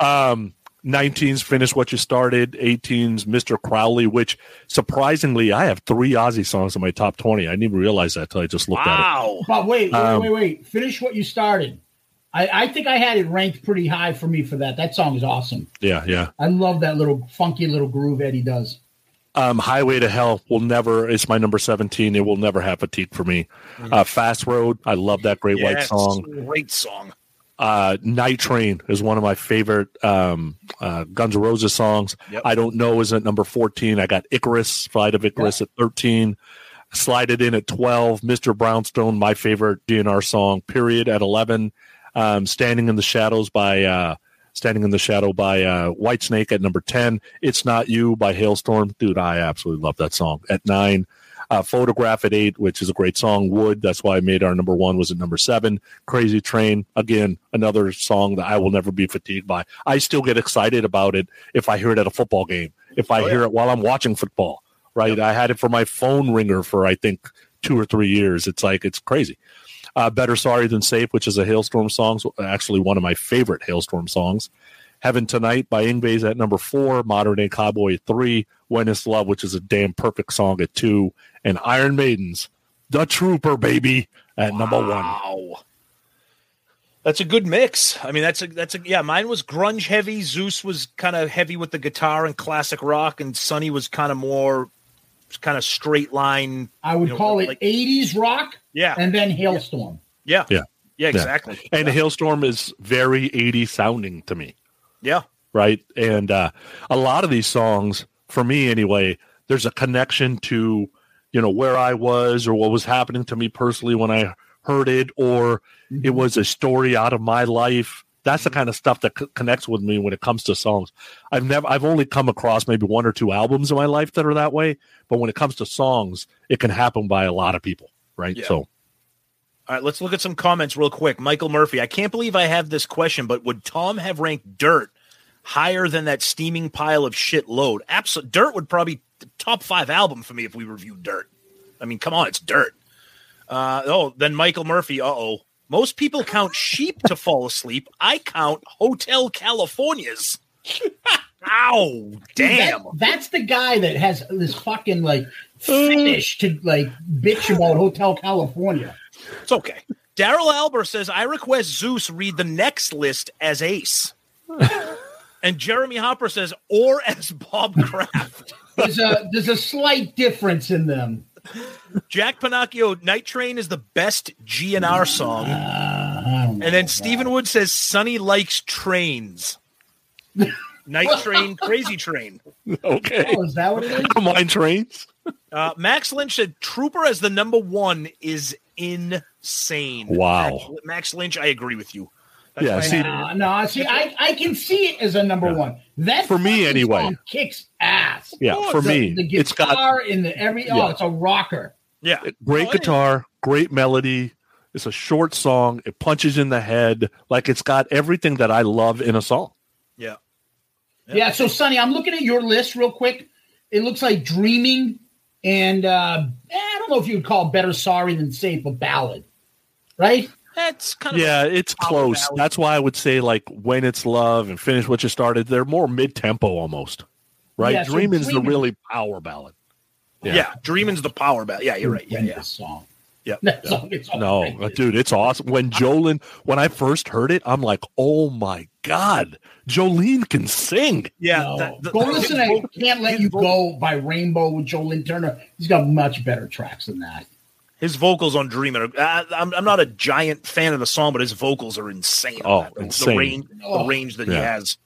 Um, 19's Finish What You Started, 18's Mr. Crowley, which surprisingly, I have three Ozzy songs in my top 20. I didn't even realize that until I just looked at it. Wow. But wait, wait, Um, wait, wait. Finish what you started. I, I think I had it ranked pretty high for me for that. That song is awesome. Yeah, yeah. I love that little funky little groove Eddie does. Um, Highway to Hell will never, it's my number 17. It will never have fatigue for me. Uh, Fast Road, I love that Great White song. Great song. uh, Night Train is one of my favorite um, uh, Guns N' Roses songs. Yep. I don't know is at number 14. I got Icarus, Flight of Icarus at 13. Slide it in at 12. Mr. Brownstone, my favorite GNR song, period, at 11. Um, Standing in the Shadows by uh, Standing in the Shadow by uh, Whitesnake at number 10. It's Not You by Halestorm. Dude, I absolutely love that song. At 9. Uh, Photograph at 8, which is a great song. Wood, that's why I made our number 1 was at number 7. Crazy Train, again, another song that I will never be fatigued by. I still get excited about it if I hear it at a football game, if I Oh, hear it while I'm watching football, right? I had it for my phone ringer for, I think, two or three years. It's like, it's crazy. Uh, Better Sorry Than Safe, which is a Halestorm song, so actually one of my favorite Halestorm songs. Heaven Tonight by Yngwie's at number four, Modern Day Cowboy at three, When Is Love, which is a damn perfect song at two, and Iron Maidens, The Trooper, baby, at number one. Wow. That's a good mix. I mean, that's a that's a yeah. Mine was grunge heavy. Zeus was kind of heavy with the guitar and classic rock, and Sonny was kind of more kind of straight line. I would you know, call it like- 80s rock Yeah, and then Halestorm. yeah, Yeah. yeah, exactly. And Halestorm is very 80 sounding to me. Yeah, right? And uh, a lot of these songs, for me anyway, there's a connection to you know where I was or what was happening to me personally when I heard it, or it was a story out of my life. That's the kind of stuff that c- connects with me when it comes to songs. I've never, I've only come across maybe one or two albums in my life that are that way. But when it comes to songs, it can happen by a lot of people, right? Yeah. So All right, let's look at some comments real quick. Michael Murphy, I can't believe I have this question, but would Tom have ranked Dirt higher than that steaming pile of shit load? Absolutely. Dirt would probably the top five album for me if we reviewed Dirt. I mean, come on, it's Dirt. Uh, oh, then Michael Murphy. Uh oh. Most people count sheep to fall asleep. I count Hotel Californias. Ow, damn. That- that's the guy that has this fucking like uh. fetish to like bitch about Hotel California. It's okay. Daryl Albert says, I request Zeus read the next list as Ace. and Jeremy Hopper says, or as Bob Kraft. There's a there's a slight difference in them. Jack Pinocchio, Night Train is the best GNR song. I don't know And then Stephen Wood says, Sonny likes trains. Night Train, Crazy Train. okay. Oh, is that what it is? I don't mind trains. Uh, Max Lynch said, Trooper as the number one is insane. Wow. Max, Max Lynch, I agree with you. That's Yeah, my- see- No, no, see, I, I can see it as a number one. That For me, anyway. song kicks ass. Yeah, for The- me, the it's got guitar in the every. Oh, Yeah. it's a rocker. yeah. great Oh, guitar, great melody. It's a short song. It punches in the head. Like it's got everything that I love in a song. Yeah. Yeah. So, Sonny, I'm looking at your list real quick. It looks like Dreaming and uh, eh, I don't know if you would call Better Sorry Than Safe a ballad, right? That's kind of Yeah, it's close. ballad. That's why I would say like when it's love and finish what you started. They're more mid tempo almost, right? Yeah, so Dreaming's the really power ballad. Yeah, Dreaming's the power ballad. Yeah, you're right. Yeah, yeah. This song. Yeah. That song No, dude, it's awesome. When Joe Lynn, when I first heard it, I'm like, oh my god, Joe Lynn can sing. Yeah. No. that- the- Go listen his to Can't Let You vo- Go by Rainbow with Joe Lynn Turner. He's got much better tracks than that. His vocals on Dreaming. Are, uh, I'm, I'm not a giant fan of the song, but his vocals are insane. Oh. The- insane. The range, the Oh. range that he has.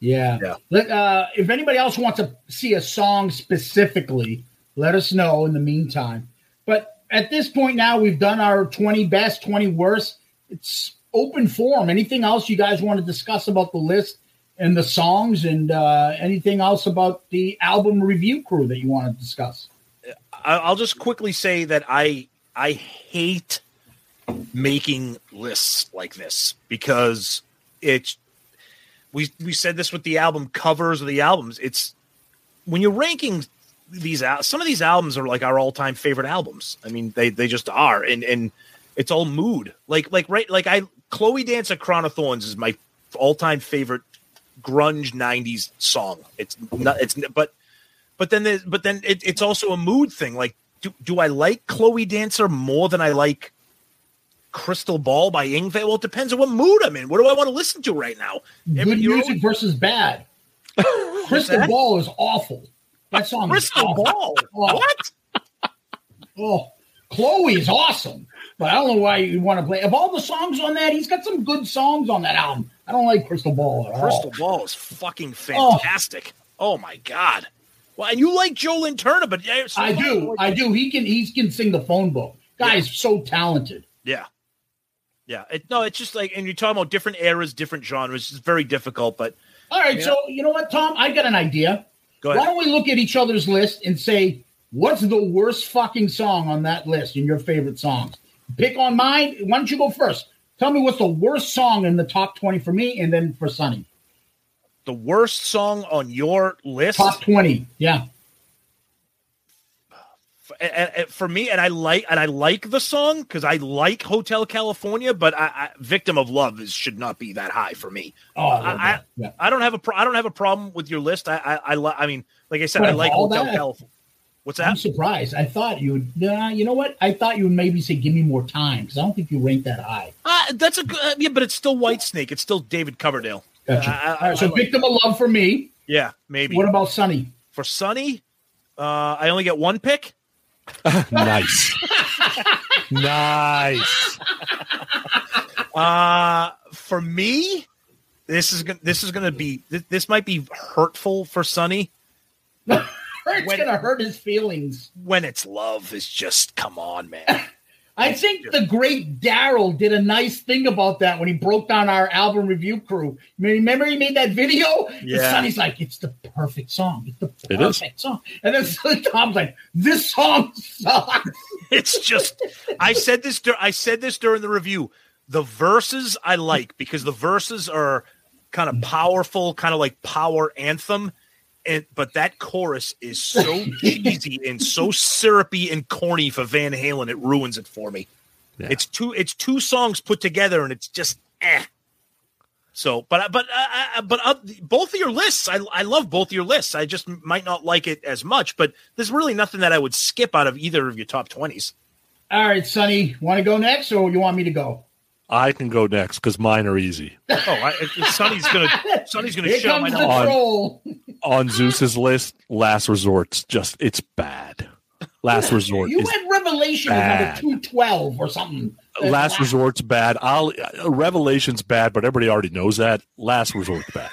Yeah. Yeah. Let, uh, if anybody else wants to see a song specifically, let us know in the meantime. But at this point now, we've done our 20 best, 20 worst. It's open forum. Anything else you guys want to discuss about the list and the songs and uh, anything else about the album review crew that you want to discuss? I'll just quickly say that I I hate making lists like this because it's we we said this with the album covers of the albums. It's when you're ranking these out, some of these albums are like our all time favorite albums. I mean, they they just are, and and it's all mood. Like like right like I Chloe Dance at Crown of Thorns is my all time favorite grunge '90s song. It's not it's but but then there's, but then it, it's also a mood thing. Like, do, do I like Chloe Dancer more than I like Crystal Ball by Yngwie? Well, it depends on what mood I'm in. What do I want to listen to right now? Good you're music always- versus bad. Crystal that? Ball is awful. That song Crystal is awful. Ball. Oh. What? Oh, Chloe is awesome, but I don't know why you want to play. Of all the songs on that, he's got some good songs on that album. I don't like Crystal Ball at all. Crystal Ball is fucking fantastic. Oh, my god. Well, and you like Joe Lynn Turner, but yeah, so I do, I do. He can, he can sing the phone book. Guy's is so talented. Yeah. Yeah. It, no, it's just like, and you're talking about different eras, different genres. It's very difficult, but All right, Yeah. so you know what, Tom? I got an idea. go Why don't we look at each other's list and say what's the worst fucking song on that list in your favorite songs? Pick on mine. Why don't you go first? Tell me what's the worst song in the top twenty for me, and then for Sonny. The worst song on your list? Top twenty, yeah. and, and for me, and I like and I like the song because I like Hotel California, but I, I, Victim of Love is, should not be that high for me. Oh, I I, yeah. I don't have a pro- I don't have a problem with your list. I I I, li- I mean, like I said, But I like Hotel that- California. What's that? I'm surprised. I thought you would. You know what? I thought you would maybe say, "Give me more time," because I don't think you rank that high. Uh, that's a good uh, yeah, but it's still Whitesnake. It's still David Coverdale. Gotcha. I- I- All right, so like- "Victim of Love" for me. Yeah, maybe What about Sonny? for Sonny. Uh, I only get one pick. nice. nice. Uh, for me, this is gonna this is gonna be this, this might be hurtful for Sonny it's When- gonna hurt his feelings. when it's love. Is just come on, man. I think the great Daryl did a nice thing about that when he broke down our album review crew. Remember he made that video? Yeah. Sonny's like, it's the perfect song. It's the It is. perfect song. And then Tom's like, this song sucks. It's just I said this. I said this during the review. The verses I like because the verses are kind of powerful, kind of like power anthem. And but that chorus is so cheesy and so syrupy and corny for Van Halen, it ruins it for me. Yeah. It's two it's two songs put together and it's just eh. So, but but uh, uh, but uh, both of your lists, I I love both of your lists. I just might not like it as much, but there's really nothing that I would skip out of either of your top twenties. All right, Sonny, want to go next or you want me to go? I can go next because mine are easy. Oh, I, Sonny's gonna Sonny's gonna Here show my comes the knowledge. troll. On Zeus's list, Last Resort's just it's bad. Last Resort You is had Revelation was bad. number 212 or something. Last Resort's bad. I'll uh, Revelation's bad, but everybody already knows that. Last Resort's bad.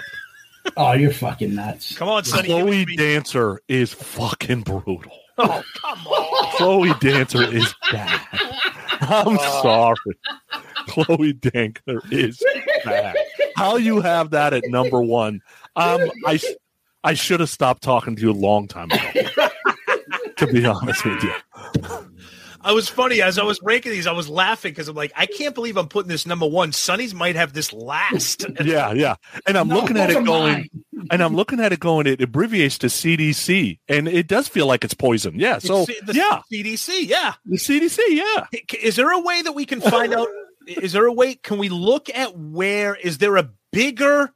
Oh, you're fucking nuts. Come on, Sonny. give it Chloe. Dancer is fucking brutal. Oh, come on. Chloe Dancer is bad. I'm sorry. Chloe Dancer is bad. How you have that at number one? Um, I I should have stopped talking to you a long time ago. to be honest with you, I was funny as I was ranking these. I was laughing because I'm like, I can't believe I'm putting this number one. Sonny's might have this last. yeah, yeah. And I'm No, looking at it going, mine. and I'm looking at it going. It abbreviates to CDC, and it does feel like it's poison. Yeah. So It's the yeah, CDC. Yeah. the CDC. Yeah. Is there a way that we can find out? Is there a way? Can we look at where? Is there a bigger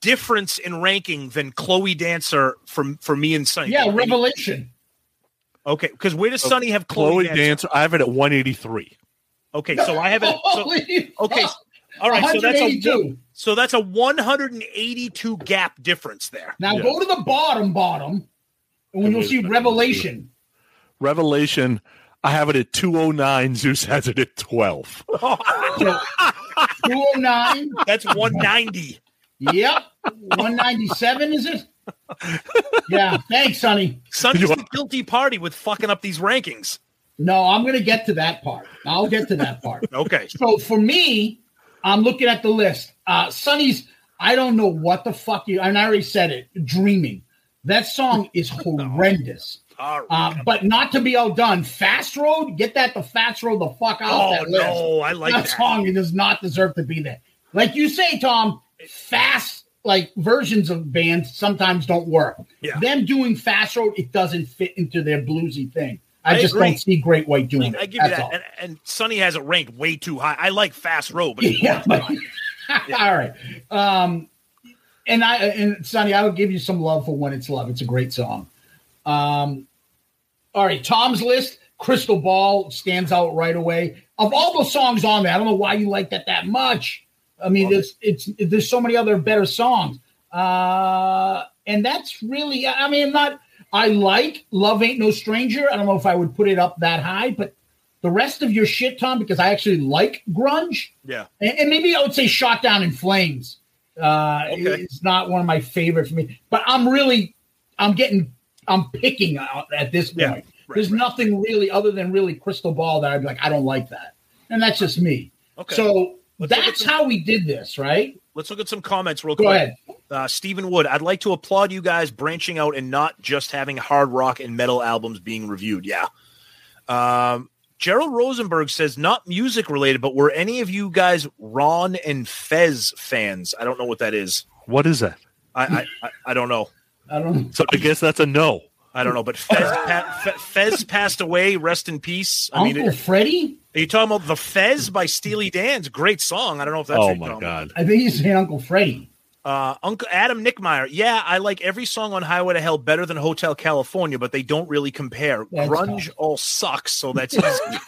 difference in ranking than Chloe Dancer from for me and Sonny? Yeah, Revelation. Okay, because where does Sonny have Chloe, Chloe Dancer? Dancer. I have it at 183. Okay, so I have it. So, okay, all right, so that's a 182. so that's a 182 gap difference there. Now Yeah. go to the bottom, bottom, and when you'll see Revelation. Revelation. I have it at 209. Zeus has it at 12. 209. That's 190. Yep. 197, is it? Yeah. Thanks, Sonny. Sonny's the guilty party with fucking up these rankings. No, I'm going to get to that part. I'll get to that part. Okay, So for me, I'm looking at the list. Uh, Sonny's, I don't know what the fuck you, and I already said it, Dreaming. That song is horrendous. all right. Uh, but not to be outdone. Fast Road, get that the Fast Road the fuck out oh that list. no, I like that, that. song It does not deserve to be there. Like you say, Tom, fast like versions of bands sometimes don't work. Yeah. Them doing Fast Road, it doesn't fit into their bluesy thing. I, I just agree. don't see Great White doing I it. give you that, all. and, and Sonny has it ranked way too high. I like Fast Road, but yeah, but, all right. Um, and I and Sonny, I will give you some love for when it's love. It's a great song. Um, all right, Tom's list. Crystal Ball stands out right away. Of all the songs on there, I don't know why you like that that much. I mean, it's it's there's so many other better songs, uh, and that's really. I mean, I'm not. I like Love Ain't No Stranger. I don't know if I would put it up that high, but the rest of your shit, Tom, because I actually like grunge. yeah, And, and maybe I would say Shot Down in Flames. Uh, Okay. It's not one of my favorites for me, but I'm really, I'm getting, I'm picking out at this point. Yeah, right, There's right. nothing really other than really Crystal Ball that I'd be like, I don't like that. And that's just me. Okay. So Let's look at that's some- how we did this, right? let's look at some comments real Go quick. ahead. Uh, Stephen Wood, I'd like to applaud you guys branching out and not just having hard rock and metal albums being reviewed. Yeah. Um, Gerald Rosenberg says, not music related, but were any of you guys Ron and Fez fans? I don't know what that is. What is that? I I, I, I don't know. I don't Know. So I guess that's a no. I don't know. But Fez, pa- Fez passed away. Rest in peace. I mean, Uncle it, Freddie? are you talking about the Fez by Steely Dan's great song? I don't know if that's. what oh you're my about. god. I think he's saying Uncle Freddie. Uh, Uncle Adam Nickmeyer. Yeah, I like every song on Highway to Hell better than Hotel California, but they don't really compare. That's Grunge tough. all sucks, so that's easy.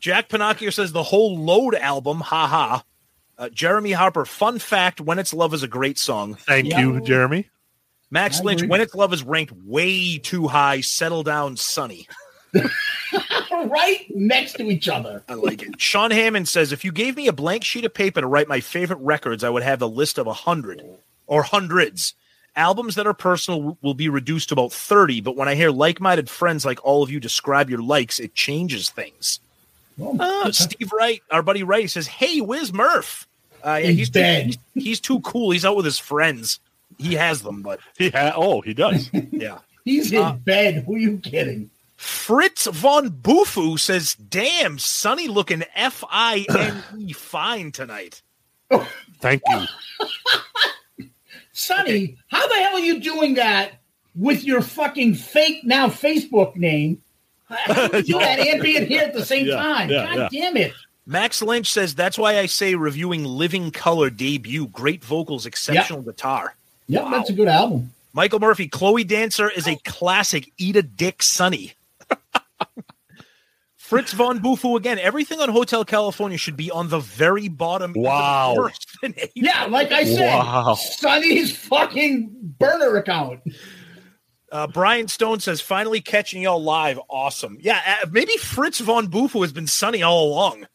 Jack Pinocchio says the whole Load album, Ha Uh, Jeremy Harper, fun fact: "When It's Love" is a great song. Thank Yeah. you, Jeremy. Max I Lynch, agree. when it's love is ranked way too high. Settle down, Sonny. right next to each other. I like it. Sean Hammond says, if you gave me a blank sheet of paper to write my favorite records, I would have a list of a hundred or hundreds. Albums that are personal will be reduced to about 30, but when I hear like minded friends like all of you describe your likes, it changes things. Uh, Steve Wright, our buddy Wright, says, Hey, Wiz Murph? Uh, yeah, In he's, too, he's, he's too cool. He's out with his friends. He has them, but He ha- oh, he does. yeah. He's in Uh, bed. Who are you kidding? Fritz von Bufu says, Damn, Sonny looking F I N E fine tonight. Thank you. Sonny, how the hell are you doing that with your fucking fake now Facebook name? How do you do that and being here at the same Yeah, time? yeah, God yeah. damn it. Max Lynch says that's why I say reviewing Living Colour debut. Great vocals, exceptional guitar. Yep, Wow. that's a good album. Michael Murphy, Chloe Dancer is a classic. Eat a dick, Sonny. Fritz von Bufu again. Everything on Hotel California should be on the very bottom. Wow. worse than eight. Yeah, like I said, Wow. Sonny's fucking burner account. Uh, Brian Stone says, finally catching y'all live. Awesome. Yeah, uh, maybe Fritz von Bufu has been Sonny all along.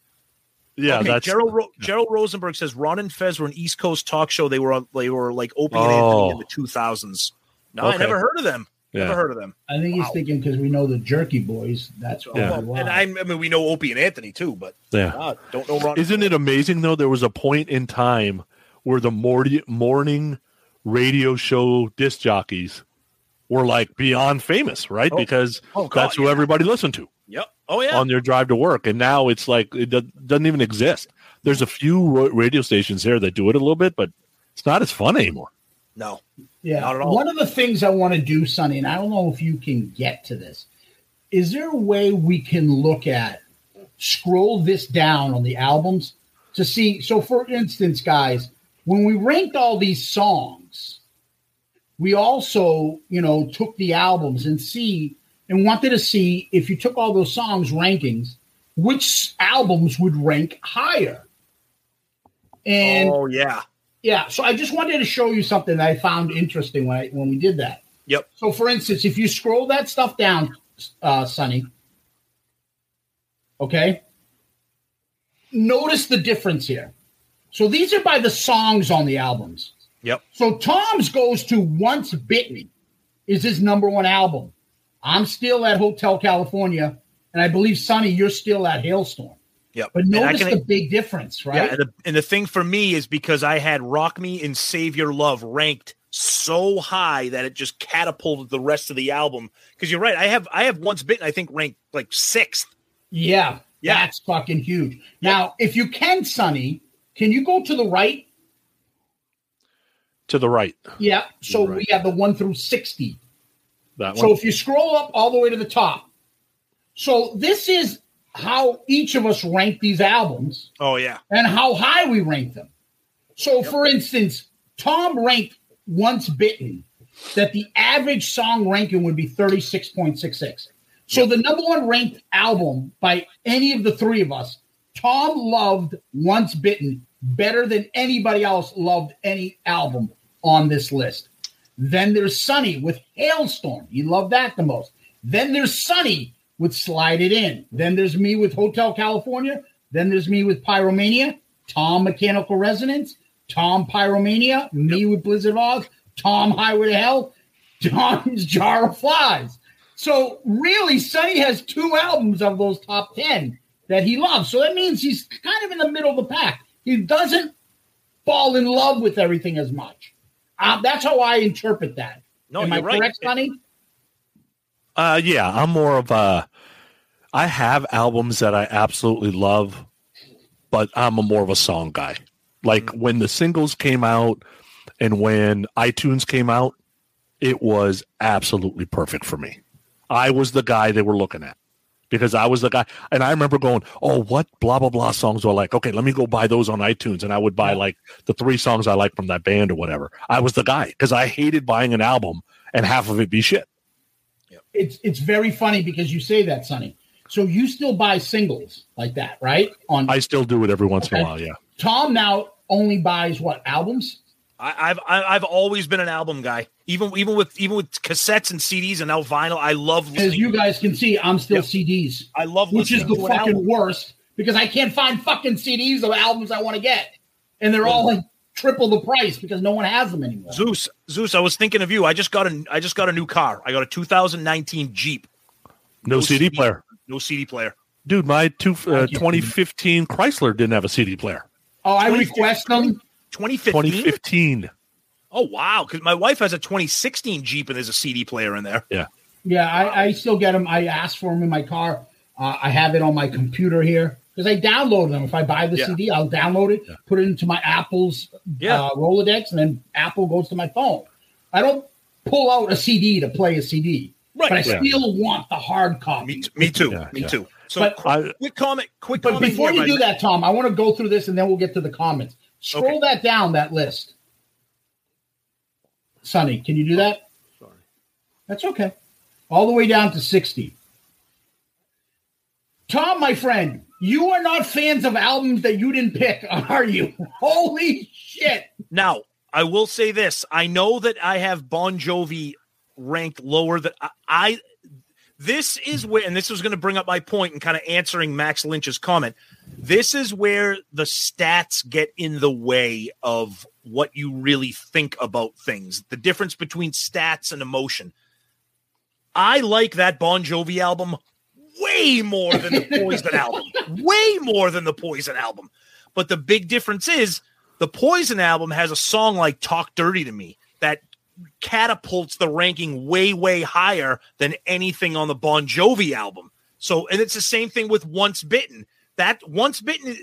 Yeah, okay, that's Gerald, Ro- Gerald Rosenberg says Ron and Fez were an East Coast talk show. They were on, they were like Opie and Oh. Anthony in the 2000s. No, I never heard of them. Never heard of them. I think he's thinking because we know the Jerky Boys. That's all. Yeah. wow. And I, I mean, we know Opie and Anthony too, but yeah. uh, don't know Ron. Isn't it amazing though? There was a point in time where the morning morning radio show disc jockeys were like beyond famous, right? Oh. Because Oh, God, that's who yeah. everybody listened to Yep. Oh yeah. on their drive to work, and now it's like it doesn't even exist. There's a few radio stations here that do it a little bit, but it's not as fun anymore. no. Yeah. Not at all. One of the things I want to do, Sonny, and I don't know if you can get to this, is there a way we can look at, scroll this down on the albums to see? So, for instance, guys, when we ranked all these songs, we also, you know, took the albums and see and wanted to see if you took all those songs rankings, which albums would rank higher. And oh yeah. yeah, so I just wanted to show you something that I found interesting when I when we did that. Yep. So, for instance, if you scroll that stuff down, uh, Sonny, okay, notice the difference here. So these are by the songs on the albums. Yep. So Tom's goes to Once Bitten is his number one album. I'm still at Hotel California, and I believe Sonny, you're still at Halestorm. Yep. But notice can- the big difference, Yeah, right? and the, and the thing for me is because I had Rock Me and Save Your Love ranked so high that it just catapulted the rest of the album. Because you're right, I have I have once bitten, I think ranked like sixth. Yeah, Yeah. that's fucking huge. Now, if you can, Sonny, can you go to the right? To the right, Yeah. So Right. we have the one through 60. that one. So if you scroll up all the way to the top, so this is how each of us rank these albums Oh yeah. and how high we rank them. So, for instance, Tom ranked Once Bitten that the average song ranking would be 36.66. So, the number one ranked album by any of the three of us, Tom loved Once Bitten better than anybody else loved any album on this list. Then there's Sonny with Halestorm. He loved that the most. Then there's Sonny with Slide It In. Then there's me with Hotel California. Then there's me with Pyromania. Tom Mechanical Resonance. Tom Pyromania. Me with Blizzard of Ozz. Tom Highway to Hell. Tom's Jar of Flies. So really, Sonny has two albums of those top 10 that he loves. So that means he's kind of in the middle of the pack. He doesn't fall in love with everything as much. Uh, that's how I interpret that. No, Am I you're right. correct, Sonny? Uh, yeah, I'm more of a. I have albums that I absolutely love, but I'm a more of a song guy. Like Mm. when the singles came out and when iTunes came out, it was absolutely perfect for me. I was the guy they were looking at because I was the guy. And I remember going, oh, what blah, blah, blah songs were like, okay, let me go buy those on iTunes. And I would buy like the three songs I like from that band or whatever. I was the guy because I hated buying an album and half of it be shit. It's it's very funny because you say that, Sonny. So you still buy singles like that, right? On I still do it every once in a while. Yeah. Tom now only buys what albums? I, I've I- I've always been an album guy. Even even with even with cassettes and CDs and now vinyl, I love As you guys can see, I'm still Yep. CDs, I love which is the to fucking album. worst because I can't find fucking CDs of albums I want to get, and they're all like triple the price because no one has them anymore. Zeus, Zeus, I was thinking of you. I just got a I just got a new car. I got a 2019 Jeep. No, CD player. No CD player. Dude, my two, uh, 2015 Chrysler didn't have a CD player. Oh, I request them. 2015. 2015. Oh wow, because my wife has a 2016 Jeep and there's a CD player in there. Yeah. Yeah, I, I still get them. I ask for them in my car. Uh, I have it on my computer here because I download them. If I buy the Yeah. CD, I'll download it, put it into my Apple's Yeah. uh, Rolodex, and then Apple goes to my phone. I don't pull out a CD to play a CD, Right. but I Yeah. still want the hard copy. Me, t- me too. Yeah, me yeah. too. So But- qu- I- quick comment. Quick But comment. before here, you my do that, Tom, I want to go through this and then we'll get to the comments. Scroll Okay. that down, that list. Sonny, can you do that? Sorry. That's okay. All the way down to 60. Tom, my friend, you are not fans of albums that you didn't pick, are you? Holy shit. Now, I will say this. I know that I have Bon Jovi ranked lower than I, I this is where and this was going to bring up my point and kind of answering Max Lynch's comment. This is where the stats get in the way of what you really think about things. The difference between stats and emotion. I like that Bon Jovi album way more than the Poison album. Way more than the Poison album. But the big difference is the Poison album has a song like Talk Dirty to Me that catapults the ranking way, way higher than anything on the Bon Jovi album. So, and it's the same thing with Once Bitten. That Once Bitten,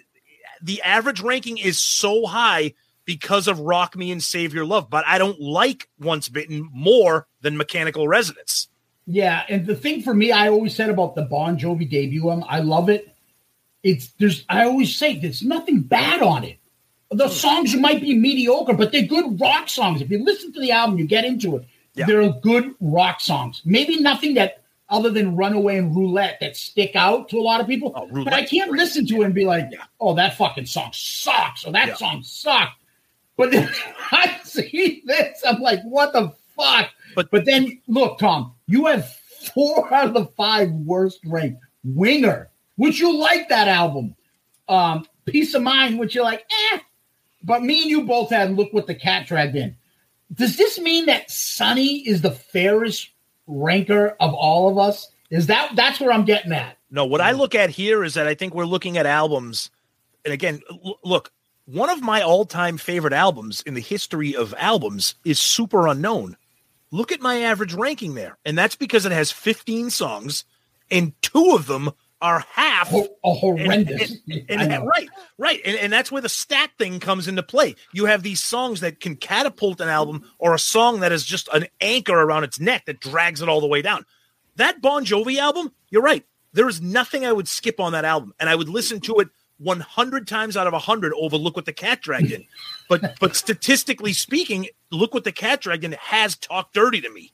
the average ranking is so high because of Rock Me and Save Your Love, but I don't like Once Bitten more than Mechanical Resonance. Yeah, and the thing for me, I always said about the Bon Jovi debut album, I love it. It's there's I always say there's nothing bad on it. The songs might be mediocre, but they're good rock songs. If you listen to the album, you get into it. Yeah. They're good rock songs. Maybe nothing that other than Runaway and Roulette that stick out to a lot of people. Oh, but I can't listen to it and be like, oh, that fucking song sucks, or that Yeah. song sucked. But then I see this, I'm like, what the fuck? But- but then look, Tom, you have four out of the five worst ranked. Winger, which you like that album. Um, Piece of Mind, which you're like, eh. But me and you both had look what the cat dragged in. Does this mean that Sonny is the fairest ranker of all of us? Is that that's where I'm getting at? No, what I look at here is that I think we're looking at albums. And again, look, one of my all time favorite albums in the history of albums is Superunknown. Look at my average ranking there. And that's because it has 15 songs, and two of them are half. A horrendous. And- and- know. right, right. And, and that's where the stat thing comes into play. You have these songs that can catapult an album or a song that is just an anchor around its neck that drags it all the way down. That Bon Jovi album, you're right. There is nothing I would skip on that album. And I would listen to it 100 times out of 100 over Look What the Cat Dragged In. But, but statistically speaking, Look What the Cat Dragged In has talked Dirty to Me.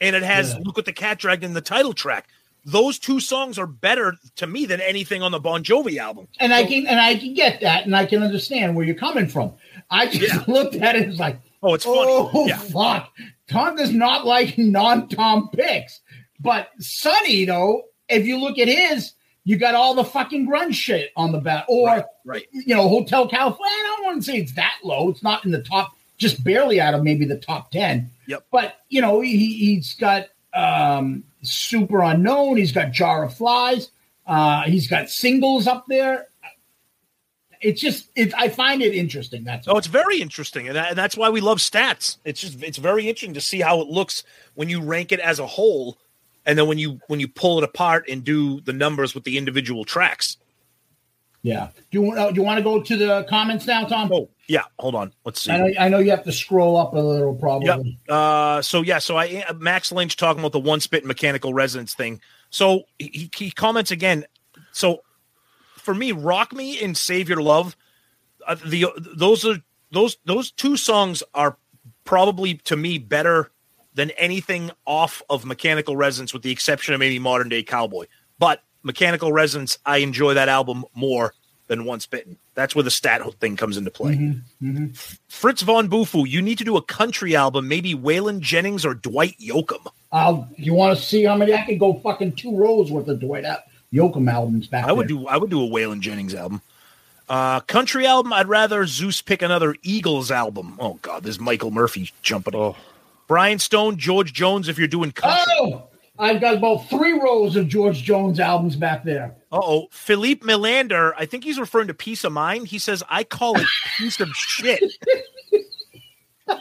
And it has Yeah. Look What the Cat Dragged In the title track. Those two songs are better to me than anything on the Bon Jovi album. and I can and I can get that, and I can understand where you're coming from. I just looked at it and was like, Oh, it's funny. oh yeah. fuck. Tom does not like non-Tom picks, but Sonny though, if you look at his, you got all the fucking grunge shit on the back, or Right, right. you know, Hotel California. I don't want to say it's that low. It's not in the top, just barely out of maybe the top ten. Yep. But you know, he, he's got um, Superunknown. He's got jar of flies. Uh, he's got singles up there. It's just, it, I find it interesting. That's Oh, it's very interesting, and, and that's why we love stats. It's just it's very interesting to see how it looks when you rank it as a whole, and then when you when you pull it apart and do the numbers with the individual tracks. yeah. Do you, want- uh, do you want to go to the comments now, Tom? Oh, yeah. Hold on. Let's see. I know, I know you have to scroll up a little, probably. Yep. Uh, so yeah, so I uh, Max Lynch talking about the one spit mechanical resonance thing. So he, he comments again. So for me, Rock Me and Save Your Love, uh, the those are those those two songs are probably to me better than anything off of Mechanical Resonance, with the exception of maybe Modern Day Cowboy. But Mechanical Resonance, I enjoy that album more than Once Bitten. That's where the stat thing comes into play. Mm-hmm. Fritz von Bufu, you need to do a country album, maybe Waylon Jennings or Dwight Yoakam. I'll, you want to see how many? I could go fucking two rows worth of Dwight Al- Yoakam albums back I would there. do I would do a Waylon Jennings album. Uh, country album, I'd rather Zeus pick another Eagles album. Oh God, there's Michael Murphy jumping. Oh. Brian Stone, George Jones. If you're doing country, Oh, I've got about three rows of George Jones albums back there. Uh oh, Philippe Melander. I think he's referring to Piece of Mind. He says I call it piece of shit.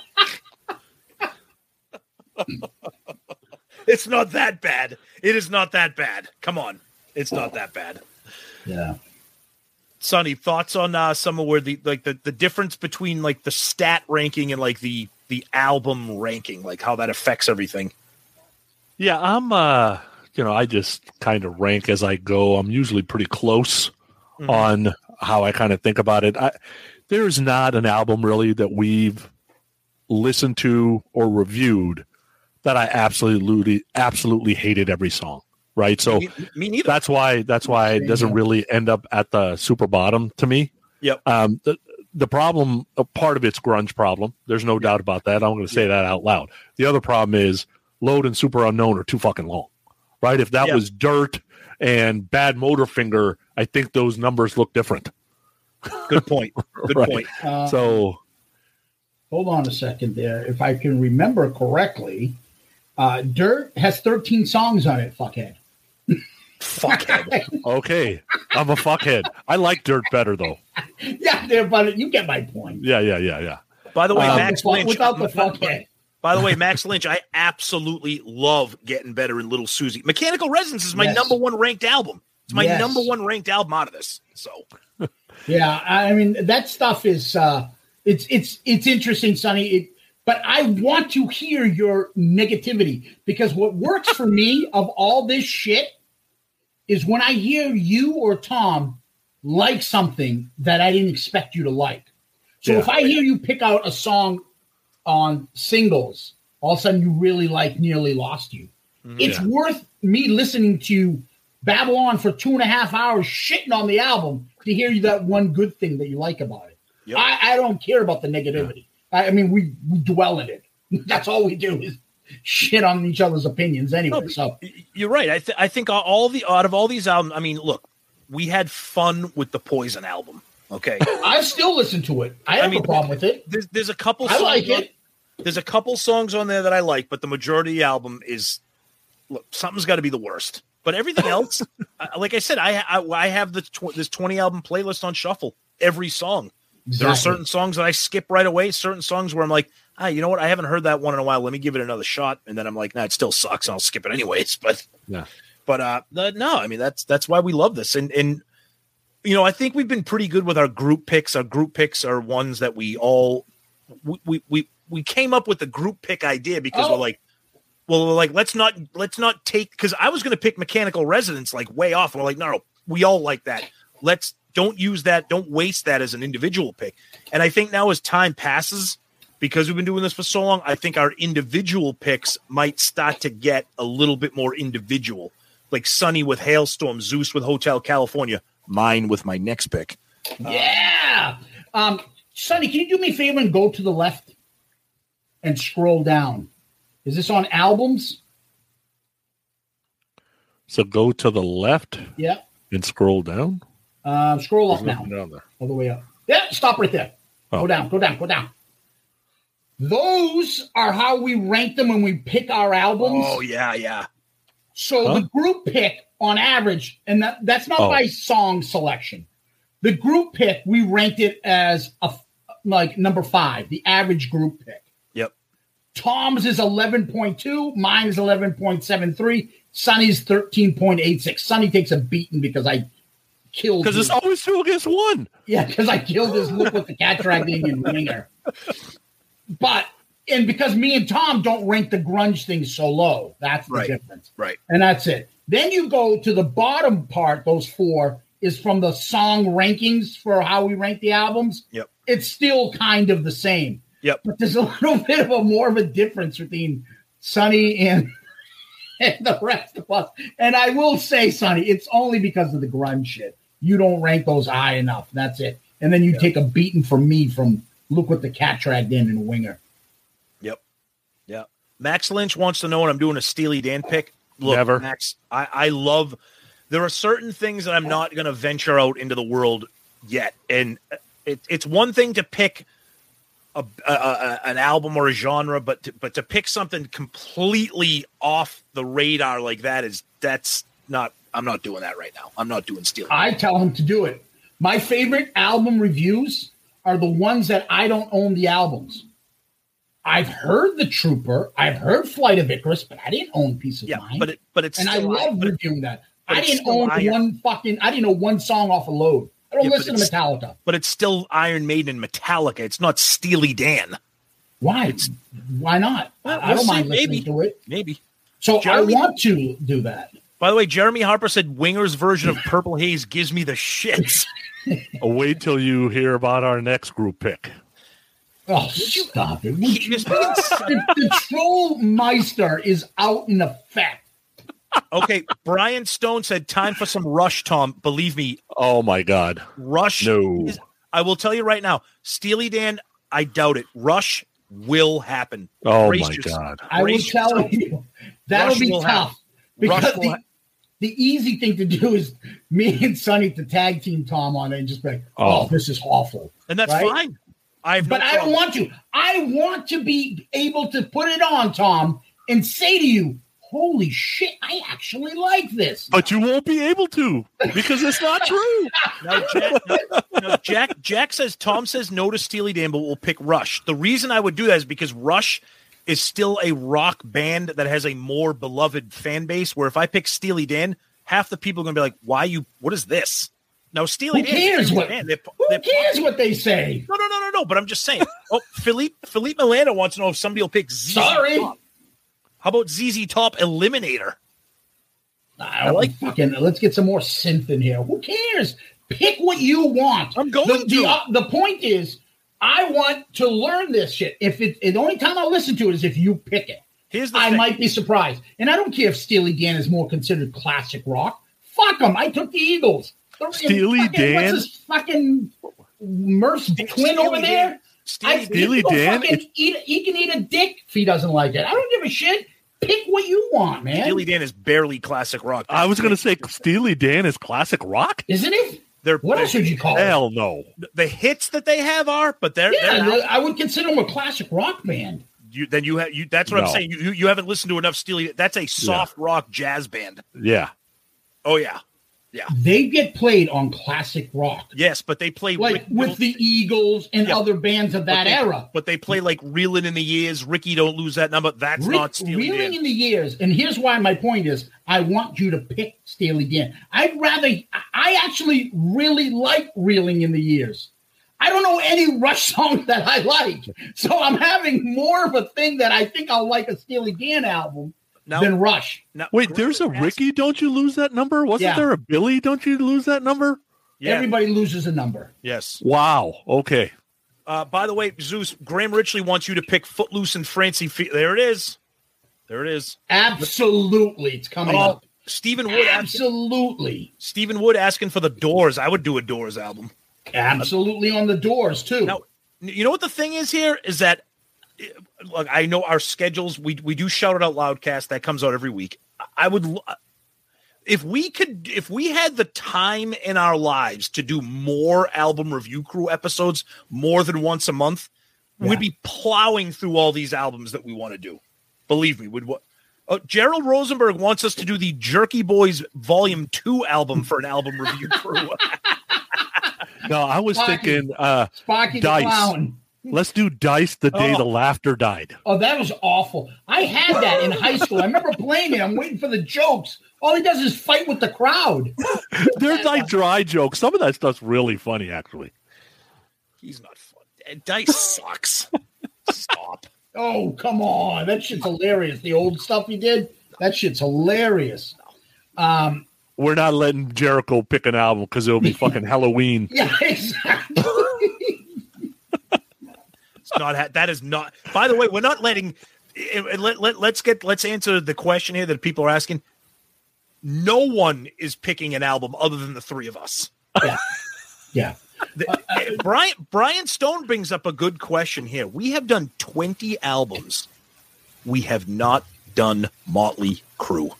it's not that bad. It is not that bad. Come on, it's not that bad. Yeah. Sonny, thoughts on uh, some of where the like the, the difference between like the stat ranking and like the the album ranking, like how that affects everything. Yeah, I'm uh you know, I just kind of rank as I go. I'm usually pretty close Mhm. on how I kind of think about it. I there's not an album really that we've listened to or reviewed that I absolutely absolutely hated every song. Right? So me, me neither. that's why that's why it doesn't really end up at the super bottom to me. Yep. Um, the the problem, a part of it's grunge problem. There's no doubt about that. I'm going to say that out loud. The other problem is load and Superunknown are too fucking long, right? If that Yeah. was dirt and Badmotorfinger, I think those numbers look different. Good point. Good Right. point. Uh, So hold on a second there. If I can remember correctly, uh, Dirt has 13 songs on it, fuckhead. Fuckhead. okay, I'm a fuckhead. I like dirt better though. yeah, but you get my point. Yeah, yeah, yeah, yeah. By the way, Um, Max Without- Lynch. without the fuckhead. By the way, Max Lynch, I absolutely love getting better in Little Suzi. Mechanical Resonance is my Yes. number one ranked album. It's my Yes. number one ranked album out of this. So Yeah, I mean that stuff is uh it's it's it's interesting, Sonny. It, but I want to hear your negativity because what works for me of all this shit is when I hear you or Tom like something that I didn't expect you to like. So Yeah. if I hear you pick out a song on singles, all of a sudden you really like Nearly Lost You. Mm-hmm. It's Yeah. worth me listening to Babylon for two and a half hours shitting on the album to hear you that one good thing that you like about it. Yep. I, I don't care about the negativity. I, I mean, we, we dwell in it. That's all we do is shit on each other's opinions anyway. No, so you're right. I, th- I think all the out of all these albums, I mean, look, we had fun with the Poison album. Okay, I still listen to it. I have mean, a problem with it. there's there's a couple. I songs like on- it. there's a couple songs on there that I like, but the majority of the album is look. Something's got to be the worst. But everything else, I- like I said, I I, I have the tw- this 20 album playlist on shuffle. Every song. There are certain songs that I skip right away. Certain songs where I'm like, ah, you know what? I haven't heard that one in a while. Let me give it another shot. And then I'm like, nah, it still sucks. And I'll skip it anyways. But Yeah. but uh, the, no, I mean that's that's why we love this. And and you know, I think we've been pretty good with our group picks. Our group picks are ones that we all we we we, came up with the group pick idea because Oh. we're like. Well, we're like let's not let's not take because I was going to pick mechanical resonance like way off. We're like, no, no, we all like that. Let's don't use that. Don't waste that as an individual pick. And I think now as time passes, because we've been doing this for so long, I think our individual picks might start to get a little bit more individual. Like Sonny with Halestorm, Zeus with Hotel California, mine with my next pick. Yeah. Um, Sonny, can you do me a favor and go to the left and scroll down? Is this on albums? So go to the left Yeah. and scroll down. Um, scroll up now. down there. all the way up. Yeah, stop right there. Oh. Go down, go down, go down. Those are how we rank them when we pick our albums. Oh yeah, yeah. So Huh? the group pick on average, and that, that's not Oh. by song selection. The group pick, we ranked it as a like number five, the average group pick. Yep. Tom's is 11.2, mine is 11.73, Sonny's 13.86. Sonny takes a beating because I killed Because it's always two against one. yeah, because I killed his look with the cat dragging and Winger. But and because me and Tom don't rank the grunge thing so low, that's the Right. difference. Right. And that's it. Then you go to the bottom part, those four is from the song rankings for how we rank the albums. Yep. It's still kind of the same. Yep. But there's a little bit of a more of a difference between Sonny and, and the rest of us. And I will say, Sonny, it's only because of the grunge shit. you don't rank those high enough. That's it. And then you take a beating from me from look what the cat dragged in and winger. Yep. Yep. Max Lynch wants to know when I'm doing a Steely Dan pick. Look, Never. Max, I, I love there are certain things that I'm not going to venture out into the world yet. And uh, it, it's one thing to pick a, a, a- an album or a genre, but to, but to pick something completely off the radar like that is that's not. I'm not doing that right now. I'm not doing Steely. Dan. I tell him to do it. My favorite album reviews are the ones that I don't own the albums. I've heard The Trooper, I've heard Flight of Icarus, but I didn't own Piece of yeah, Mind. but it, but it's and I love but it- reviewing that. I didn't own iron. one fucking. I didn't know one song off a load. I don't Yeah, listen to Metallica. but it's still Iron Maiden and Metallica. It's not Steely Dan. Why? Why not? Well, I don't we'll mind see. listening to it. Maybe. So Jeremy- I want to do that. By the way, Jeremy Harper said Winger's version of Purple Haze gives me the shits. Wait till you hear about our next group pick. Oh, stop it! You're the, the troll meister is out in effect. okay, Brian Stone said time for some Rush, Tom. Believe me, Oh my God. Rush. No. is- I will tell you right now, Steely Dan, I doubt it. Rush will happen. Oh Brace my yourself. God. I will Brace tell you that'll Rush be tough Rush because will the, ha- the easy thing to do is me and Sonny to tag team Tom on it and just be like, "Oh, Oh. this is awful." And that's Right? fine. I have no But I don't want to. I want to be able to put it on, Tom, and say to you, "Holy shit, I actually like this." But you won't be able to because it's not true. Now, Jack, now, now, Jack, Jack says Tom says no to Steely Dan, but we'll pick Rush. The reason I would do that is because Rush is still a rock band that has a more beloved fan base. Where if I pick Steely Dan, half the people are going to be like, "Why you? What is this?" Now, Steely Who Dan, cares what? Dan, they're- Who they're- cares what they say? No, no, no, no, no. But I'm just saying. Oh, Philippe Philippe Milano wants to know if somebody will pick ZZ Sorry. Top. How about ZZ Top Eliminator? I like fucking. Let's get some more synth in here. Who cares? Pick what you want. I'm going the, to. The, uh, the point is, I want to learn this shit. If it, the only time I listen to it is if you pick it. Here's the I thing. might be surprised, and I don't care if Steely Dan is more considered classic rock. Fuck them. I took the Eagles. The- Steely fucking- Dan? What's his fucking Murph's twin over there? Steely Dan. Steely he can Dan, Eat, he can eat a dick if he doesn't like it. I don't give a shit. Pick what you want, man. Steely Dan is barely classic rock. I was going to say Steely Dan is classic rock. Isn't it? They're, What else would you call it? Hell no. the hits that they have are, but they're, Yeah, they're I would consider them a classic rock band. you, then you have you. That's what I'm saying. You, you you haven't listened to enough Steely. That's a soft rock jazz band. Yeah. Oh yeah, They get played on classic rock, yes, but they play like Rick- with the Eagles and Yeah. other bands of that but they, era. But they play like reeling in the years. Ricky, don't lose that number. That's Rick- not Steely reeling Dan. in the years, and here's why my point is: I want you to pick Steely Dan. I'd rather. I- I actually really like reeling in the years. I don't know any Rush songs that I like, so I'm having more of a thing that I think I'll like a Steely Dan album Now, than Rush. now Wait, there's a Ricky. Don't you lose that number? Wasn't Yeah. there a Billy? Don't you lose that number? Yeah. Everybody loses a number. Yes. Wow. Okay. Uh, by the way, Zeus Graham Richley wants you to pick Footloose and Francie. Fe- there it is. There it is. Absolutely, it's coming Oh, up. Stephen Wood. Asking, Absolutely, Stephen Wood asking for the Doors. I would do a Doors album. absolutely on the doors too. Now, you know what the thing is here is that look, I know our schedules. We we do shout it out loudcast that comes out every week. I would if we could if we had the time in our lives to do more album review crew episodes more than once a month, we'd be plowing through all these albums that we want to do. Believe me, would what. Uh, Gerald Rosenberg wants us to do the Jerky Boys Volume Two album for an album review crew. No, I was Sparky. thinking, uh, Sparky the Dice. Clown. let's do Dice the day Oh. the laughter died. Oh, that was awful. I had that in high school. I remember playing it. I'm waiting for the jokes. All he does is fight with the crowd. They're like dry jokes. Some of that stuff's really funny, actually. He's not fun. Eh, Dice sucks. Stop. Oh, come on. That shit's hilarious. The old stuff he did, that shit's hilarious. Um, We're not letting Jericho pick an album because it'll be fucking Halloween. yeah, exactly. It's not ha- that is not. By the way, we're not letting. eh, eh, Let, let, let's get let's answer the question here that people are asking. No one is picking an album other than the three of us. Yeah. Yeah. The- eh, Brian Brian Stone brings up a good question here. We have done 20 albums. We have not done Motley Crue.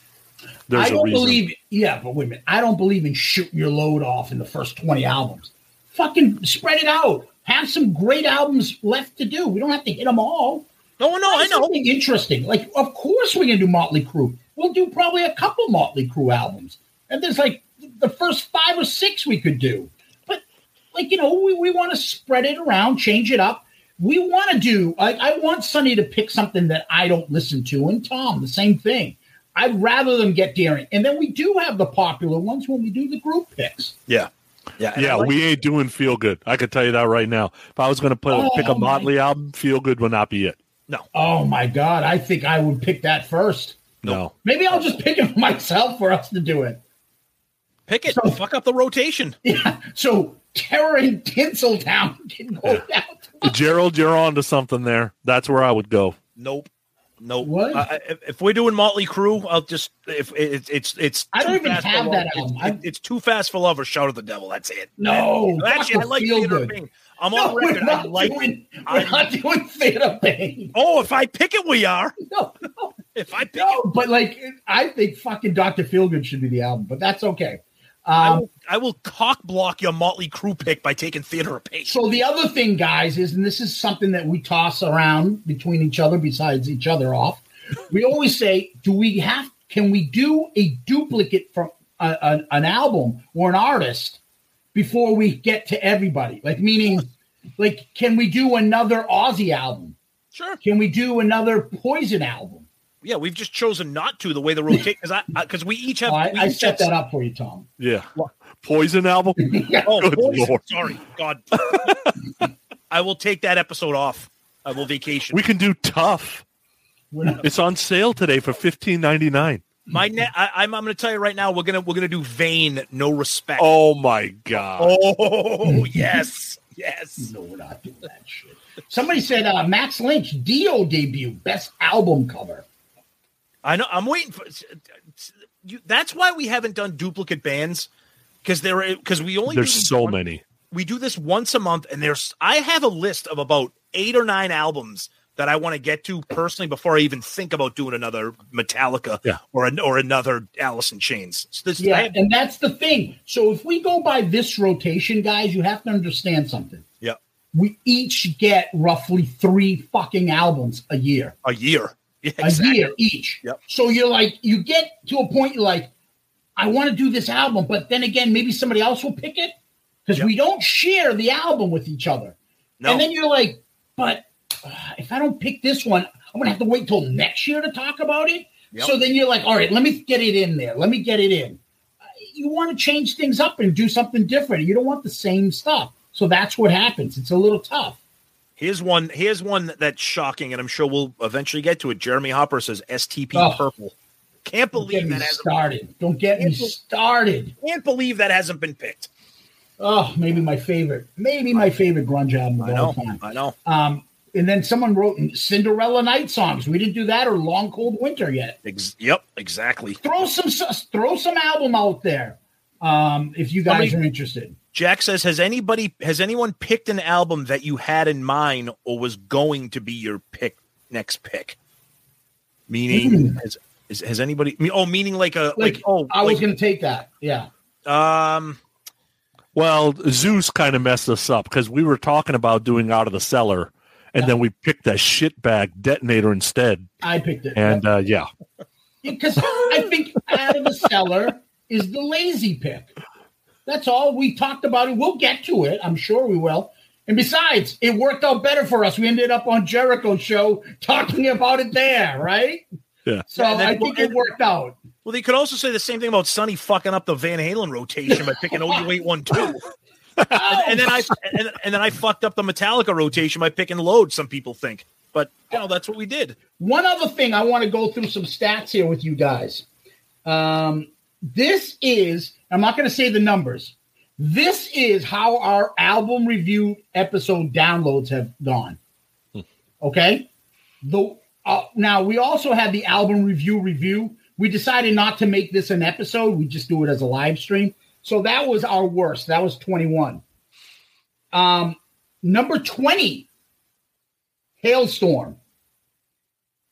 There's I don't reason. believe. Yeah, but wait a minute. I don't believe in shooting your load off in the first twenty albums. Fucking spread it out. Have some great albums left to do. We don't have to hit them all. No, no, I know. Something interesting. Like, of course, we're gonna do Motley Crue. We'll do probably a couple Motley Crue albums, and there's like the first five or six we could do. But like you know, we, we want to spread it around, change it up. We want to do. I, I want Sonny to pick something that I don't listen to, and Tom the same thing. I'd rather them get daring, and then we do have the popular ones when we do the group picks. Yeah. Yeah. Yeah, like- we ain't doing feel good. I could tell you that right now. If I was going to Oh, pick a my- Motley album, feel good would not be it. No. Oh my god, I think I would pick that first. No. Maybe I'll just pick it myself for us to do it. pick it. So- Fuck up the rotation. Yeah. So Terror in Tinseltown can go down. Gerald, you're on to something there. That's where I would go. Nope. Nope. What? I- I- if, we're doing Motley Crue, I'll just if it, it's it's. I don't even have that It's- album. I- it- it's too fast for love or shout at the devil. That's it. No, Actually, I like Theater Good. Bing. I'm No, on record. I not like. doing. I- We're not doing theater pain. Oh, if I pick it, we are. No, no, If I pick no. it, But like, I think fucking Doctor Feelgood should be the album. But that's okay. I Um, will, I will cock block your Motley Crue pick by taking Theater of Pain. so the other thing, guys, is and this is something that we toss around between each other, besides each other off. We always say, do we have? Can we do a duplicate from a, a- an album or an artist before we get to everybody? Like, meaning, like, can we do another Ozzy album? Sure. Can we do another Poison album? Yeah, we've just chosen not to the way the rotate because I because we each have. Oh, I, we I each set have- that up for you, Tom. Yeah. Poison album? Oh, Good poison. Lord. sorry, God. I will take that episode off. I will vacation. We can do tough. It's on sale today for fifteen ninety nine. My net. I, I'm. I'm going to tell you right now. We're gonna. We're gonna do vain. No respect. Oh my god. Oh, yes, yes. no, we're not doing that shit. Somebody said uh, Max Lynch Dio debut best album cover. I know. I'm waiting for. You, that's why we haven't done duplicate bands because there because we only There's do so one- many. we do this once a month and there's i have a list of about eight or nine albums that i want to get to personally before i even think about doing another metallica Yeah. or an, or another alice in chains so this, I Yeah, have- and that's the thing. So if we go by this rotation, guys, you have to understand something. yeah We each get roughly three fucking albums a year. a year yeah, a year each. Yep. So you're like, you get to a point, you're like, I want to do this album, but then again, maybe somebody else will pick it because Yep. we don't share the album with each other. no And then you're like, but uh, if I don't pick this one, I'm gonna have to wait till next year to talk about it. Yep. So then you're like, all right, let me get it in there. Let me get it in. Uh, You want to change things up and do something different. You don't want the same stuff. So that's what happens. It's a little tough. Here's one here's one that's shocking and i'm sure we'll eventually get to it jeremy hopper says stp Oh. purple can't believe that hasn't started. Don't get me started. can't believe that hasn't been picked Oh, maybe my favorite, maybe my favorite grunge album of i all know time. i know Um, and then someone wrote Cinderella Night songs. We didn't do that or Long Cold Winter yet. Ex- yep exactly Throw some throw some album out there um, if you guys are interested. Jack says, "Has anybody has anyone picked an album that you had in mind or was going to be your pick next pick? Meaning, has, is, has anybody? Oh, meaning like a like, Like, oh, I was like, going to take that. Yeah. um, Well, Zeus kind of messed us up because we were talking about doing out of the cellar, and then we picked that shitbag detonator instead. I picked it. And uh, yeah, because I think out of the cellar is the lazy pick. That's all we talked about it. We'll get to it. I'm sure we will. And besides, it worked out better for us. We ended up on Jericho's show talking about it there, right? Yeah. So And then- I think it worked out. well, they could also say the same thing about Sonny fucking up the Van Halen rotation by picking OU eight one two, and, and then I and, and then I fucked up the Metallica rotation by picking Load. Some people think, but you know that's what we did. One other thing, I want to go through some stats here with you guys. Um, this is, I'm not going to say the numbers. This is how our album review episode downloads have gone. Okay. The uh, now we also had the album review review. We decided not to make this an episode. We just do it as a live stream. So that was our worst. That was 21. Um, number 20, Halestorm.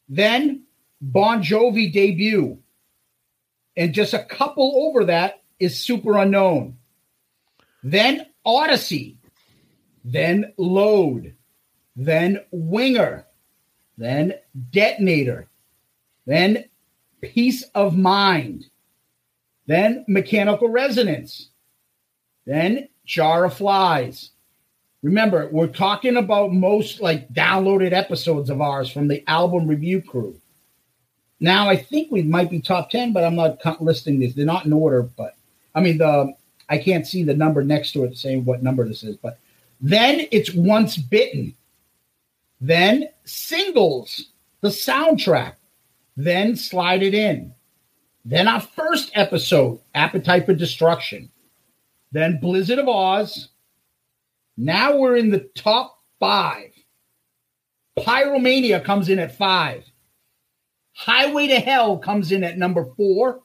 Then Bon Jovi debut. And just a couple over that is Superunknown. Then Odyssey. Then Load. Then Winger. Then Detonator. Then Piece of Mind. Then Mechanical Resonance. Then Jar of Flies. Remember, we're talking about most like downloaded episodes of ours from the album review crew. Now, I think we might be top 10, but I'm not listing these. They're not in order, but I mean, the I can't see the number next to it saying what number this is, but then it's Once Bitten. Then Singles, the soundtrack. Then Slide It In. Then our first episode, Appetite for Destruction. Then Blizzard of Ozz. Now we're in the top five. Pyromania comes in at five. Highway to Hell comes in at number four.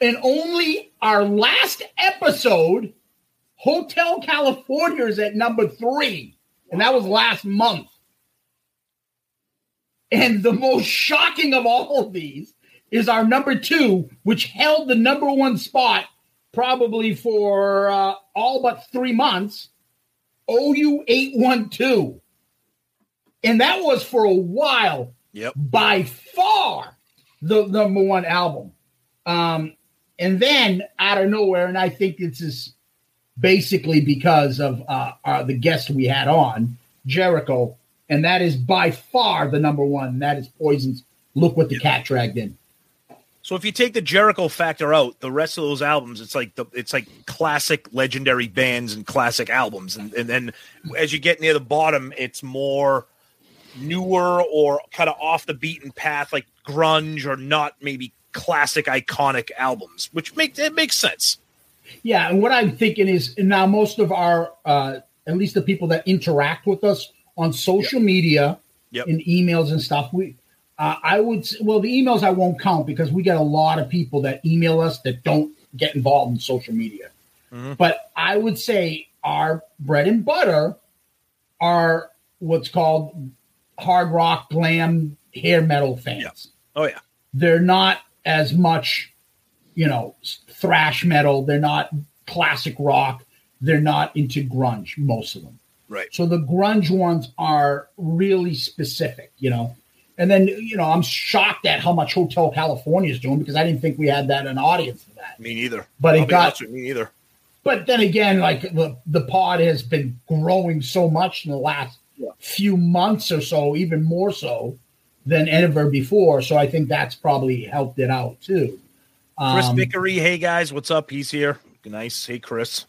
And only our last episode, Hotel California, is at number three. And that was last month. And the most shocking of all of these is our number two, which held the number one spot probably for uh, all but three months. OU 812. And that was for a while Yep. by far the number one album. Um, and then out of nowhere, and I think this is basically because of uh, uh, the guest we had on, Jericho, and that is by far the number one. That is Poison's Look What the Cat Dragged In. So if you take the Jericho factor out, the rest of those albums, it's like the it's like classic legendary bands and classic albums. And and then as you get near the bottom, it's more newer or kind of off the beaten path, like grunge or not maybe classic iconic albums, which makes it makes sense. Yeah, and what I'm thinking is now most of our, uh, at least the people that interact with us on social media Yep. and emails and stuff, we, uh, I would, well, the emails I won't count because we get a lot of people that email us that don't get involved in social media. But I would say our bread and butter are what's called hard rock, glam, hair metal fans Oh yeah. they're not as much, you know, thrash metal. They're not classic rock. They're not into grunge, most of them. Right. So the grunge ones are really specific, you know. And then, you know, I'm shocked at how much Hotel California is doing because I didn't think we had that an audience for that. Me neither. But it got- me neither. But then again, like the, the pod has been growing so much in the last few months or so, even more so than ever before. So I think that's probably helped it out too. Chris Um, Vickery, hey guys, what's up? He's here. Nice. Hey, Chris.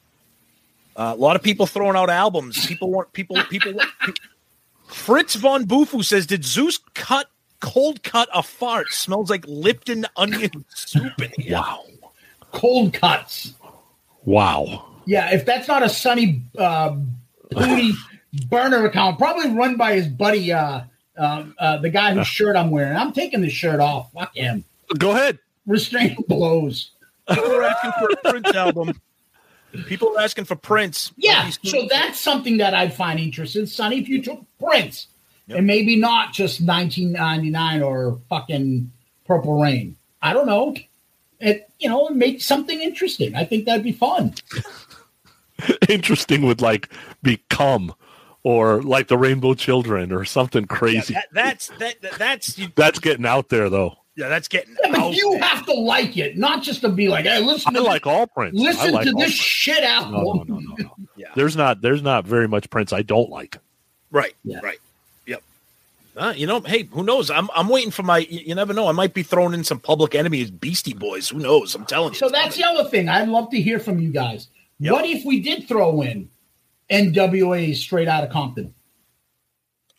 Uh, a lot of people throwing out albums. People want people. People. want- Fritz von Bufu says, "Did Zeus cut cold cut a fart? Smells like Lipton onion soup in here." Wow. cold cuts. Wow. Yeah, if that's not a Sonny uh, Booty burner account, probably run by his buddy, uh, um, uh, the guy whose shirt I'm wearing. I'm taking the shirt off. Fuck him. Go ahead. Restraint blows. People are asking for a Prince album. People are asking for Prince. Yeah, so that's something that I'd find interesting, Sonny. If you took Prince and maybe not just 1999 or fucking Purple Rain, I don't know. It you know make something interesting. I think that'd be fun. Interesting would like become or like the Rainbow Children or something Yeah, crazy. that, that's that, that- that's you, That's getting out there though. yeah, that's getting Yeah, but out you there. have to like it, not just to be like, "Hey, listen I to like all Prince. Listen like to this Prince. shit album." No, no, no, no, no. Yeah. There's not there's not very much Prince I don't like. Right. Yeah. Right. Yep. Uh, you know, hey, who knows? I'm I'm waiting for my. You you never know. I might be throwing in some Public Enemies, Beastie Boys. Who knows? I'm telling you. So that's the other thing. I'd love to hear from you guys. Yep. What if we did throw in NWA straight out of Compton?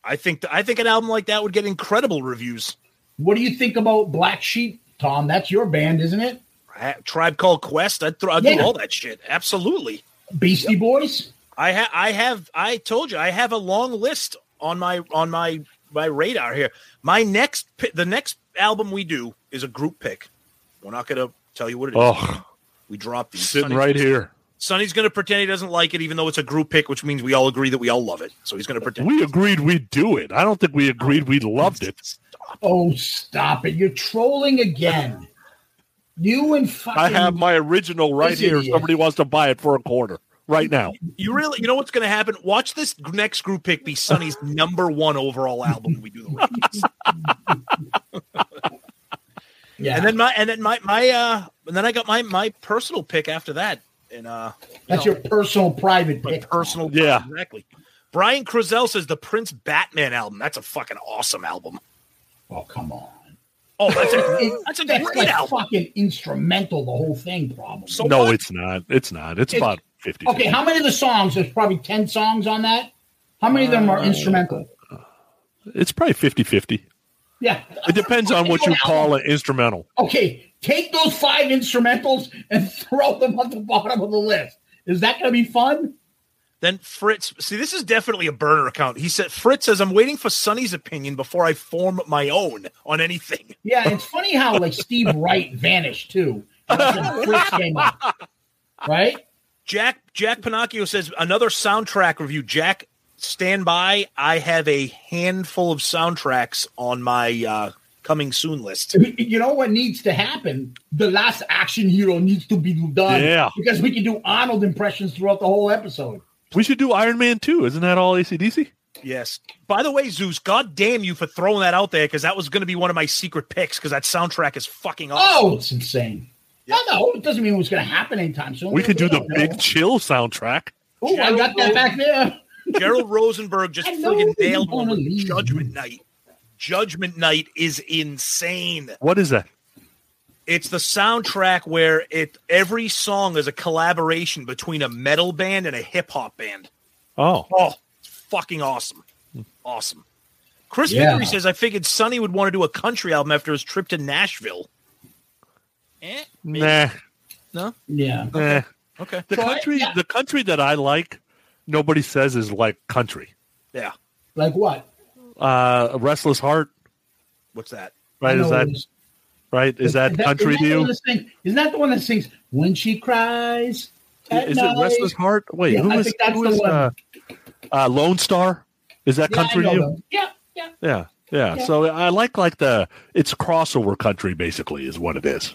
I think I think an album like that would get incredible reviews. What do you think about Black Sheep, Tom? That's your band, isn't it? Ha- Tribe Called Quest. I'd, throw, I'd do all that shit. Absolutely. Beastie Boys? I ha- I have. I told you. I have a long list on my on my my radar here. My next pi- the next album we do is a group pick. We're not going to tell you what it is. Oh, We dropped these. Sitting Sonny's- right here. Sonny's going to pretend he doesn't like it, even though it's a group pick, which means we all agree that we all love it. So he's going to pretend. We agreed we'd do it. I don't think we agreed we loved it. Oh, stop it! You're trolling again. You and fucking. I have my original right here. If idiot. somebody wants to buy it for a quarter right now. You really, you know what's going to happen? Watch this next group pick be Sonny's number one overall album. when We do the rankings, yeah, and then my, and then my, my, uh, and then I got my, my personal pick after that, and uh, you that's know, your personal private pick. personal, Yeah. exactly. Brian Crozell says the Prince Batman album. That's a fucking awesome album. Oh, come on. Oh, that's a, It- that's a that's great like album. fucking instrumental. The whole thing, probably. So no, what? it's not. It's not. It's, It's- about 50. okay, how many of the songs? There's probably ten songs on that. How many of them Uh, are instrumental? It's probably 50 50. Yeah, It depends on what you call an instrumental. Okay, take those five instrumentals and throw them at the bottom of the list. Is that going to be fun? Then Fritz, see, this is definitely a burner account. He said, Fritz says, I'm waiting for Sonny's opinion before I form my own on anything. Yeah, it's funny how like Steve Wright vanished too. Fritz came up, right? Jack Jack Pinocchio says, another soundtrack review. Jack, stand by. I have a handful of soundtracks on my uh, coming soon list. You know what needs to happen? The last action hero needs to be done. Yeah. because we can do Arnold impressions throughout the whole episode. We should do Iron Man 2. Isn't that all ACDC? Yes. By the way, Zeus, god damn you for throwing that out there because that was going to be one of my secret picks because that soundtrack is fucking awesome. Oh, it's insane. No, no, it doesn't mean it's going to happen anytime soon. We could do the know. Big Chill soundtrack. Oh, I got that back there. Gerald Rosenberg just I know friggin' you nailed one wanna with leave. Judgment Night. Judgment Night is insane. What is that? It's the soundtrack where it every song is a collaboration between a metal band and a hip hop band. Oh, Oh, it's fucking awesome. Awesome. Chris Yeah. Vickery says, I figured Sonny would want to do a country album after his trip to Nashville. Eh, nah, No? Yeah. nah. Okay. The So I- country, yeah. the country that I like, nobody says is like country. Yeah. Like what? Uh, a Restless Heart, What's that? right? Is know that right? Is that country isn't to that the you? one that Isn't that the one that sings "When She Cries"? at Is night? it Restless Heart? Wait, Yeah, who I is think that's who the is one. uh, uh, Lone Star? Is that Yeah, country to you? them. Yeah, yeah. Yeah, yeah. Yeah. So I like like the it's crossover country basically is what it is.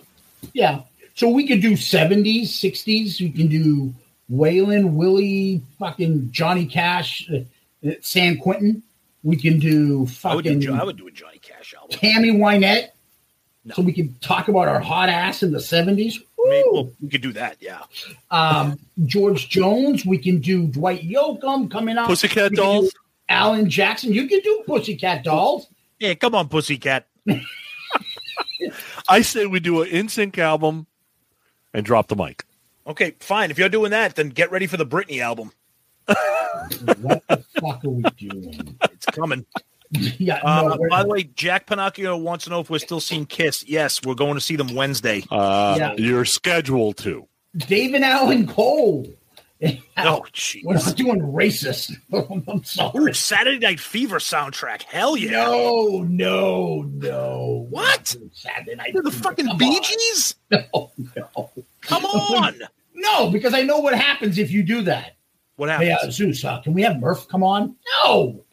Yeah. So we could do 70s, 60s. We can do Waylon, Willie, fucking Johnny Cash, uh, uh, San Quentin. We can do I would do, fucking I would do a Johnny Cash album. Tammy Wynette. No. So we can talk about our hot ass in the 70s. Maybe, well, we could do that, yeah. Um, George Jones. We can do Dwight Yoakam coming up. Pussycat We can do Dolls? Alan Jackson. You can do Pussycat Dolls. Yeah, come on, Pussycat. I say we do an NSYNC album and drop the mic. Okay, fine. If you're doing that, then get ready for the Britney album. what the fuck are we doing? It's coming. Yeah, Uh, no, we're- by the way, Jack Pinocchio wants to know if we're still seeing Kiss. Yes, we're going to see them Wednesday. Uh, Yeah. You're scheduled to. David Allan Coe. Oh, We're jeez. not doing racist. I'm Ooh. Saturday Night Fever soundtrack. Hell yeah. No, no, no. What? Saturday night. They're the Fever. fucking Come Bee on. Gees? No, no. Come on. No, because I know what happens if you do that. What Hey, happens? uh, Zeus, uh, can we have Murph come on? No.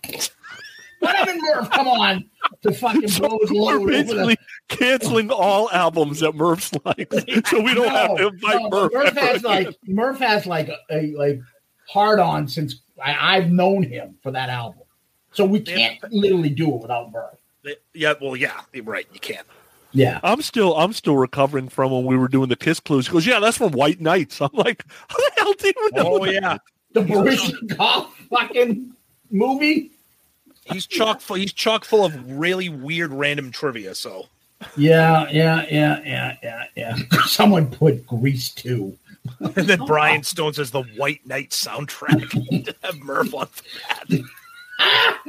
Not having Murph come on to fucking So blow his we're load basically the. canceling all albums that Murph's likes, so we don't have to invite no, Murph. Murph has again. like Murph has like a, a like hard on since I, I've known him for that album, so we can't literally do it without Murph. yeah, well, yeah, you're right. You can't. Yeah, I'm still I'm still recovering from when we were doing the Kiss Clues. He goes, yeah, that's from White Knights. I'm like, how the hell do you know? Oh, that? yeah. the Baryshnikov fucking movie. He's chock full. He's chock full of really weird random trivia. So Yeah, yeah, yeah, yeah, yeah, yeah. Someone put Grease too. and then Brian Stone says the White Knight soundtrack. Have Murph on that.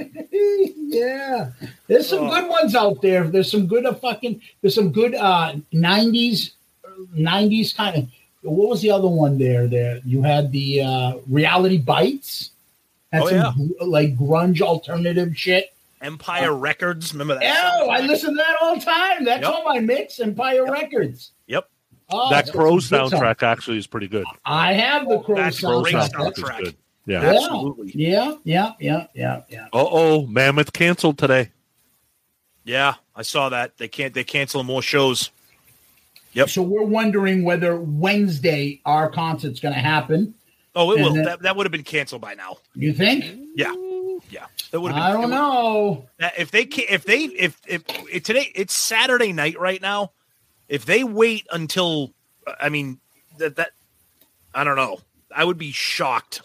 yeah, there's some Oh. good ones out there. There's some good uh, fucking. There's some good uh '90s, '90s kind of. What was the other one there? There you had the uh Reality Bites. Had Oh, some gr- like grunge alternative shit. Empire Records. Remember that? Oh, I listen to that all the time. That's Yep. on my mix. Empire Records. Yep. Oh, that that's Crow a song. soundtrack actually is pretty good. I have the Crow That's soundtrack. soundtrack is soundtrack. good. Yeah. Yeah. Absolutely. Yeah, yeah, yeah, yeah, yeah. Uh oh, Mammoth canceled today. Yeah, I saw that. They can't. They canceling more shows. Yep. So we're wondering whether Wednesday our concert's going to happen. Oh, it And will. then- that that would have been canceled by now. You think? Yeah, yeah. That would have been. I don't know. If they ca- if they if if, if today it's Saturday night right now, if they wait until I mean that that I don't know, I would be shocked.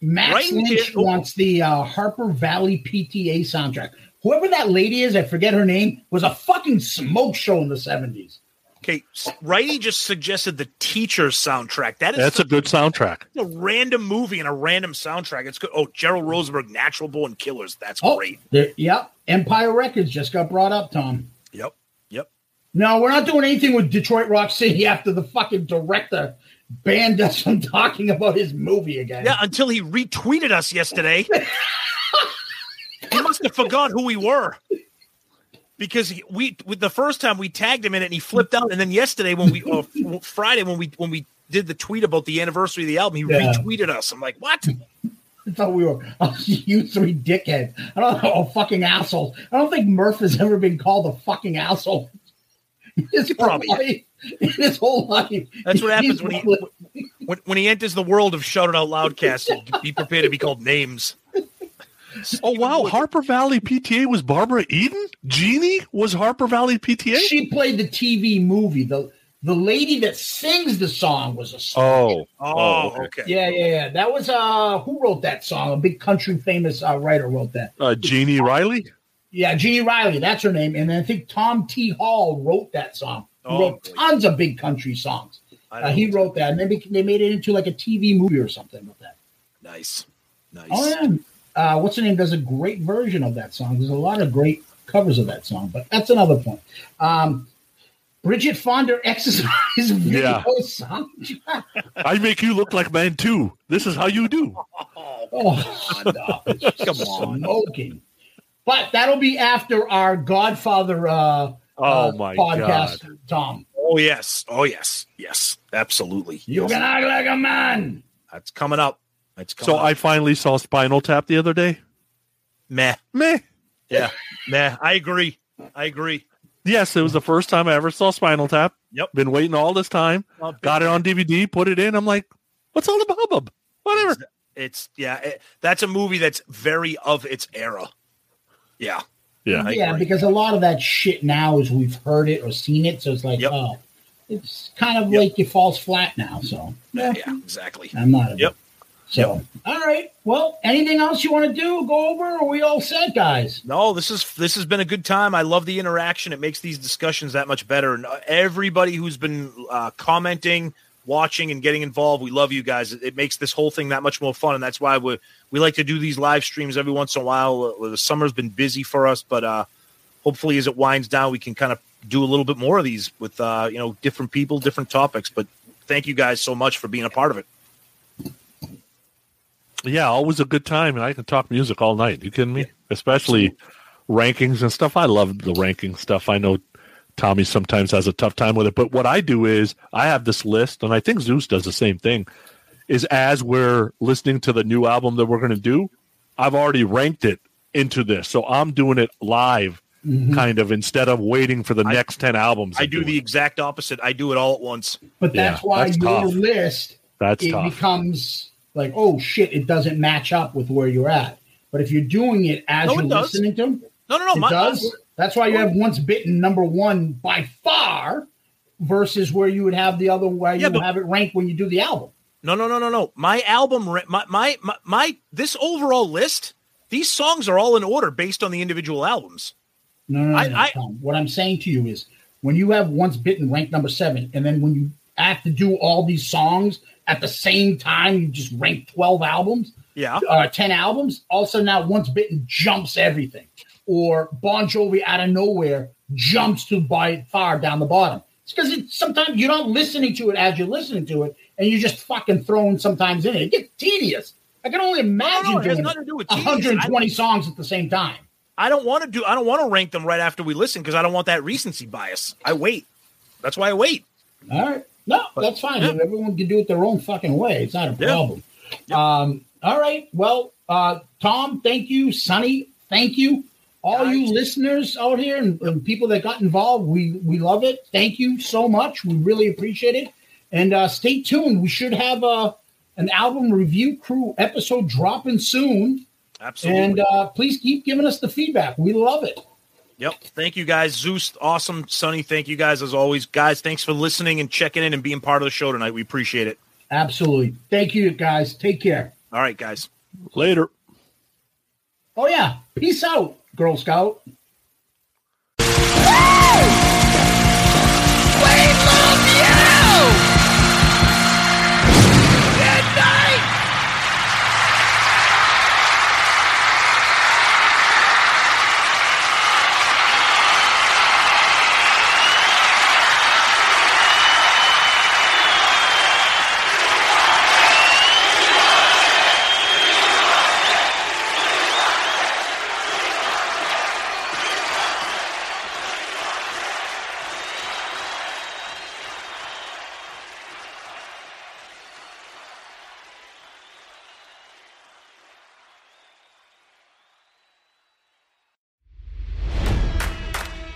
Max Right Lynch here- oh. wants the uh, Harper Valley PTA soundtrack. Whoever that lady is, I forget her name, was a fucking smoke show in the seventies. Okay, Righty just suggested the teacher's soundtrack. That is That's a good soundtrack. a random movie and a random soundtrack. It's good. Oh, Gerald Rosenberg, Natural Born Killers. That's Oh, great. there- yep. Empire Records just got brought up, Tom. Yep, yep. No, we're not doing anything with Detroit Rock City after the fucking director banned us from talking about his movie again. Yeah, until he retweeted us yesterday. he must have forgot who we were. Because we with the first time we tagged him in it and he flipped out, and then yesterday when we uh, Friday when we when we did the tweet about the anniversary of the album, he Yeah. retweeted us. I'm like, what? I thought we were oh, you three dickheads. I don't know, oh, fucking assholes. I don't think Murph has ever been called a fucking asshole. His Probably. Life. In his whole life. That's what happens when he when, when he enters the world of Shout It Out Loudcast. Be prepared to be called names. Oh wow, Harper Valley PTA was Barbara Eden. Jeannie was Harper Valley PTA. She played the TV movie. The the lady that sings the song was a song. Oh, Oh, okay. Yeah, yeah, yeah. That was uh who wrote that song? A big country famous uh, writer wrote that. uh, Jeannie Riley. Yeah, Jeannie Riley, that's her name. And I think Tom T. Hall wrote that song. He Oh, wrote boy. tons of big country songs. Uh, he wrote that, and they, they made it into like a TV movie or something with that. nice, nice. Oh yeah, uh, what's her name does a great version of that song. There's a lot of great covers of that song, but that's another point. Um, Bridget Fonda exercise video Yeah. soundtrack. I make you look like man too. This is how you do. Oh, no, Come on. smoking. But that'll be after our Godfather uh, Oh uh, my podcast, god. Tom. Oh yes, oh yes, yes, absolutely. You Yes. can act like a man. That's coming up. That's coming So up. I finally saw Spinal Tap the other day. meh. Meh. Yeah, meh. I agree. I agree. Yes, it was the first time I ever saw Spinal Tap. Yep. Been waiting all this time. Well, Got it on DVD, put it in. I'm like, what's all the hubbub? Whatever. It's yeah. It, that's a movie that's very of its era. Yeah. Yeah. Yeah, because a lot of that shit now is we've heard it or seen it, so it's like, Yep. oh, it's kind of Yep. like it falls flat now. So Yeah. yeah, exactly. I'm not. A, Yep. So all right. Well, anything else you want to do? Go over? Or are we all set, guys? No, this is this has been a good time. I love the interaction. It makes these discussions that much better. And uh, everybody who's been uh, commenting, watching, and getting involved, we love you guys. It, makes this whole thing that much more fun, and that's why we we like to do these live streams every once in a while. The summer's been busy for us, but uh, hopefully, as it winds down, we can kind of do a little bit more of these with uh, you know different people, different topics. But thank you guys so much for being a part of it. Yeah, always a good time, and I can talk music all night. You kidding me? Especially rankings and stuff. I love the ranking stuff. I know Tommy sometimes has a tough time with it, but what I do is I have this list, and I think Zeus does the same thing. Is as we're listening to the new album that we're going to do, I've already ranked it into this, so I'm doing it live, mm-hmm. kind of instead of waiting for the I- next ten albums. I and do the it. exact opposite. I do it all at once. But that's Yeah, why that's your tough. list That's it tough. becomes like, oh shit, it doesn't match up with where you're at. But if you're doing it as No, you're does. listening to them, No, no, no. it my- does. That's why you have once bitten number one by far versus where you would have the other where Yeah, you but- have it ranked when you do the album. No, no, no, no, no. My album, my, my, my, my, this overall list, these songs are all in order based on the individual albums. No, no, no, I- no, I-. What I'm saying to you is when you have once bitten ranked number seven, and then when you have to do all these songs at the same time, you just rank 12 albums, Yeah. uh, 10 albums, all of a sudden now once bitten jumps everything. Or Bon Jovi out of nowhere jumps to by far down the bottom. It's because it, sometimes you're not listening to it as you're listening to it, and you're just fucking throwing sometimes in it. It gets tedious. I can only imagine no, doing to do with tedious. 120 songs at the same time. I don't want to do, I don't want to rank them right after we listen because I don't want that recency bias. I wait. That's why I wait. All right. No, that's fine. yeah. Everyone can do it their own fucking way. It's not a Yeah. problem. Um, all right. Well, uh, Tom, thank you. Sonny, thank you. All you listeners out here and, and people that got involved, we we love it. Thank you so much. We really appreciate it. And uh, stay tuned. We should have a an album review crew episode dropping soon. Absolutely. And uh, please keep giving us the feedback. We love it. Yep. Thank you guys. Zeus, awesome. Sonny, thank you guys as always. Guys, thanks for listening and checking in and being part of the show tonight. We appreciate it. Absolutely. Thank you, guys. Take care. All right, guys. Later. Oh yeah. Peace out, Girl Scout.